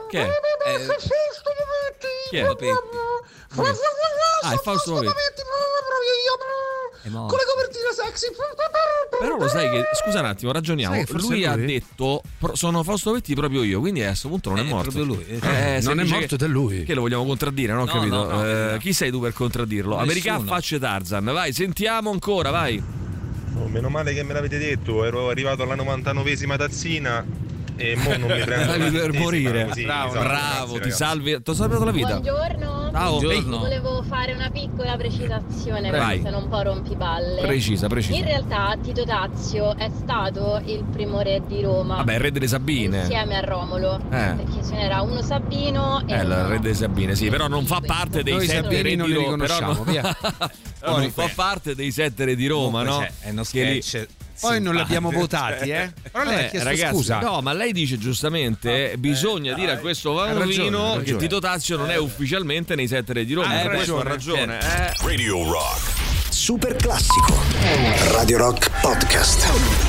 Che è? Chi è? Ah, è Fausto Papetti. È morto. Con le copertine sexy. Però lo sai che, scusa un attimo, ragioniamo. Lui è ha detto, sono Fausto Papetti proprio io, quindi a questo punto non è Eh, morto. proprio lui, eh. se Non è morto ed è lui. Che lo vogliamo contraddire, non ho No, capito. no, no, Eh, no. Chi sei tu per contraddirlo? America facce Tarzan, vai, sentiamo ancora, vai. Oh, meno male che me l'avete detto, ero arrivato alla 99esima tazzina e mo non mi prendo Stavi per morire. così, bravo, esatto, bravo, grazie, ti ragazzi. salvi. Ti ho salvato la vita. Buongiorno. Ciao. Buongiorno. Volevo fare una piccola precisazione Vai. perché sono un po' rompipalle. Precisa, precisa. In realtà Tito Tazio è stato il primo re di Roma. Vabbè, il re delle Sabine. Insieme a Romolo. Eh. Perché ce n'era uno Sabino e Eh, il re delle Sabine, sì, però non fa parte dei Noi sette re di Roma. Però non, via. però [laughs] non fa parte dei sette re di Roma, no? È uno sketch. Poi non li abbiamo votati, eh. Però lei ha Eh, chiesto ragazzi, scusa. No, ma lei dice giustamente: bisogna dire a questo bambino ha che. Tito Tazio non è ufficialmente nei sette di Roma. Ah, Per ha questo ha ragione, ragione. Eh. Radio Rock. Super classico. Radio Rock Podcast.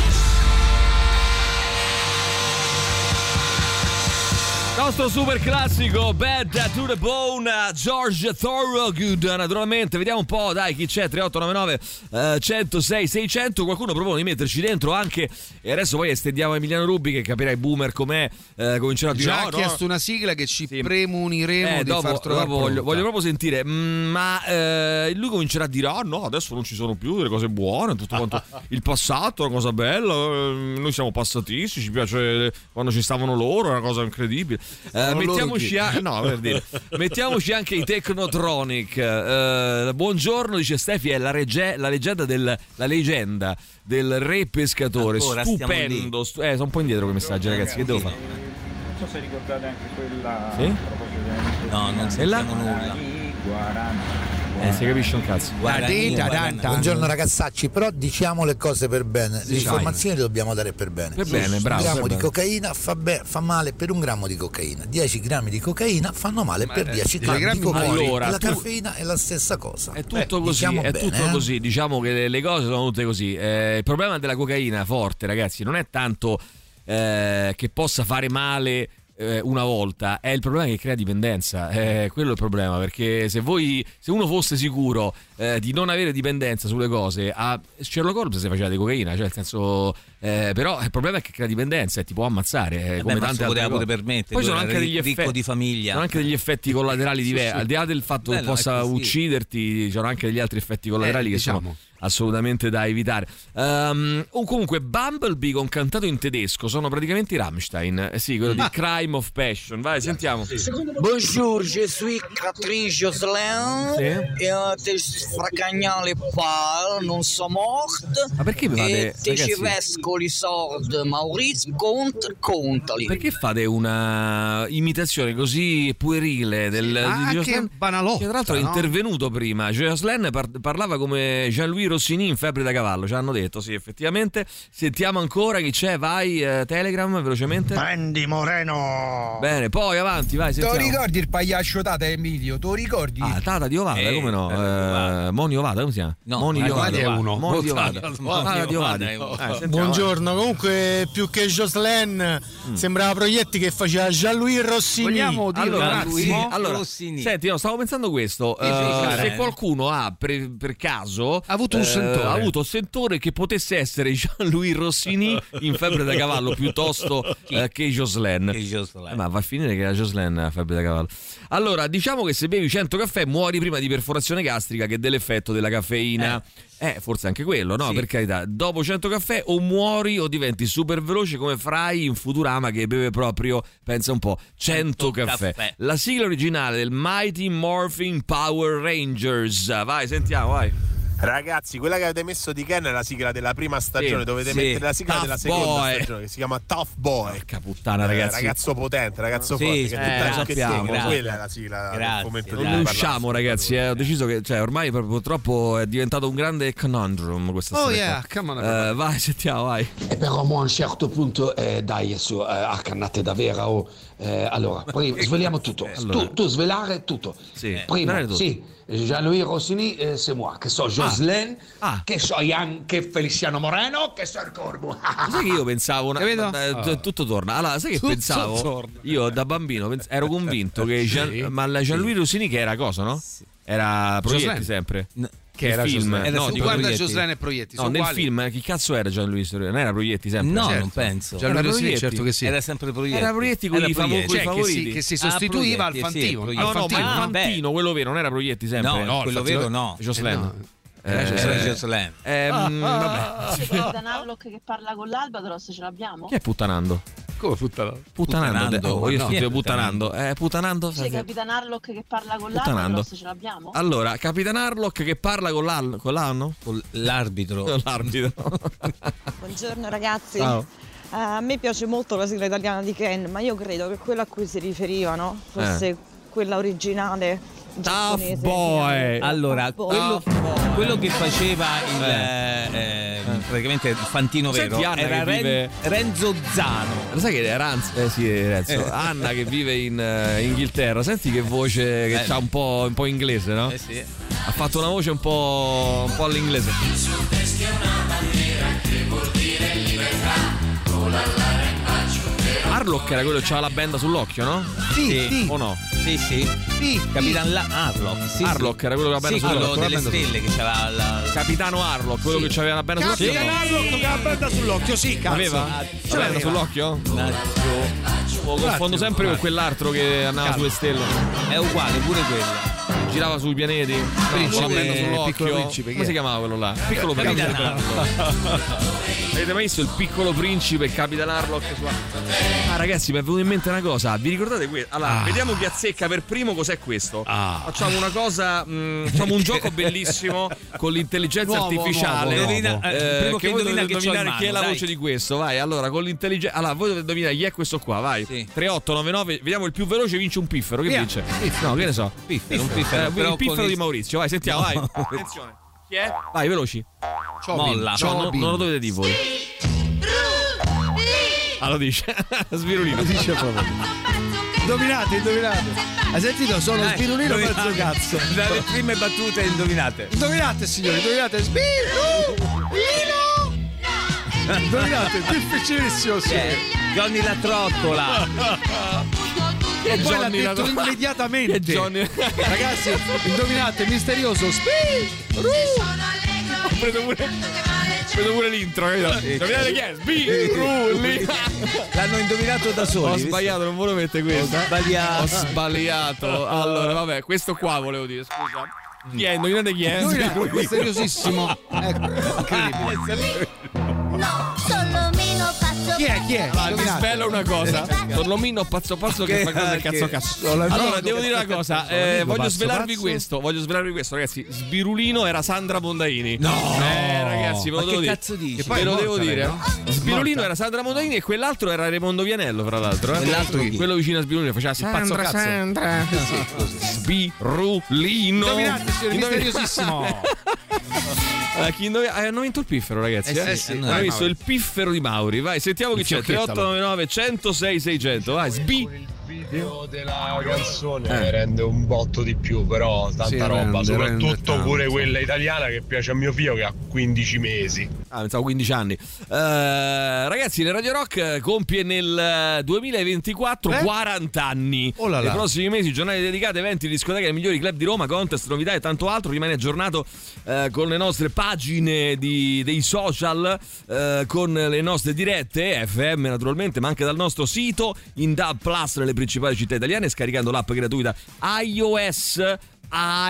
Nostro super classico Bad to the Bone George Thorogood naturalmente vediamo un po' dai chi c'è 3899 eh, 106 600 qualcuno propone di metterci dentro anche e adesso poi estendiamo Emiliano Rubi che capirai boomer com'è eh, comincerà a dire Già no, ha no, chiesto una sigla che ci premuniremo eh, di dopo, far trovare dopo voglio, voglio proprio sentire, mm, ma eh, lui comincerà a dire: Ah, no, adesso non ci sono più delle cose buone. Tutto quanto [laughs] il passato è una cosa bella. eh, noi siamo passatisti. Ci piace quando ci stavano loro, è una cosa incredibile. Eh, mettiamoci, a- no, per dire, [laughs] mettiamoci anche i Technotronic. Eh, buongiorno, dice Stefi. È la, regge- la leggenda del, la leggenda del re pescatore. Ancora, Stupendo. stu- eh, sono un po' indietro con i messaggi, ragazzi. Che devo fare? Non so se ricordate anche quella Sì? No, non sentiamo nulla. Eh, si capisce un cazzo. Guarani. Buongiorno ragazzacci, però diciamo le cose per bene, le informazioni le dobbiamo dare per bene. Per bene, un bravo, grammo per di bene. cocaina fa, be- fa male per un grammo di cocaina, 10 grammi di cocaina fanno male per eh, 10 due grammi di cocaina. Allora, la tu- caffeina è la stessa cosa. È tutto così, diciamo è bene, tutto eh? così. Diciamo che le, le cose sono tutte così. Eh, il problema della cocaina forte, ragazzi, non è tanto eh, che possa fare male eh, una volta, è il problema che crea dipendenza. Eh, quello è il problema. Perché se voi, se uno fosse sicuro eh, di non avere dipendenza sulle cose, a Sherlock Holmes si faceva di cocaina, cioè nel senso. eh, però il problema è che crea dipendenza e ti può ammazzare. eh, Eh come beh, tante altre poteva pure permettere, Poi sono anche degli effetti di famiglia. Sono anche degli effetti collaterali [laughs] Sì, diversi. sì. Al di là del fatto Beh, che possa ucciderti, ci sono anche degli altri effetti collaterali Eh, che diciamo. sono assolutamente da evitare. Ehm, o comunque Bumblebee con cantato in tedesco sono praticamente i Rammstein. Eh sì, quello di Crime of Passion. Vai, sentiamo. Bonjour, je suis Catherine Jocelyn Sì. et euh, te fracagnale parle, non so morte. Ma perché mi fate- E te ci vescoli sord, Maurizio, cont, contali. Perché fate una imitazione così puerile del Ah, di che Jocelyn? banalotta, Che tra l'altro è no? intervenuto prima. Jocelyn par- parlava come Jean-Louis Rossini in febbre da cavallo. Ci hanno detto, sì, effettivamente. Sentiamo ancora chi c'è. Vai, eh, Telegram, velocemente. Prendi Moreno! Bene, poi avanti, vai, Te lo sentiamo. ricordi il pagliaccio Tata Emilio? Te lo ricordi? Ah, Tata di Ovada, Eh, come no? Eh, Moni Ovada, come si chiama? No, Moni Ovada. è uno. Moni Ovada. Tata di Ovada. Ovada Eh, Buongiorno, comunque più che Jocelyn Mm. sembrava Proietti che faceva Jean-Louis Rossini. allora, sì, allora, senti, no, stavo pensando questo. Eh, se qualcuno ha per, per caso ha avuto un sentore. ha avuto un sentore che potesse essere Jean-Louis Rossini in febbre da cavallo piuttosto eh, che Jocelyn. Eh, ma va a finire che era Jocelyn a febbre da cavallo. Allora, diciamo che se bevi 100 caffè muori prima di perforazione gastrica che dell'effetto della caffeina. Eh, forse anche quello, no? Sì. Per carità, dopo 100 caffè o muori o diventi super veloce come Fry in Futurama che beve proprio, pensa un po', 100 caffè. caffè. La sigla originale del Mighty Morphin Power Rangers. Vai, sentiamo, vai. Ragazzi, quella che avete messo di Ken è la sigla della prima stagione, Sì, dovete sì. mettere la sigla Tough della seconda Boy. stagione che si chiama Tough Boy. Porca puttana, Eh, ragazzi. ragazzo potente, ragazzo Sì, forte, sì, che eh, sappiamo, grazie. quella è la sigla del Grazie. Non di ne parlare. usciamo, ragazzi. eh. Ho deciso che cioè, ormai purtroppo è diventato un grande conundrum questa Oh, storia. yeah, come on, Eh, vai, sentiamo, vai. E però a un certo punto, eh, dai, su, eh, accannate davvero. oh, eh, allora, prima, [laughs] sveliamo tutto. Allora. Tu, tu svelare tutto. Sì. non Prima, tutto. sì, Jean-Louis Rossini, eh, c'est moi, che so Jocelyn, Ah. che so anche Feliciano Moreno, che so il Corvo. Sai che io pensavo, una, Capito? Ah. t- tutto torna. Allora, sai che Tutto pensavo? torna. Io da bambino pens- ero convinto [laughs] che Gian- Sì. ma la Gianluigi Rossini che era cosa, no? Era Proietti Jocelyn. sempre. Che Nel era film, Jocelyn. Era no, dico guarda Proietti. Jocelyn e Proietti, No, nel uguali. film chi cazzo era Gianluigi Rossini? Non era Proietti sempre? No, Certo. non penso. Era Gianluigi Proietti. certo che sì. Era sempre Proietti. Era Proietti con Era i famo- Proietti. coi Cioè, che si- favoriti. che si Ah, sostituiva al sì, Fantino. Proietti. No, no, Fantino. ma. Fantino, quello vero, non era Proietti sempre. No, No, quello vero no. Jocelyn. Eh, no. Eh, eh, Jocelyn. ehm, vabbè. Che parla con l'Albatros, ce l'abbiamo? Chi è puttanando? Come puttanando? Puttanando, Puttanando, oh, io no. è puttanando. Eh, puttanando? C'è Capitan Harlock che parla con Puttanando. l'Albatros, ce l'abbiamo? Allora, Capitan Harlock che parla con l'anno? Con l'anno? Con l'arbitro. Con l'arbitro. [laughs] Buongiorno ragazzi. Ciao. Eh, a me piace molto la sigla italiana di Ken, ma io credo che quella a cui si riferivano fosse Eh. quella originale giapponese. Boy. Allora, Tough quello, Boy. quello che faceva il, eh, praticamente il fantino Senti vero Anna era che vive- Renzo Zano. Lo sai che è Ranz? Eh sì, Renzo. Eh. Anna che vive in eh, Inghilterra. Senti che voce che Eh. ha un po', un po' inglese, no? Eh sì. Ha fatto una voce un po', un po' all'inglese. Harlock era quello che aveva la benda sull'occhio, no? Sì, sì. O no? Sì, sì. Capitan La- Harlock. Sì, Harlock era quello che aveva Sì, quello sull'occhio. delle stelle che c'aveva la... Capitano Harlock, quello Sì. che aveva la benda sull'occhio. Capitan no? Harlock che ha la benda sull'occhio, sì, cazzo. Aveva? Ce La benda l'aveva. sull'occhio? Lo confondo sempre con quell'altro che andava sulle stelle. È uguale, pure quella. Girava sui pianeti. Principe, benda sull'occhio. principe, Come si chiamava quello là? Piccolo Capitan principe. Avete mai visto il piccolo principe Capitan Harlock? Ah, ragazzi, mi è venuta in mente una cosa. Vi ricordate questo? Allora, Ah. vediamo chi azzecca per primo cos'è questo. Ah. Facciamo una cosa. mh, facciamo un gioco bellissimo con l'intelligenza Nuovo, artificiale. nuovo, Indovina- Eh, eh, primo che che voi dovete che indovinare chi è la mano, voce dai. di questo. Vai, allora, con l'intelligenza. Allora, voi dovete indovinare chi è questo qua. Vai. Sì. 3899. Vediamo il più veloce vince un piffero. Che Via. vince? Piffero. No, che ne so. Piffero, un piffero, Eh, però il piffero di Maurizio. Vai, sentiamo, No. vai. Attenzione. Chi è? Vai, veloci. Molla. No, no, non lo dovete dire voi. Ah, lo dice. [laughs] Svirulino. Dice proprio. Indovinate, indovinate. Hai sentito? Sono Dai, spirulino indovinate. mezzo cazzo. Dalle prime battute indovinate. Indovinate, signori, indovinate. Spirulino! Indovinate, difficilissimo, signori. Johnny la trottola. E poi l'ha Johnny la- detto immediatamente. Che [laughs] Johnny- Ragazzi, indovinate, misterioso. Spirulino! Preso pure, preso pure l'intro, capito? Indovinate chi è? Sbirulli. L'hanno indovinato da soli. Ho sbagliato, non volevo mettere questo. Ho sbagliato. Ho sbagliato. Allora, vabbè, questo qua volevo dire, scusa. Chi è? Indovinate chi è? Indovinate, misteriosissimo. Ecco, incredibile. Solo meno pazzo Chi è? Chi è? Ah, vi svelo una cosa. Torlomino pazzo pazzo che, Che- fa cose che- cazzo cazzo. Allora, devo dire una cosa. eh, voglio pazzo svelarvi pazzo. questo. Voglio svelarvi questo, ragazzi. Sbirulino era Sandra Mondaini. No. Eh, ragazzi, ve lo Ma devo che dire. cazzo dici? Ve lo devo dire. no? Sbirulino Morta. era Sandra Mondaini e quell'altro era Raimondo Vianello, fra l'altro. eh. Quell'altro chi? Quello vicino a Sbirulino faceva pazzo Sandra, cazzo. Sandra. Sbirulino. Indovinate, Indovina- misteriosissimo. [laughs] Allora, chi indovina- eh, hanno vinto il piffero, ragazzi. Eh Eh, sì, sì, eh, Hanno visto il piffero di Mauri. Vai, sentiamo chi c'è. fiocchettalo. 3899 106 600. Vai, sbi. Il video della canzone Eh. rende un botto di più, però tanta Sì, roba, rende, rende soprattutto tanto. pure quella italiana che piace a mio figlio che ha 15 mesi. Ah, pensavo 15 anni. Eh, ragazzi, le Radio Rock eh, compie nel eh, 2024 Eh? 40 anni. Oh là là. Nei prossimi mesi, giornate dedicate, eventi, discoteche ai migliori club di Roma, contest, novità e tanto altro. Rimane aggiornato eh, con le nostre pagine di- dei social, eh, con le nostre dirette, FM naturalmente, ma anche dal nostro sito in DAB Plus nelle principali città italiane, scaricando l'app gratuita iOS,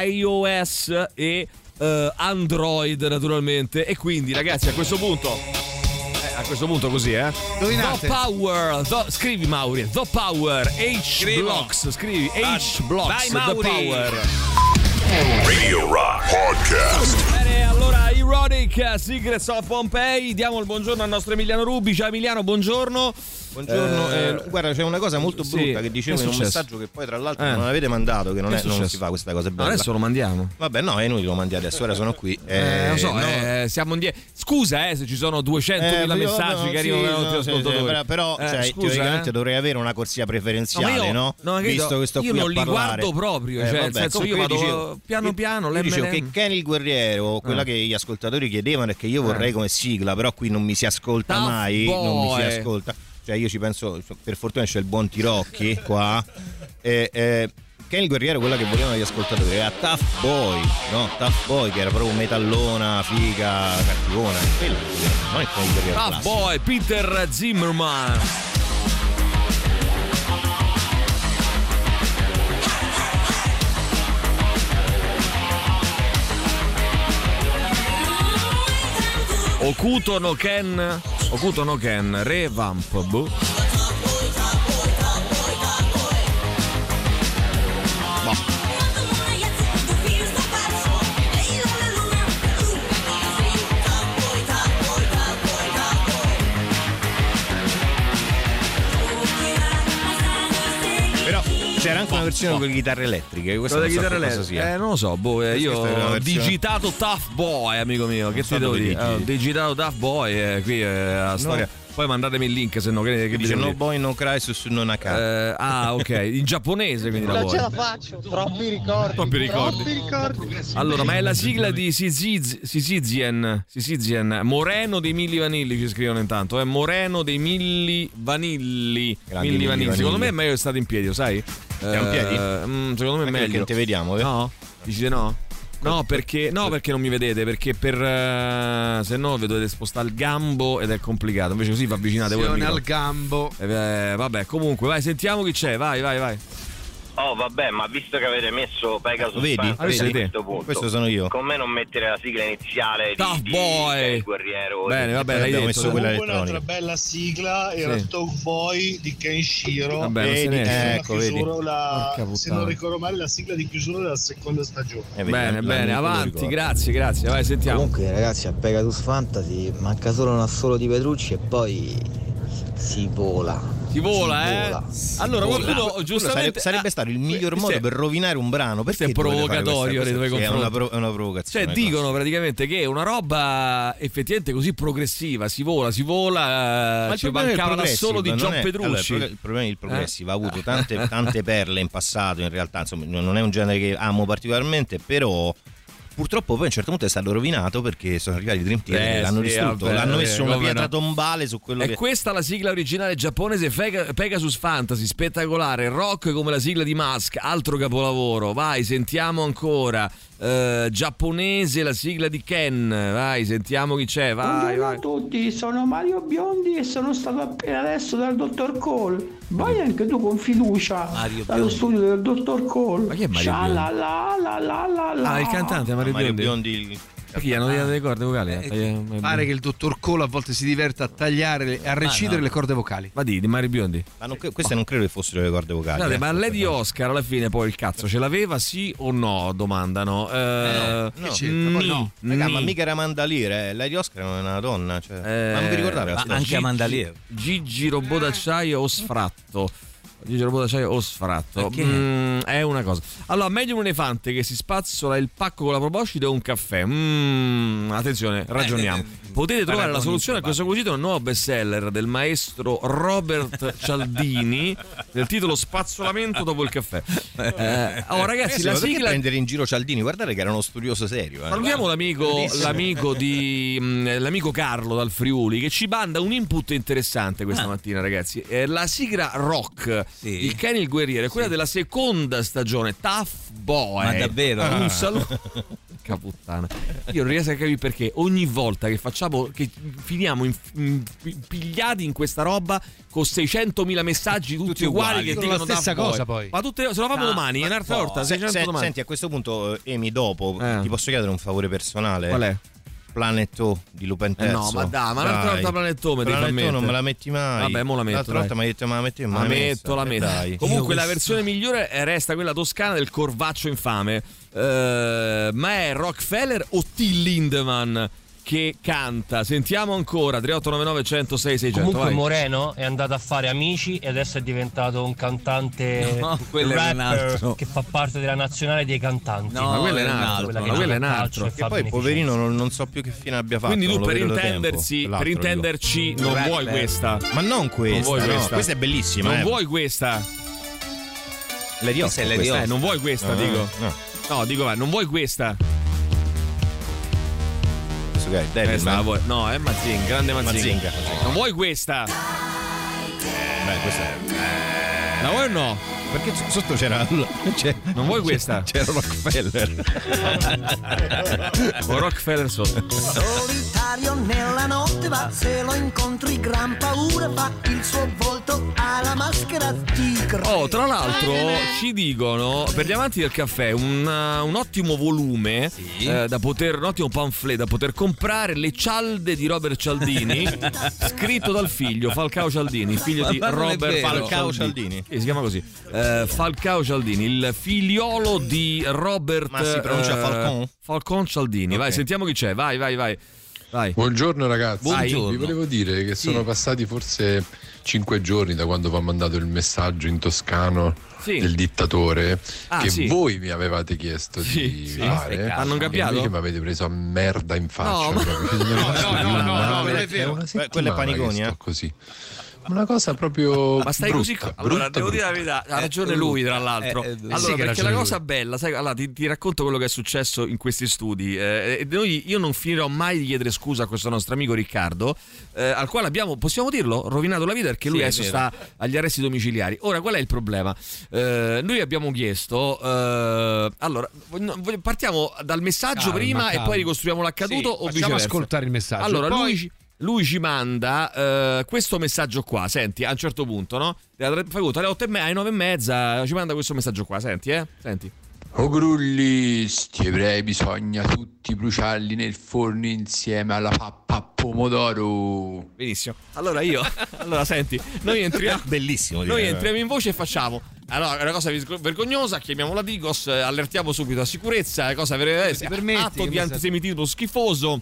iOS e eh, Android naturalmente. E quindi, ragazzi, a questo punto. eh, A questo punto così, eh. Indovinate. The Power, the- scrivi Mauri, The Power, H Scrivo. Blocks, scrivi H Blocks, Vai, The. Power. Radio Rock Podcast. Bene, allora Ironic, Secrets of Pompeii, diamo il buongiorno al nostro Emiliano Rubi. Ciao Emiliano, buongiorno. Buongiorno, Eh, eh, guarda c'è una cosa molto sì, brutta che dicevo in un messaggio che poi tra l'altro Eh. non avete mandato, che non, è è- non si fa questa cosa bella. adesso lo mandiamo. Vabbè no, è inutile lo mandi adesso, ora sono qui. Eh, lo so, no. eh, siamo in die- Scusa eh, se ci sono 200.000 Eh, messaggi no, che sì, arrivano dai no, sì, sì, però, però, Eh, cioè, scusa, teoricamente eh. dovrei avere una corsia preferenziale, io- no? no, Visto che sto io qui non li guardo proprio, Eh, cioè, nel senso, io vado piano piano, Io dicevo che Kenny il guerriero, quella Eh. che gli ascoltatori chiedevano e che io vorrei come sigla, però qui non mi si ascolta Tough mai, non mi si boy. ascolta. Cioè io ci penso, per fortuna c'è il buon Tirocchi qua. E, e, Kenny il guerriero, quella che volevano gli ascoltatori, era Tough Boy, no? Tough Boy, che era proprio metallona, figa, cattivona. Quello che volevano, non il guerriero Ah, classico. boy, Peter Zimmerman. Okuto no Ken, Okuto no Ken, Revamp. Boh. Una versione con le chitarre elettriche. Questa Quella non so chitarra che cosa elettrica. sia. Eh, non lo so, boh, eh, io ho digitato Tough Boy, amico mio. Che so ti devo dire? digi. Ho digitato Tough Boy, eh, qui è la storia. Poi mandatemi il link se no che, che Dice no dire. boy no crisis su non Eh, ah, ok, in giapponese quindi la Non ce la faccio. Troppi ricordi. Troppi ricordi. Troppi ricordi. Allora, ma è la sigla di Sisiz- Sisizien, Sisizien, Moreno dei Milli Vanilli ci scrivono intanto, è Moreno dei Milli Vanilli. Grandi Milli Vanilli. Secondo me è meglio stare in piedi, lo sai? Piedi? Eh, mm, secondo me è meglio. perché te vediamo, eh? No? Dici di no? No perché, no, perché non mi vedete, perché per eh, se no vi dovete spostare il gambo ed è complicato. Invece così vi avvicinate voi al gambo. Eh, vabbè, comunque, vai, sentiamo chi c'è. Vai, vai, vai. Oh vabbè, ma visto che avete messo Pegasus Vedi? Fantasy Vedi? a questo punto, Questo sono io. Con me non mettere la sigla iniziale Tough di, di boy. del guerriero. Bene, vabbè, l'hai abbiamo detto. messo quella Comunque un'altra elettronica. bella sigla era Sì. Tough Boy di Kenshiro. Vabbè, non se Vedi, ne esce. La ecco, vedi. chiusura, la- se non ricordo male, la sigla di chiusura della seconda stagione. Eh, vedi, Bene, la- bene, la- avanti, grazie, grazie. Vai, sentiamo. Comunque ragazzi a Pegasus Fantasy manca solo un assolo di Petrucci e poi si vola. Si vola, Si eh? vola. Allora, Quello- qualcuno giustamente sarebbe, ah, stato il miglior modo è- per rovinare un brano. Perché è provocatorio nei tuoi cosa? Sì, È confronti. una, pro- è una provocazione. Cioè, dicono praticamente che è una roba effettivamente così progressiva, si vola, si vola, Ma eh, il ci problema mancava progressive l'assolo di John è- Petrucci. allora, il pro- il problema del progressive ha avuto Eh? tante, tante perle in passato, in realtà, insomma, non è un genere che amo particolarmente, però purtroppo poi a un certo punto è stato rovinato perché sono arrivati i Dream Theater Eh, l'hanno sì, distrutto, vabbè, l'hanno messo una pietra no. tombale su quello È che questa la sigla originale giapponese Pega- Pegasus Fantasy, spettacolare, rock come la sigla di Musk, altro capolavoro. Vai, sentiamo ancora. Eh, giapponese la sigla di Ken. Vai, sentiamo chi c'è. Vai, Buongiorno vai. a tutti, sono Mario Biondi e sono stato appena adesso dal dottor Cole. Vai anche tu con fiducia Mario dallo Biondi. studio del dottor Cole. Ma chi è Mario Sha Biondi? la la la la la la. Ah, il cantante Mario, Mario Biondi. Biondi Perché gli hanno tagliato le corde vocali? Eh, Eh, Pare che il dottor Cole a volte si diverte a tagliare a recidere no. le corde vocali. Ma di, di Mario Biondi. Ma non- queste non credo che fossero le corde vocali. Scusate, eh. ma Lady Oscar alla fine poi il cazzo ce l'aveva sì o no? Domandano. Eh, No, ni, poi no. Raga, ni. ma mica era Amanda Lear, eh. Lady Oscar è una donna. Cioè. Eh, ma non vi ricordate la anche Amanda Lear. Gigi robot d'acciaio o sfratto. Gigi robot d'acciaio o sfratto. Mm, è una cosa. Allora, meglio un elefante che si spazzola il pacco con la proboscide o un caffè? Mm, attenzione, ragioniamo. Eh, Potete trovare la soluzione a questo quesito nel nuovo bestseller del maestro Robert [laughs] Cialdini del titolo Spazzolamento dopo il caffè. Eh, oh, ragazzi, la sigla prendere in giro Cialdini? Guardate che era uno studioso serio. Eh. Salutiamo l'amico, l'amico, di, [laughs] mh, l'amico Carlo dal Friuli che ci manda un input interessante questa mattina, ragazzi. Eh, la sigla rock Sì. il Kenny il guerriero è quella della seconda stagione, Tough Boy. Ma davvero? Un saluto. [laughs] Porca puttana. Io non riesco a capire perché ogni volta che facciamo, che finiamo in- in- pigliati in questa roba con 600.000 messaggi tutti, Tutti uguali, uguali. che dicono la stessa cosa, poi. Ma tutte, se lo fanno Ah, domani, ma un'altra no. volta, Se- 600 se- domani. senti, a questo punto, Emi, dopo Eh. ti posso chiedere un favore personale? Qual è? Planet O di Lupin Eh Terzo. no, ma dai, ma l'altra volta Planet O me devi far Planet O non me la metti mai. Vabbè, mo la metto, L'altra dai. volta mi hai detto, ma la metti La metto, la metto. Dai. Comunque, Io la versione migliore resta quella toscana del corvaccio infame. Eh, ma è Rockefeller o Till Lindemann che canta? Sentiamo ancora 3899 106 600. Comunque vai. Moreno è andato a fare amici e adesso è diventato un cantante [laughs] No, quello è un rapper altro. che fa parte della nazionale dei cantanti. No, ma quello è un altro, ma quello è un altro. e E poi, poverino, non, non so più che fine abbia fatto. Quindi tu per intendersi, per intenderci non Rapper. vuoi questa. Ma non questa, Non vuoi no, questa. questa è bellissima. Non eh. vuoi questa. Lady Questa Oscar, è Lady questa. Eh, non vuoi questa, No, dico. No, No, dico, vai, non vuoi questa. Questa Devilman. la vuoi- No, è Mazinga, grande Mazinga. Mazinga. Non vuoi questa? Beh, questa è- La vuoi o no? Perché sotto c'era. c'è- Non vuoi questa? C'era Rockefeller. O Rockefeller sotto. Solitario nella notte va, se lo incontri gran paura fa, il suo volto ha la maschera tigre. Oh, tra l'altro ci dicono per gli amanti del caffè un, uh, un ottimo volume eh, da poter, un ottimo pamphlet da poter comprare le cialde di Robert Cialdini, [laughs] scritto dal figlio Falcao Cialdini, figlio di Robert. Falcao Cialdini. Sì, si chiama così. Eh, Falcao Cialdini, il figliolo di Robert Ma si pronuncia eh, Falcon? Falcon Cialdini. Vai, Ok. sentiamo chi c'è. Vai, vai, vai. Vai. Buongiorno ragazzi, Buongiorno. vi volevo dire che sono passati forse cinque giorni da quando vi ho mandato il messaggio in toscano Sì. del dittatore Ah, che sì. voi mi avevate chiesto di sì. fare. Hanno cambiato? invece mi avete preso a merda in faccia. No, proprio. [laughs] no, no, no, no, no, non è È vero. una Que- settimana quello è Paniconi, che sto eh. così. Una cosa proprio Ma stai brutta, così. co- brutta, Allora, devo dire la brutta. verità, ha ragione lui, tra l'altro. eh, eh, allora, sì perché la cosa lui. bella, sai, allora, ti, ti racconto quello che è successo in questi studi. eh, e noi, io non finirò mai di chiedere scusa a questo nostro amico Riccardo, eh, al quale abbiamo, possiamo dirlo, rovinato la vita perché lui Sì, adesso sta agli arresti domiciliari. Ora, qual è il problema? Eh, noi abbiamo chiesto, eh, allora, partiamo dal messaggio Calma, prima e calma. poi ricostruiamo l'accaduto Sì, o facciamo viceversa? ascoltare il messaggio. Allora, Poi- lui ci- lui ci manda eh, questo messaggio qua. Senti, a un certo punto, no? Fai conto, alle 8 e mezza, alle 9 e mezza ci manda questo messaggio qua. Senti, eh? Senti. O grulli, sti ebrei bisogna tutti bruciarli nel forno insieme alla pappa a pomodoro. Benissimo. Allora io, [laughs] allora senti, noi entriamo. [laughs] Bellissimo. Noi direi. entriamo in voce e facciamo. Allora, è una cosa vergognosa, chiamiamo la Digos, eh, allertiamo subito la sicurezza, è cosa ver- ti permetti, atto di antisemitismo schifoso.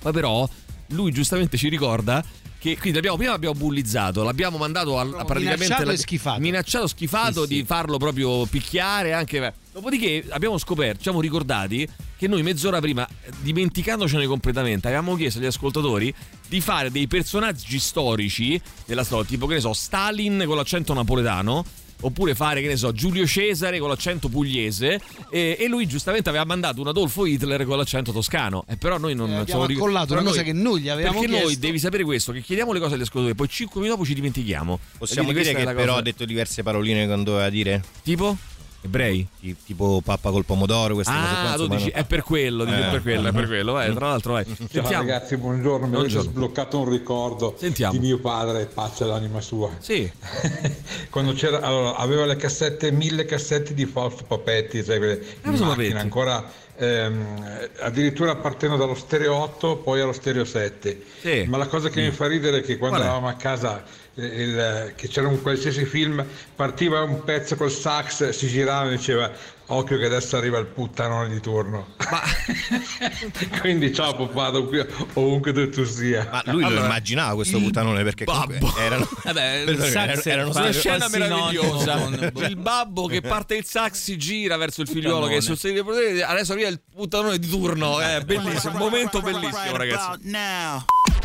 Poi però lui giustamente ci ricorda che quindi l'abbiamo, prima l'abbiamo bullizzato, l'abbiamo mandato al, a praticamente minacciato la- schifato. minacciato, schifato di farlo proprio picchiare anche. Dopodiché abbiamo scoperto, ci siamo ricordati che noi mezz'ora prima, eh, dimenticandocene completamente, avevamo chiesto agli ascoltatori di fare dei personaggi storici della storia, tipo che ne so, Stalin con l'accento napoletano. Oppure fare, che ne so, Giulio Cesare con l'accento pugliese. E, e lui giustamente aveva mandato un Adolfo Hitler con l'accento toscano. E però noi non Eh, abbiamo ric- accollato una cosa che noi gli avevamo Perché noi chiesto. devi sapere questo: che chiediamo le cose agli ascoltatori, poi 5 minuti dopo ci dimentichiamo. Possiamo dire che però cosa- ha detto diverse paroline che non doveva dire? Tipo? Ebrei? tipo pappa col pomodoro, queste cose qua. Ah, tu insomma, dici, è per quello, è Eh. per quello, è per quello. Vai, tra l'altro, vai. Ciao Sentiamo. ragazzi, buongiorno. Mi avete Buongiorno. sbloccato un ricordo Sentiamo. di mio padre, pace all'anima sua. Sì. [laughs] Quando c'era, allora, aveva le cassette, mille cassette di Fausto Papetti, sai, quelle in Fausto macchina, Papetti. ancora ehm, addirittura partendo dallo stereo 8, poi allo stereo 7. Sì. Ma la cosa che mi fa ridere è che quando eravamo a casa eh, il- che c'era un qualsiasi film, partiva un pezzo col sax, si girava e diceva occhio che adesso arriva il puttanone di turno. [laughs] Quindi ciao papà, ovunque, ovunque tu, tu sia. Ma lui lo immaginava questo puttanone perché comunque erano, [laughs] Vabbè, il sax erano- una scena meravigliosa. con- [laughs] Il babbo che parte il sax si gira verso il figliuolo Puttanone. che è sul sedile di potere, adesso arriva il puttanone di turno. È bellissimo, un momento bellissimo, ragazzi.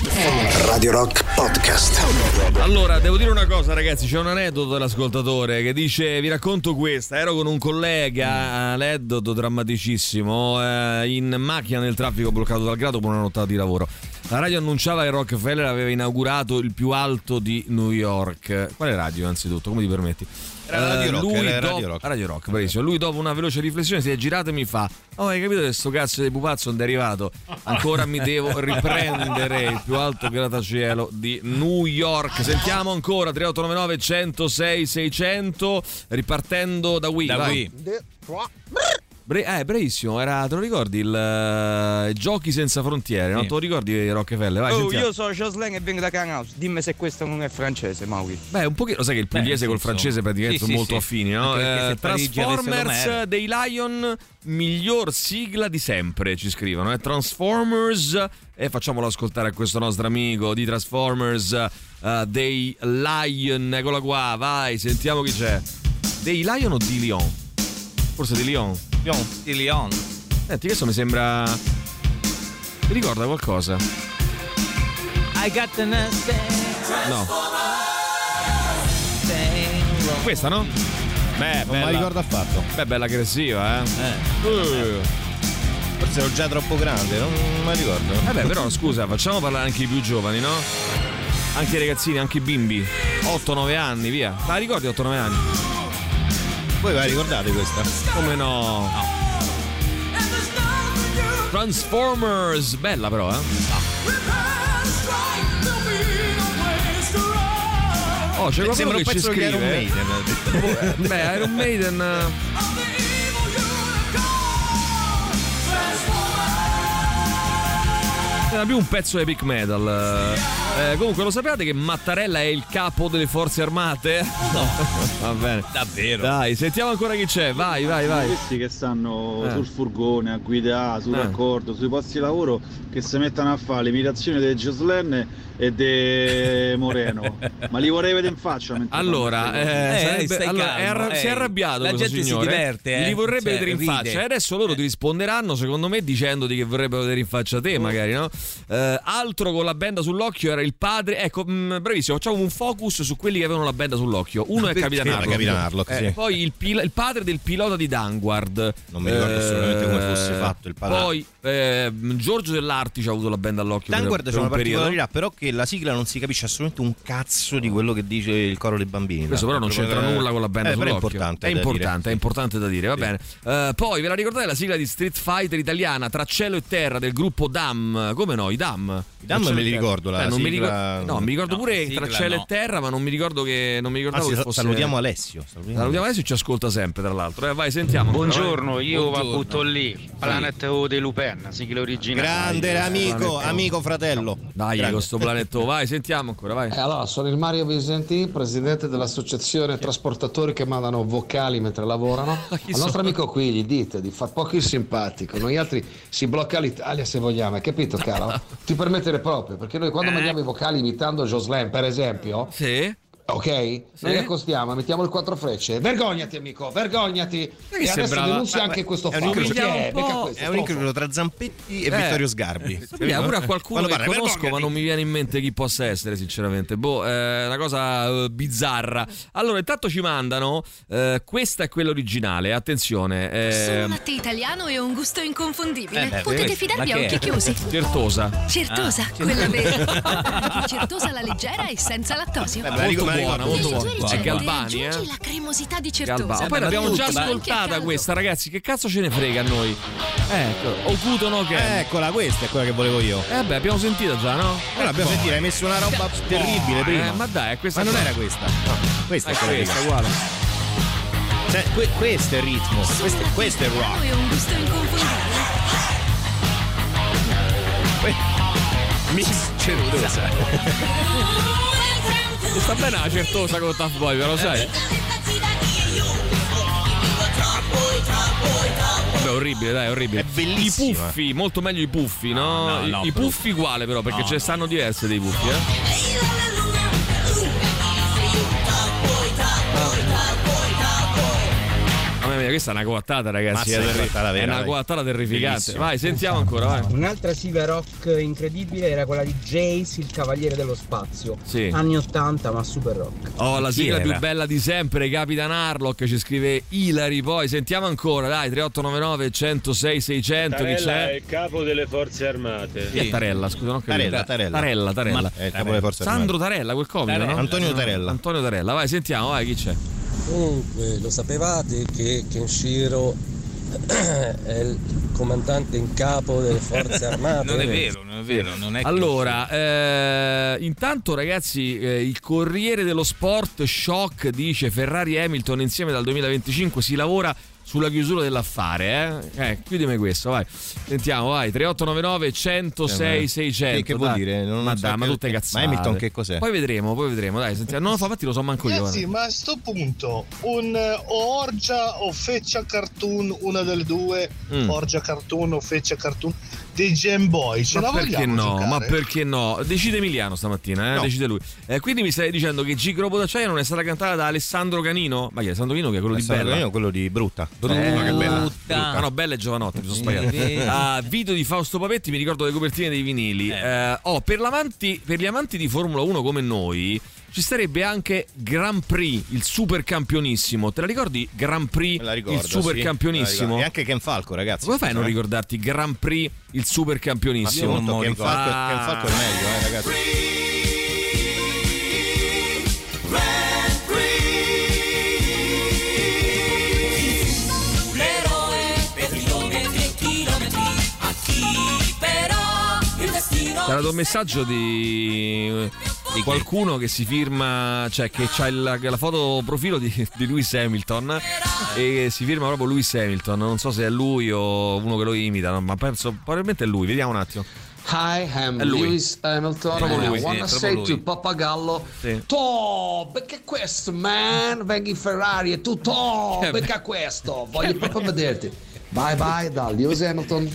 Radio Rock Podcast. Allora, devo dire una cosa, ragazzi. C'è un aneddoto dell'ascoltatore che dice: Vi racconto questa. Ero con un collega, aneddoto drammaticissimo, eh, in macchina nel traffico bloccato dal grado per una nottata di lavoro. La radio annunciava che Rockefeller aveva inaugurato il più alto di New York. Quale radio, innanzitutto? Come ti permetti? Era Radio Eh, Rock, lui era dopo- Radio Rock. Radio Rock, bravissimo. Lui dopo una veloce riflessione si è girato e mi fa: Oh, hai capito che sto cazzo di pupazzo non è arrivato? Ancora mi devo [laughs] riprendere il più alto grattacielo di New York. Sentiamo ancora 3899 106 600 ripartendo da qui. Da vai. Bre- eh, bravissimo, era, te lo ricordi il eh, Giochi senza frontiere, non Sì. te lo ricordi Rockefeller? Vai, Oh, sentiamo. io sono Josling e vengo da Canhouse. Dimmi se questo non è francese, Maui. Beh, un pochino, lo sai che il pugliese Beh, col francese praticamente Sì, sono sì, molto sì. affini, no? Eh, Transformers dei Lion, miglior sigla di sempre, ci scrivono. Eh? Transformers, e facciamolo ascoltare a questo nostro amico di Transformers eh, dei Lion. Eccola qua, vai, sentiamo chi c'è. Dei Lion o di Lion? Forse di Lion. Lion. Di Lion. Senti, questo mi sembra... Mi ricorda qualcosa? I got the No. Questa no? Beh, Non bella. me la ricordo affatto. Beh, bella aggressiva, eh. Eh. Forse ero già troppo grande, non me la ricordo. Vabbè, però scusa, facciamo parlare anche i più giovani, no? Anche i ragazzini, anche i bimbi. 8-9 anni, via. La ricordi 8-9 anni? Voi la ricordate questa? Come no? Transformers, bella però, eh? Oh, c'è qualcuno Sembra un che ci scrive. Iron eh. Maiden. [laughs] [laughs] Beh, Iron Maiden. eh, Era più un pezzo epic metal. Eh. Eh, comunque lo sapevate che Mattarella è il capo delle forze armate? [laughs] No. Va bene. Davvero? Dai, sentiamo ancora chi c'è. Vai, vai, vai. Questi che stanno Eh. sul furgone a guidare, sul Eh. raccordo, sui posti di lavoro, che si mettono a fare l'imitazione di Gioslen e di [laughs] Moreno. Ma li vorrei vedere in faccia. Allora, eh, sarebbe- stai allora, calmo, è arra- eh. si è arrabbiato La questo gente si signore. diverte, eh. Li vorrebbe Cioè, vedere in ride. faccia. E adesso loro ti risponderanno, secondo me, dicendoti che vorrebbero vedere in faccia te, magari, no? Eh, altro con la benda sull'occhio era il padre. Ecco, mh, bravissimo, facciamo un focus su quelli che avevano la benda sull'occhio. Uno è? Capitan Harlock. Capitan Harlock, Eh, sì. Poi il, pil- il padre del pilota di Danguard. Non mi ricordo assolutamente come fosse fatto il padre. Poi eh, Giorgio dell'Artici ha avuto la benda all'occhio. per- Danguard per c'è una un periodo. particolarità, però che la sigla non si capisce assolutamente un cazzo di quello che dice il coro dei bambini. Questo però non c'entra nulla con la band eh, però è sull'occhio. importante. È importante, dire. è importante da dire, va bene. Eh, poi ve la ricordate la sigla di Street Fighter italiana tra cielo e terra del gruppo DAM? Come no? I DAM. I DAM me li ricordo, la Eh, non mi sigla- ricordo, no, mi ricordo No, pure sigla tra cielo no. e terra, ma non mi ricordo che non mi ricordavo Anzi, che fosse salutiamo Alessio. Salutiamo Alessio, ci ascolta sempre, tra l'altro. Eh, vai, sentiamo. Buongiorno, io Buongiorno. va butto lì. Planet O dei Lupin, sigla originale. Grande amico, amico fratello. Dai, Grande. questo planetto, vai, sentiamo ancora, vai. Eh, allora, sono il Mario Visenti, presidente dell'associazione trasportatori che mandano vocali mentre lavorano. [laughs] Al nostro sono? amico qui gli dite di far poco il simpatico, noi altri si blocca l'Italia se vogliamo, hai capito caro? [laughs] Ti permettere proprio, perché noi quando mandiamo i vocali imitando Joslem, per esempio, Sì. Ok? Noi accostiamo, mettiamo il quattro frecce, vergognati amico, vergognati! E adesso ma- anche ma- questo è un fatto. incrocio- Perché? Becca questo, È un incrocio tra Zampetti e Eh. Vittorio Sgarbi. Somiglia pure a qualcuno che parla, conosco, ma non mi viene in mente chi possa essere, sinceramente. Boh, è una cosa eh, bizzarra. Allora, intanto ci mandano. eh, questa è quella originale. Attenzione. eh, Solo un latte italiano e un gusto inconfondibile. Eh beh, Potete fidarvi a occhi è? chiusi. Certosa. Certosa, Ah. quella vera. [laughs] Certosa alla leggera e senza lattosio. Beh, molto buona, molto buona. È Galbani, eh? la cremosità di. Certosa. Ma poi l'abbiamo già ascoltata questa, ragazzi. Che cazzo ce ne frega a noi? Ecco, Okuto no che. Eccola, questa è quella che volevo io. Eh beh, abbiamo sentita già, no? Però abbiamo sentito, hai messo una roba terribile Eh, prima. ma dai, questa Ma non era questa. No, questa è È quella questa, uguale. Cioè, que- questo è il ritmo, questo, è- questo è il rock. Un gusto inconfondibile. [laughs] Mix certosa. [laughs] Mi sta bene la certosa con Tough Boy, però sai? Vabbè, orribile, dai, orribile. È bellissima. I puffi, molto meglio i puffi, no? No, no, I- no, I, puffi uguale, però, perché ce ne no. stanno diverse dei puffi, eh? Mia, questa è una coattata, ragazzi. Mazza, è, è terri- coattata vera, è una coattata terrificante. Bellissimo. Vai, sentiamo ancora, vai. Un'altra sigla rock incredibile era quella di Jace, il cavaliere dello spazio. Sì. Anni 80, ma super rock. Oh, la Chi sigla più bella di sempre, Capitan Harlock, ci scrive Ilari. Poi sentiamo ancora, dai, 3899 106 600 chi Tarella è c'è? il capo delle forze armate. Chi è Tarella? Scusa, non. Tarella, Tarella. Tarella, Tarella. Ma- è il capo delle forze Sandro Tarella, quel comico, no? Antonio Tarella. Antonio Tarella, vai, sentiamo, vai, chi c'è? Comunque, lo sapevate che Kenshiro [clears throat] è il comandante in capo delle forze [laughs] armate? Non è vero, non è vero, non è Allora, eh, intanto ragazzi, eh, il Corriere dello Sport Shock dice Ferrari e Hamilton insieme dal 2025 si lavora sulla chiusura dell'affare, eh? Eh, chiudimi questo, vai. Sentiamo, vai, 3899 106 600. Che- che vuol dai. dire? Non- ma non so dai, ma tutte ma cazzate. Hamilton che cos'è? Poi vedremo, poi vedremo, dai, sentiamo. No, fa infatti lo so manco io. Ragazzi, guarda. ma a sto punto un eh, o Orgia o Feccia Cartoon, una delle due, Mm. Orgia Cartoon o Feccia Cartoon, dei Game Boy, ce Ma la perché no? giocare? Ma perché no? Decide Emiliano stamattina, eh? No. decide lui. Eh, quindi mi stai dicendo che Gigro d'acciaio non è stata cantata da Alessandro Canino? Ma chi è Alessandro Canino che è quello Alessandro di Bella? Canino, quello di Brutta. Brutta, Eh, che bella. Brutta. Ah, no, bella e giovanotti, mi sono sbagliato. Ah, video di Fausto Papetti, mi ricordo le copertine dei vinili. Eh, oh, per, per gli amanti di Formula 1 come noi, ci sarebbe anche Grand Prix, il super campionissimo. Te la ricordi? Grand Prix, ricordo, il super sì, campionissimo. E anche Ken Falco, ragazzi. Come fai a non Eh? ricordarti Grand Prix, il super campionissimo? Ma io molto Ken Falco, Ken Falco è meglio, eh, ragazzi. L'eroe per chilometri e chilometri a chi però il destino C'è dato un messaggio di, di qualcuno che si firma, cioè che ha la, la foto profilo di, di Lewis Hamilton e si firma proprio Lewis Hamilton. Non so se è lui o uno che lo imita, no? ma penso probabilmente è lui. Vediamo un attimo. Hi, I'm. Lewis Hamilton Proprio lui, I sì, wanna proprio say lui. to Pappagallo Sì. To, perché questo man? Venga in Ferrari e tu To, Che perché questo? Voglio proprio vederti Bye bye da Lewis Hamilton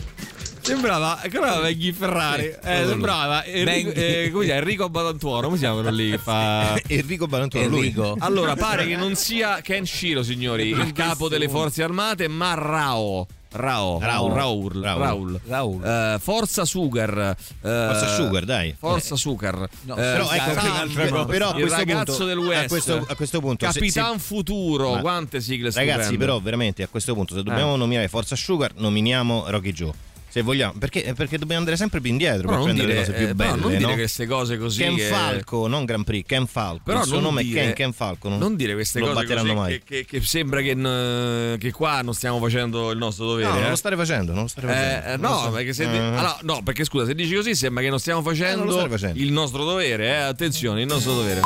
Sembrava, sembrava Venghi Ferrari. Eh, sembrava. Enrico, eh, come si chiama? Enrico Badantuono. Come si chiama quello lì? che Fa... [laughs] Enrico Badantuono, lui. Enrico. Allora, pare che non sia Ken Shiro, signori, il capo delle forze armate, ma Rao. Rao, Raul. Raul, Raul, Raul. Eh, Forza Sugar, Forza Sugar, dai. Forza Sugar, No, Eh, però, ecco, Salve, però a il questo ragazzo punto- del West, a questo- a questo punto, se- Capitan se- Futuro, Ma- quante sigle Ragazzi, stupende. però, veramente a questo punto, se dobbiamo Eh. nominare Forza Sugar, nominiamo Rocky Joe. Se vogliamo, perché, perché dobbiamo andare sempre più indietro Però per non prendere dire- le cose più eh, belle. non dire no? queste cose così Ken che- Falco, non Grand Prix, Ken Falco. Però il suo non nome dire- è Ken, Ken Falco. Non, Non dire queste non cose così mai. Che, che- che sembra che, n- che qua non stiamo facendo il nostro dovere. No, non eh. lo stare facendo, non lo stare Eh, facendo. eh, Non lo no, sta- perché se Eh. allora, no, perché scusa, se dici così sembra che non stiamo facendo, Eh, non facendo. il nostro dovere, eh? Attenzione, il nostro dovere.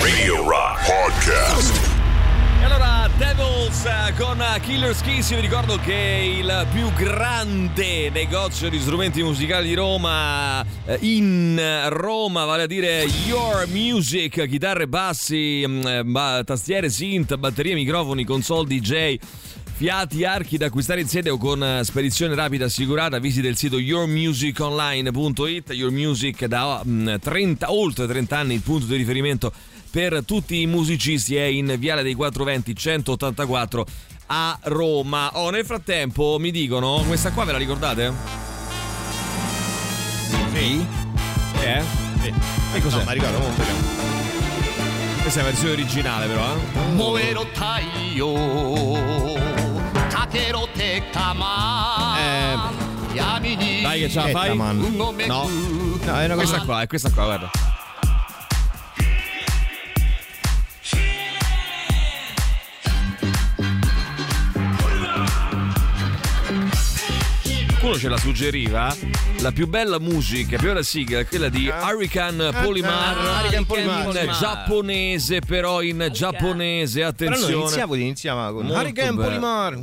Radio Rock Podcast. E allora, Devils eh, con Killer Skis, io vi ricordo che il più grande negozio di strumenti musicali di Roma, eh, in Roma, vale a dire Your Music, chitarre, bassi, mm, eh, tastiere, synth, batterie, microfoni, console DJ. Fiati, archi da acquistare in sede o con eh, spedizione rapida assicurata, visita il sito yourmusiconline.it, Your Music da mm, 30, oltre 30 anni il punto di riferimento per tutti i musicisti è in Viale dei 420 184 a Roma. Oh, nel frattempo mi dicono, questa qua ve la ricordate? Sì. Eh? Sì. E cos'è? No, ma ricordo molto bene. Questa è la versione originale però, eh? Moverò taglio eh. Dai che ce la fai? Ettaman. No. No, è una cosa... Questa qua, è questa qua, guarda. Qualcuno ce la suggeriva? La più bella musica, più bella sigla è quella di Hurricane Polimar, ah, Hurricane Polimar, giapponese, però in giapponese, Però attenzione. noi iniziamo, iniziamo con Hurricane. Polimar.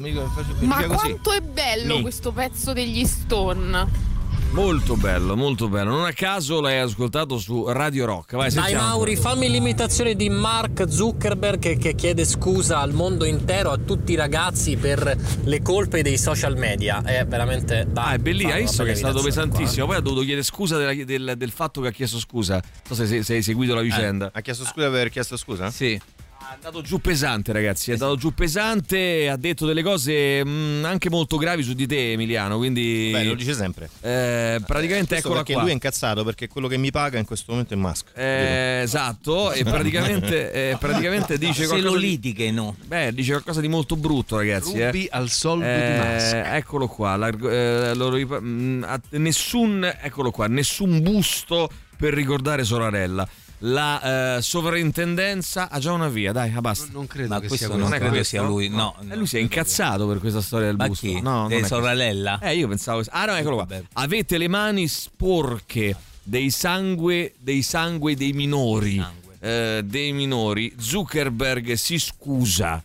Ma quanto è bello questo pezzo degli Stone. Molto bello, molto bello. Non a caso l'hai ascoltato su Radio Rock. Vai, Dai sentiamo. Mauri, fammi l'imitazione di Mark Zuckerberg che, che chiede scusa al mondo intero, a tutti i ragazzi per le colpe dei social media. È veramente... Ah, è bellissimo, hai visto che è stato pesantissimo pesantissimo. Poi ha dovuto chiedere scusa della- del, del fatto che ha chiesto scusa. Non so se, se- se hai seguito la vicenda. Ha chiesto scusa per aver chiesto scusa? Sì. È andato giù pesante, ragazzi. È andato giù pesante. Ha detto delle cose mh, anche molto gravi su di te, Emiliano. Quindi. Beh, lo dice sempre. Eh, praticamente Questo eccola perché qua. lui è incazzato perché quello che mi paga in questo momento è Musk. Eh, esatto, e praticamente, [laughs] eh, praticamente dice Se qualcosa lo litighe, no. Beh, dice qualcosa di molto brutto, ragazzi. Rubi eh. al soldo Eh, di Musk. Eccolo qua. l'arg- eh, lo rip- mm, nessun, eccolo qua, nessun busto per ricordare Sorarella. La eh, sovrintendenza ha già una via, dai, basta. Non credo Ma che questo sia non questo. credo sia lui, no. E lui si è incazzato per questa storia del Ma busto. chi? No, non De è questo. Soralella? Eh, io pensavo. Ah, no, eccolo qua. Avete le mani sporche dei sangue, dei sangue dei minori. eh, dei minori. Zuckerberg si scusa.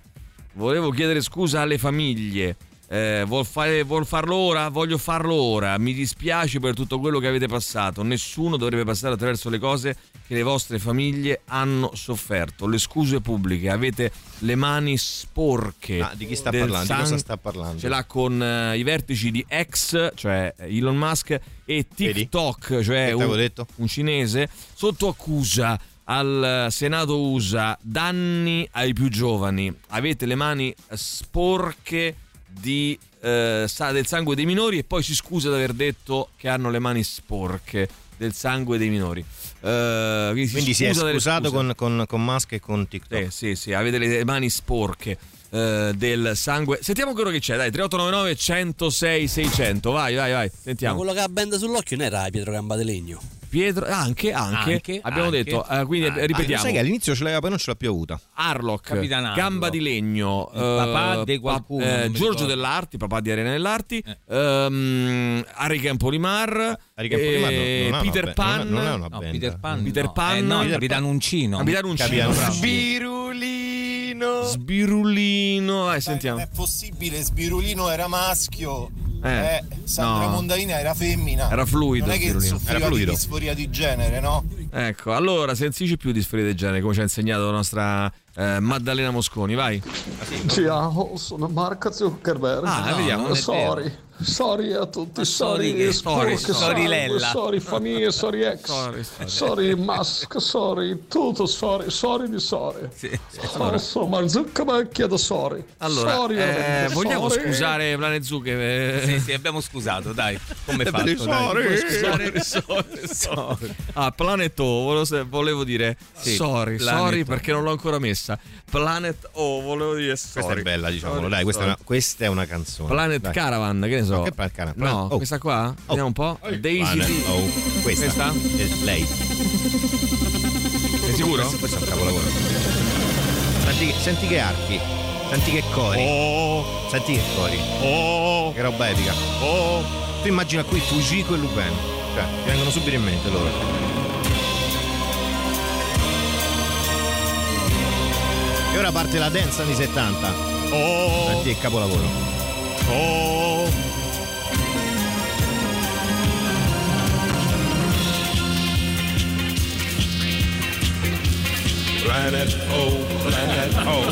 Volevo chiedere scusa alle famiglie. Eh, vuol, fare- vuol farlo ora? Voglio farlo ora. Mi dispiace per tutto quello che avete passato. Nessuno dovrebbe passare attraverso le cose che le vostre famiglie hanno sofferto. Le scuse pubbliche. Avete le mani sporche. Ah, di chi sta parlando? Di cosa sta parlando? Ce l'ha con eh, i vertici di X, cioè Elon Musk, e TikTok, cioè Che t'avevo un, un cinese, sotto accusa al Senato USA danni ai più giovani. Avete le mani sporche di, eh, del sangue dei minori e poi si scusa di aver detto che hanno le mani sporche del sangue dei minori. Eh, quindi si, Quindi si è scusa delle scusato con, con, con Musk e con TikTok. Eh, sì, sì, avete le mani sporche eh, del sangue. Sentiamo quello che c'è, dai, 3899 106 600. Vai, vai, vai, Ma sentiamo. quello che ha benda sull'occhio non era Pietro Gamba di Legno. Pietro, anche, anche, Anche, abbiamo anche. detto, eh, quindi Ah, ripetiamo. Sai che all'inizio ce l'aveva, poi non ce l'ha più avuta. Harlock, Capitan. Gamba di Legno, Il papà di qualcuno, eh, non mi Giorgio ricordo. dell'Arti, papà di Arena dell'Arti, eh, non ha una Peter Pan, non è- non è una No. Peter Pan. Peter no. Pan, Eh, no, Peter Capitan Uncino. Capitan Uncino. Sbirulino. Sbirulino, vai, sentiamo. È possibile, Sbirulino era maschio. Eh, Sandra no. Mondalina era femmina. Era fluido, Non è che soffriva Era fluido. di disforia di genere, no? Ecco, allora senzici più di sfere del genere, come ci ha insegnato la nostra eh, Maddalena Mosconi, vai. Ciao, sono Mark Zuckerberg. Ah, vediamo, non è sorry. Sorry a tutti, sorry, sorry che- sorry, sorry, sorry, Lella. sorry famiglie, sorry ex, Sorry, sorry, Musk, sorry, tutto sorry, sorry di sorry. Allora. Adesso Mark Zuckerberg chiedo sorry. Allora, sorry, eh, vogliamo sorry. scusare Planet Zucche? eh, Sì, sì, abbiamo scusato, dai. Come Eh, fatto? dai. sorry. Scusare? Sorry, sorry. Ah, Planet O, volevo, dire Sì, sorry, Planet sorry O. perché non l'ho ancora messa. Planet O, volevo dire sorry. Questa è bella, diciamolo. Sorry, Dai, questa è, sorry. una, questa è una canzone. Planet Dai. Caravan, che ne so. No, che Planet Caravan? No, Oh. questa qua? Vediamo un po'. Daisy Planet D. O. Questa? Eh, lei. Sei sicuro? Questo, questo è un capolavoro. Senti, che- senti che archi. Senti che cori. Senti che cori. Che roba epica. Tu immagina qui Fujiko e Lupin. Cioè, ti vengono subito in mente loro. E ora parte la dance anni 70. Senti che capolavoro. Planet O, Planet O.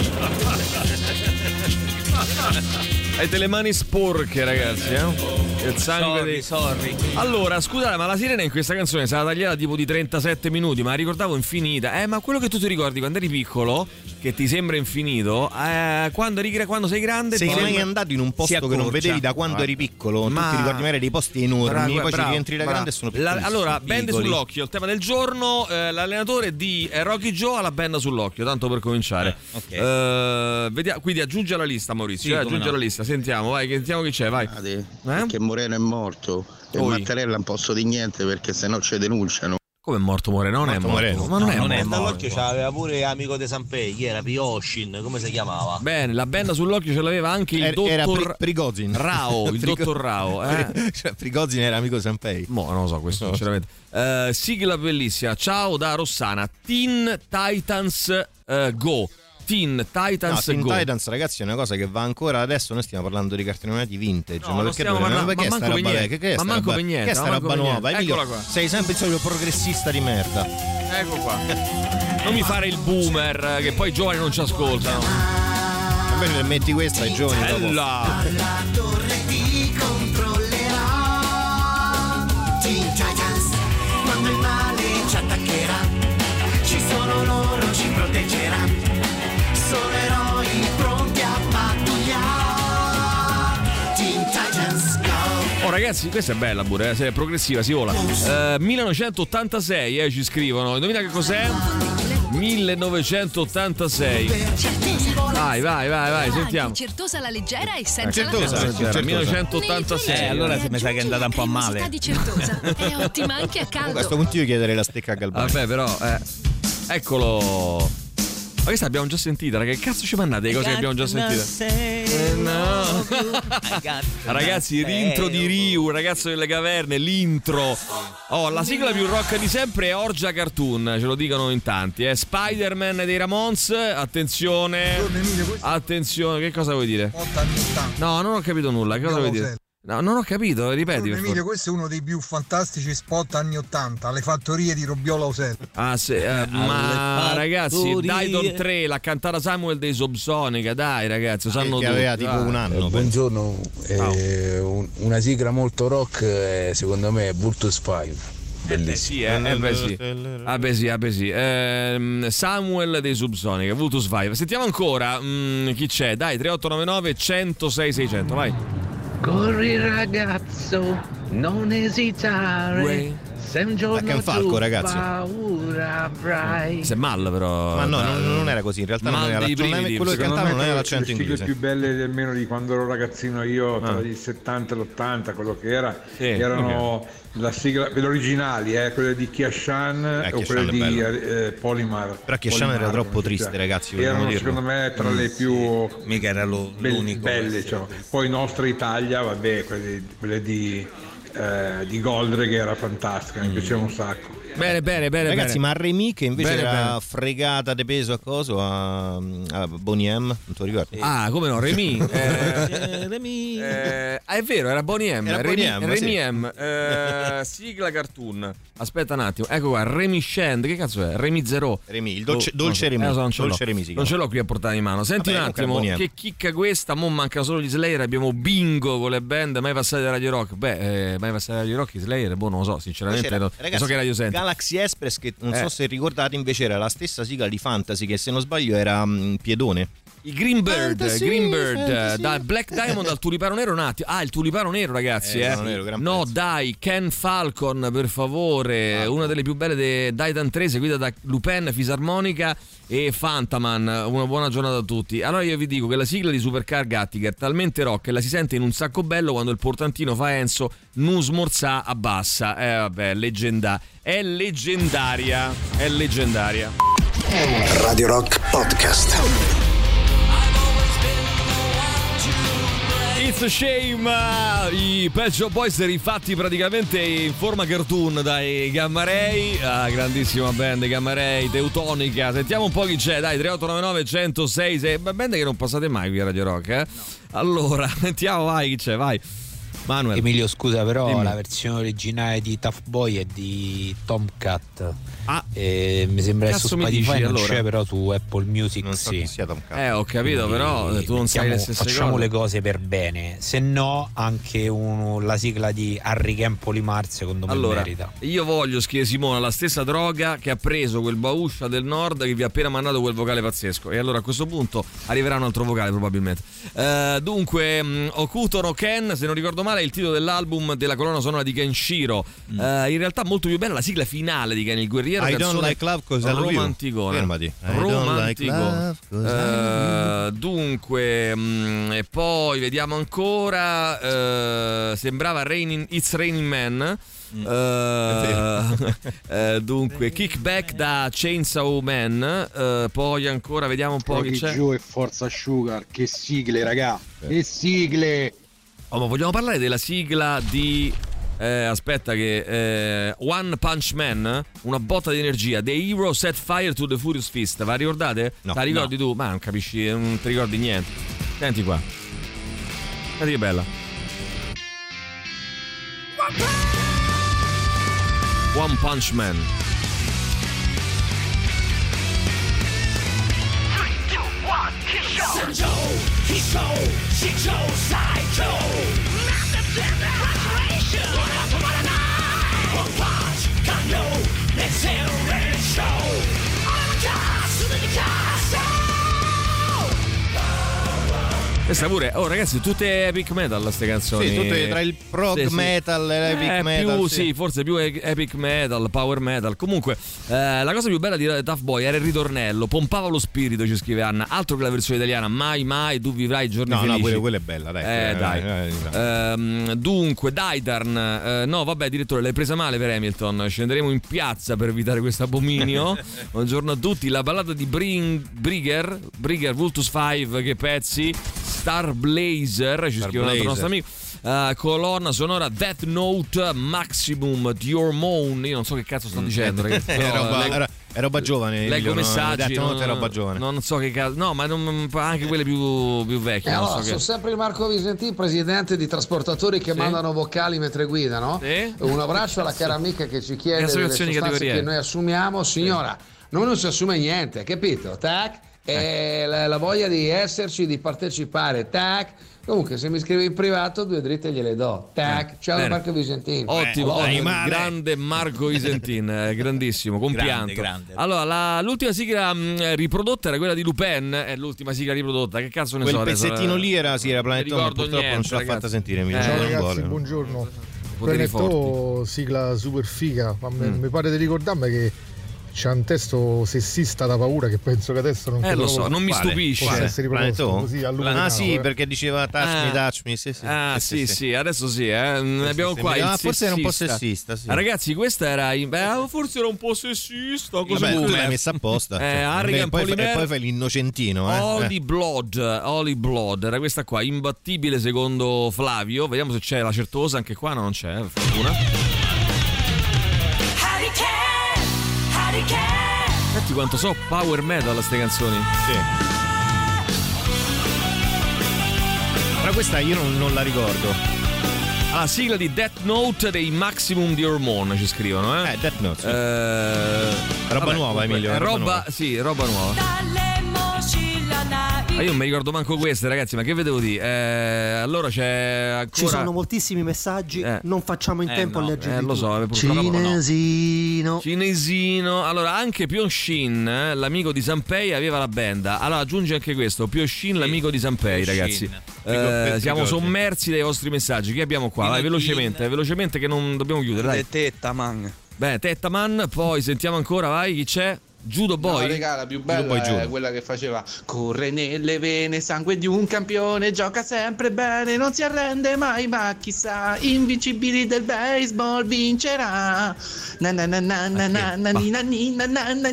Avete le mani sporche, ragazzi, eh? Il sangue Sorry, dei sorry. Allora, scusate, ma la sirena in questa canzone è stata tagliata tipo di 37 minuti, ma la ricordavo infinita. Eh, ma quello che tu ti ricordi quando eri piccolo, che ti sembra infinito, eh, quando, eri, quando sei grande Sei mai sembra- andato in un posto che non vedevi da quando Ah. eri piccolo? Ma- Tu ti ricordi magari dei posti enormi, Bravo, poi ci bravo, rientri da grande e sono La- piccolissimi. allora, bende sull'occhio, il tema del giorno, eh, l'allenatore di eh, Rocky Joe ha la benda sull'occhio, tanto per cominciare. Eh, vediamo- quindi aggiungi alla lista Maurizio, Sì, eh, aggiungi no. alla lista, sentiamo, vai, che- sentiamo chi c'è, vai. Perché Moreno è morto e. Mattarella non posso di niente perché sennò ci denunciano. Come è morto Moreno? Non è Morto morto, Moreno. ma non No, è non è morto. morto. c'aveva pure amico di Sanpei, chi era Pioshin, come si chiamava? Bene, la benda sull'occhio ce l'aveva anche il Era- dottor era Pri- Prigozhin. Rao, il Prigo- [laughs] dottor Rao. Eh? [laughs] cioè, Prigozhin era amico Sanpei. Mo, non lo so questo, sinceramente. Eh, sigla bellissima. Ciao da Rossana. Teen Titans eh, Go. Teen No, Titans Teen Go. Titans, ragazzi, è una cosa che va ancora adesso. Noi stiamo parlando di cartoni animati vintage. No, ma perché stiamo parlando- ma che ma è sta roba vecchia? Che è sta ma manco roba- per niente, Che è sta roba nuova? Emilio, Eccola qua. sei sempre il solito progressista di merda. Ecco qua. Non mi fare il boomer, che poi i giovani non ci ascoltano. Invece metti questa ai giovani. dopo- Bella. La ragazzi, questa è bella pure, eh, se è progressiva, si vola. Eh, 1986, eh, ci scrivono. Indovina che cos'è? 1986. Vai, vai, vai, vai, sentiamo. Certosa la leggera e senza Certosa, lattosio. Certosa. 1986. Eh, allora se mi sa che è andata un po' male. di certosa. [laughs] È ottima anche a A questo caldo. punto io chiederei la stecca a Galbani. Vabbè, però, eh. Eccolo. Ma questa l'abbiamo già sentita, raga. Che cazzo ci mandate le cose che abbiamo già sentito? Eh, no. [laughs] Ragazzi, l'intro di Ryu, ragazzo delle caverne, l'intro. Oh, la sigla più rock di sempre è Orgia Cartoon, ce lo dicono in tanti. Eh. Spider-Man dei Ramones, attenzione. Attenzione, che cosa vuoi dire? No, non ho capito nulla. Che cosa vuoi dire? No, non ho capito, ripeti per Emilio, questo è uno dei più fantastici spot anni 80, le fattorie di Robbiola Usello. Ah, sì, eh, ma ragazzi. Dayton 3 l'ha cantata Samuel dei Subsonica, dai ragazzi, lo sanno che aveva tipo un anno. Eh, buongiorno, eh, un- una sigla molto rock eh, secondo me è Vultus 5. Eh sì, eh, eh, beh sì. Ah beh sì, beh. Ehm, Samuel dei Subsonica, Vultus 5. Sentiamo ancora mm, chi c'è. Dai, 3899 106 600, vai. Corri ragazzo, non esitare. Uè. Se un giorno Ken Falco, tu ragazzi. paura avrai. Se mal però. Ma no, non, non era così. In realtà non Mal era non era- brividi. quello che cantava non era le- l'accento le sigle inglese. più belle almeno di quando ero ragazzino io, tra Ah. il 70 e l'80, quello che era, Sì, erano la sigla, quelle originali, eh, quelle di Kiashan Eh, o quelle è di eh, Polimar. Però Kiashan era troppo triste, ragazzi, Erano dirlo. secondo me tra le più Mica era l'unico. belle. cioè. Poi nostra Italia, vabbè, quelle, quelle di, eh, di Goldre che era fantastica, mi piaceva un sacco. Bene, bene, bene. Ragazzi, bene. ma Remy che invece Bene, era bene. fregata di peso a coso a, a Bonnie M, non te lo ricordi? Ah, come no, Remy. [laughs] Eh, Remy. eh, ah, è vero, era Bonnie M. Era Remy, Bonnie M, Remy sì. M. Eh, [laughs] sigla cartoon. Aspetta un attimo. Ecco qua, Remy Shand. Che cazzo è? Remy Zero. Remy, il dolce- Oh, dolce. Remy. Eh, so, non ce Dolce l'ho. Remy Non ce l'ho qui a portare in mano. Senti Vabbè, un attimo, che chicca questa. Mo' mancano solo gli Slayer. Abbiamo bingo con le band mai passate da Radio Rock. Beh, eh, mai passate da Radio Rock, i Slayer, boh, non lo so, sinceramente. C'era- Non, ragazzi, so che radio senti. Galaxy Express che non Eh. so se ricordate invece era la stessa sigla di Fantasy che se non sbaglio era mm, Piedone. I Greenbird, Fantasy, Greenbird, fantasy. da Black Diamond al tulipano nero un attimo. Ah, il tulipano nero, ragazzi. Eh, Eh, nero, no, dai, Ken Falcon, per favore. Una delle più belle di Titan 3, seguita da Lupin, Fisarmonica e Fantaman. Una buona giornata a tutti. Allora io vi dico che la sigla di Supercar Gattiger è talmente rock che la si sente in un sacco bello quando il portantino fa Enzo, nu smorzà abbassa. Eh vabbè, leggenda. È leggendaria. È leggendaria. Radio Rock Podcast. It's a shame! I Pet Shop Boys rifatti praticamente in forma cartoon dai Gamma Ray, ah, grandissima band Gamma Ray, teutonica. Sentiamo un po' chi c'è, dai, 3899 106, sei... band che non passate mai qui a Radio Rock, eh? Allora, [laughs] sentiamo, vai, chi c'è, vai. Manuel. Emilio, scusa, però Dimmi. la versione originale di Tough Boy è di Tomcat. Ah, mi sembra che su cazzo Spotify dici, non allora? c'è, però su Apple Music Non so sì. sia Tom Cat. Eh, ho capito, però eh, tu non sai le stesse facciamo cose. le cose per bene. Se no, anche un- la sigla di Harry Campoli Mars, secondo me Allora, merita. io voglio, scrive Simona, la stessa droga che ha preso quel Bauscia del Nord che vi ha appena mandato quel vocale pazzesco. E allora a questo punto arriverà un altro vocale probabilmente. Eh, dunque, mh, Okuto no Ken, se non ricordo male, è il titolo dell'album della colonna sonora di Kenshiro. Eh, in realtà molto più bella la sigla finale di Ken il Guerriero. I don't like love love you. romanticona. Fermati. Like Romantico. love Eh, dunque, mh, e poi vediamo ancora. eh, sembrava Raining, It's Raining Man. Mm. Eh, [laughs] eh, dunque, kickback da Chainsaw Man. eh, poi ancora vediamo un po' chi Rocky c'è. Joe e Forza Sugar, che sigle, raga. Che sigle. Oh, ma vogliamo parlare della sigla di. Eh, aspetta, che eh, One Punch Man, una botta di energia. The Hero Set Fire to the Furious Fist. Va ricordate? No. La ricordi tu? Ma non capisci, non ti ricordi niente. Senti qua. Senti che bella. One Punch Man. Let's hear it show I'm a car, so let me cast Questa pure, oh ragazzi, tutte epic metal queste canzoni. Sì, tutte tra il prog metal e l'epic Eh, metal, Più, sì. sì. forse più epic metal, power metal. Comunque, eh, la cosa più bella di Tough Boy era il ritornello. Pompava lo spirito, ci scrive Anna. Altro che la versione italiana. Mai, mai tu vivrai giorni No, no, felici. quella- quella è bella, dai. Eh, Eh, dai. eh, eh, Ehm, dunque, Daitarn. eh, no, vabbè, direttore, l'hai presa male per Hamilton. Scenderemo in piazza per evitare questo abominio. [laughs] Buongiorno a tutti. La ballata di Bring, Brigger, Brigger Vultus 5, che pezzi. Star Blazer, ci scrive un altro nostro amico. Eh, colonna sonora Death Note Maximum di Hormone. Io non so che cazzo sto dicendo, [laughs] ragazzi. È però Mm. roba, era- è roba giovane. Leggo no? messaggi. Detto, non, no, è roba giovane. non so che cazzo. No, ma non- anche quelle più, più vecchie. Non Eh, allora, so sono che... sempre il Marco Visentin, presidente di trasportatori che Sì. mandano vocali mentre guidano. Sì. Un abbraccio alla cara amica che ci chiede Le sostanze che noi assumiamo. Signora, noi non si assume niente, capito? Tac. E la, la voglia di esserci, di partecipare, tac. Comunque, se mi scrivi in privato, due dritte gliele do. Tac. Ciao Bene. Marco Visentin. Ottimo, Eh, ottimo, grande Marco Isentin, eh, grandissimo, compianto. Grande, grande. Allora, la- l'ultima sigla mh, riprodotta era quella di Lupin, è l'ultima sigla riprodotta, che cazzo ne Quel so adesso, pezzettino eh, lì era, sì, era non mi Planet Home, ricordo purtroppo non ce l'ha niente, fatta sentire. Eh, Ciao ragazzi, vuole. buongiorno. Poteri Planetto, sigla super figa, ma Mm. mi pare di ricordarmi che c'è un testo sessista da paura che penso che adesso non Eh, lo so, non mi possa stupisce. essere Planet riproposto così a lungo Ah sì, eh. perché diceva touch me, Ah. touch me. Sì, sì, Ah sì sì, adesso sì, eh. Sì, abbiamo sì, qua sì. il Ah, forse era un po' sessista. sì. Ah, Ragazzi, questa era in- beh, forse era un po' sessista, così Vabbè, tu l'hai messa apposta. Eh, Cioè, Harrigan poi, Polymer- e poi fai l'innocentino. Eh. Holy Blood, Holy Blood, era questa qua, imbattibile secondo Flavio. Vediamo se c'è la certosa, anche qua no, non c'è, per fortuna. Tutti quanto so power metal a ste canzoni. Sì. Però questa io non, non la ricordo. Ah, sigla di Death Note dei Maximum di Hormone ci scrivono, eh? Eh, Death Note. sì. Eh, Roba nuova, Emilio, È roba roba, nuova. sì, roba nuova. Ma io non mi ricordo manco queste, ragazzi, ma che vedevo di? Eh, allora c'è ancora. Ci sono moltissimi messaggi, Eh. non facciamo in Eh, tempo no, a leggerli. eh, lo so, purtroppo no. Cinesino. Cinesino. Allora, anche Pionshin, eh, l'amico di Sanpei, aveva la band. Allora, aggiunge anche questo: Pionshin, l'amico di Sanpei, ragazzi. Eh, siamo sommersi dai vostri messaggi. Chi abbiamo qua? Vai, velocemente, velocemente, che non dobbiamo chiudere. Dai. Tettaman. Beh, Tettaman, poi sentiamo ancora, vai, chi c'è? Judo Boy. No, regà, la più Judo bella Boy è Judo. quella che faceva Corre nelle vene, sangue di un campione, gioca sempre bene, non si arrende mai, ma chissà, invincibili del baseball vincerà. Na na na na na na na na na na na na na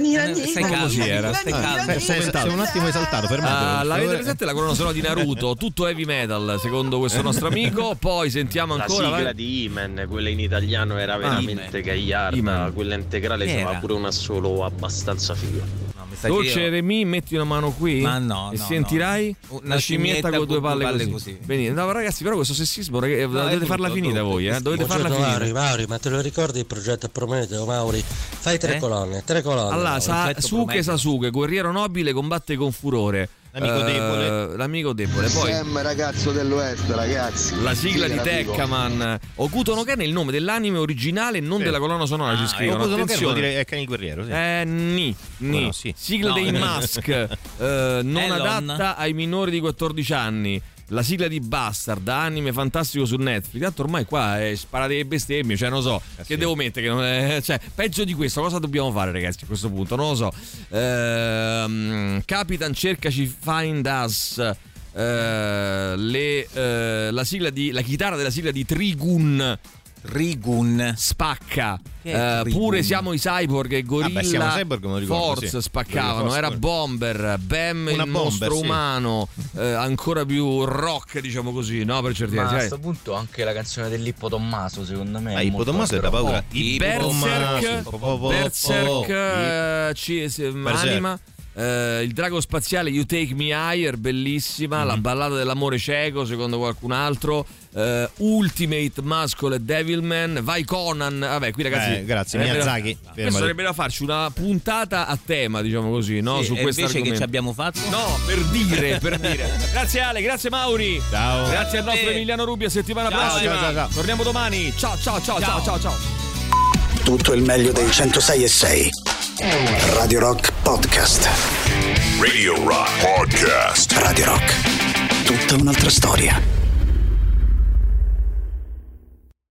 Eh, sei, un attimo esaltato, fermatevi. Ah, l'avete presente la colonna sonora di Naruto? Tutto heavy metal, secondo questo nostro amico. Poi sentiamo La ancora. sigla vai. di Iman, quella in italiano era veramente gagliarda, quella integrale era? pure una solo abbastanza No, sa che Dolce io- Remi, metti una mano qui. Ma no, E no, sentirai no. una scimmietta con due palle, così. Benissimo. No, ragazzi, però questo sessismo ragazzi, è dovete brutto, farla finita brutto, voi, eh? Dovete farla Buongiorno Mauri, finita. Mauri, ma te lo ricordi il progetto Prometeo, Mauri? Fai tre Eh? colonne, tre colonne. Allora, Mauri. Sa- Progetto Suke Prometeo. Sasuke, guerriero nobile, combatte con furore. L'amico Eh, debole. L'amico debole. Poi Sam ragazzo dell'Oest, ragazzi. la sigla Sì, di. Tekkaman. Okuto no Ken è il nome dell'anime originale, non Sì. della colonna sonora, Ah, ci scrivono. Okuto no Ken vuol dire è Ken il guerriero, sì. Eh, ni, ni. No, sì. Sigla No. dei Mask, [laughs] eh, non Elon. adatta ai minori di 14 anni. La sigla di Bastard, anime fantastico su Netflix. Tanto ormai qua è sparate le bestemmie, cioè non so che sì. devo mettere. Che non è- cioè, peggio di questo, cosa dobbiamo fare, ragazzi? A questo punto, non lo so. Ehm, Capitan, cercaci Find Us. eh, le, eh, la, sigla di, la chitarra della sigla di Trigun Rigun. spacca. Eh, pure siamo i cyborg e Gorilla Vabbè, siamo cyborg, me lo ricordo, Force sì. spaccavano. Era. Bomber, Bam Una il bomber, mostro sì. umano, eh, ancora più rock, diciamo così, no? Per certi Ma a versi. questo punto anche la canzone dell'Ippo Tommaso, secondo me. Ah, Ippo Tommaso è da paura. però- I Ippo Berserk, Berserk, po- eh, ci- anima. eh, il drago spaziale You Take Me Higher, bellissima. Mhm. La ballata dell'amore cieco, secondo qualcun altro. Eh, Ultimate Muscle e Devilman. Vai Conan. Vabbè, qui ragazzi. Eh, grazie, da- Miyazaki, Questo fermati. sarebbe da farci una puntata a tema, diciamo così, no? Sì, Su questo invece che argomento. ci abbiamo fatto? No, per dire, per dire. Grazie Ale, grazie Mauri. Ciao. Grazie al nostro. Emiliano Rubio, settimana Ciao, prossima. ciao, ciao, ciao. Torniamo domani. Ciao, ciao, ciao, ciao, ciao, ciao. Tutto il meglio dei 106 e 6. Radio Rock Podcast. Radio Rock Podcast. Radio Rock. Tutta un'altra storia.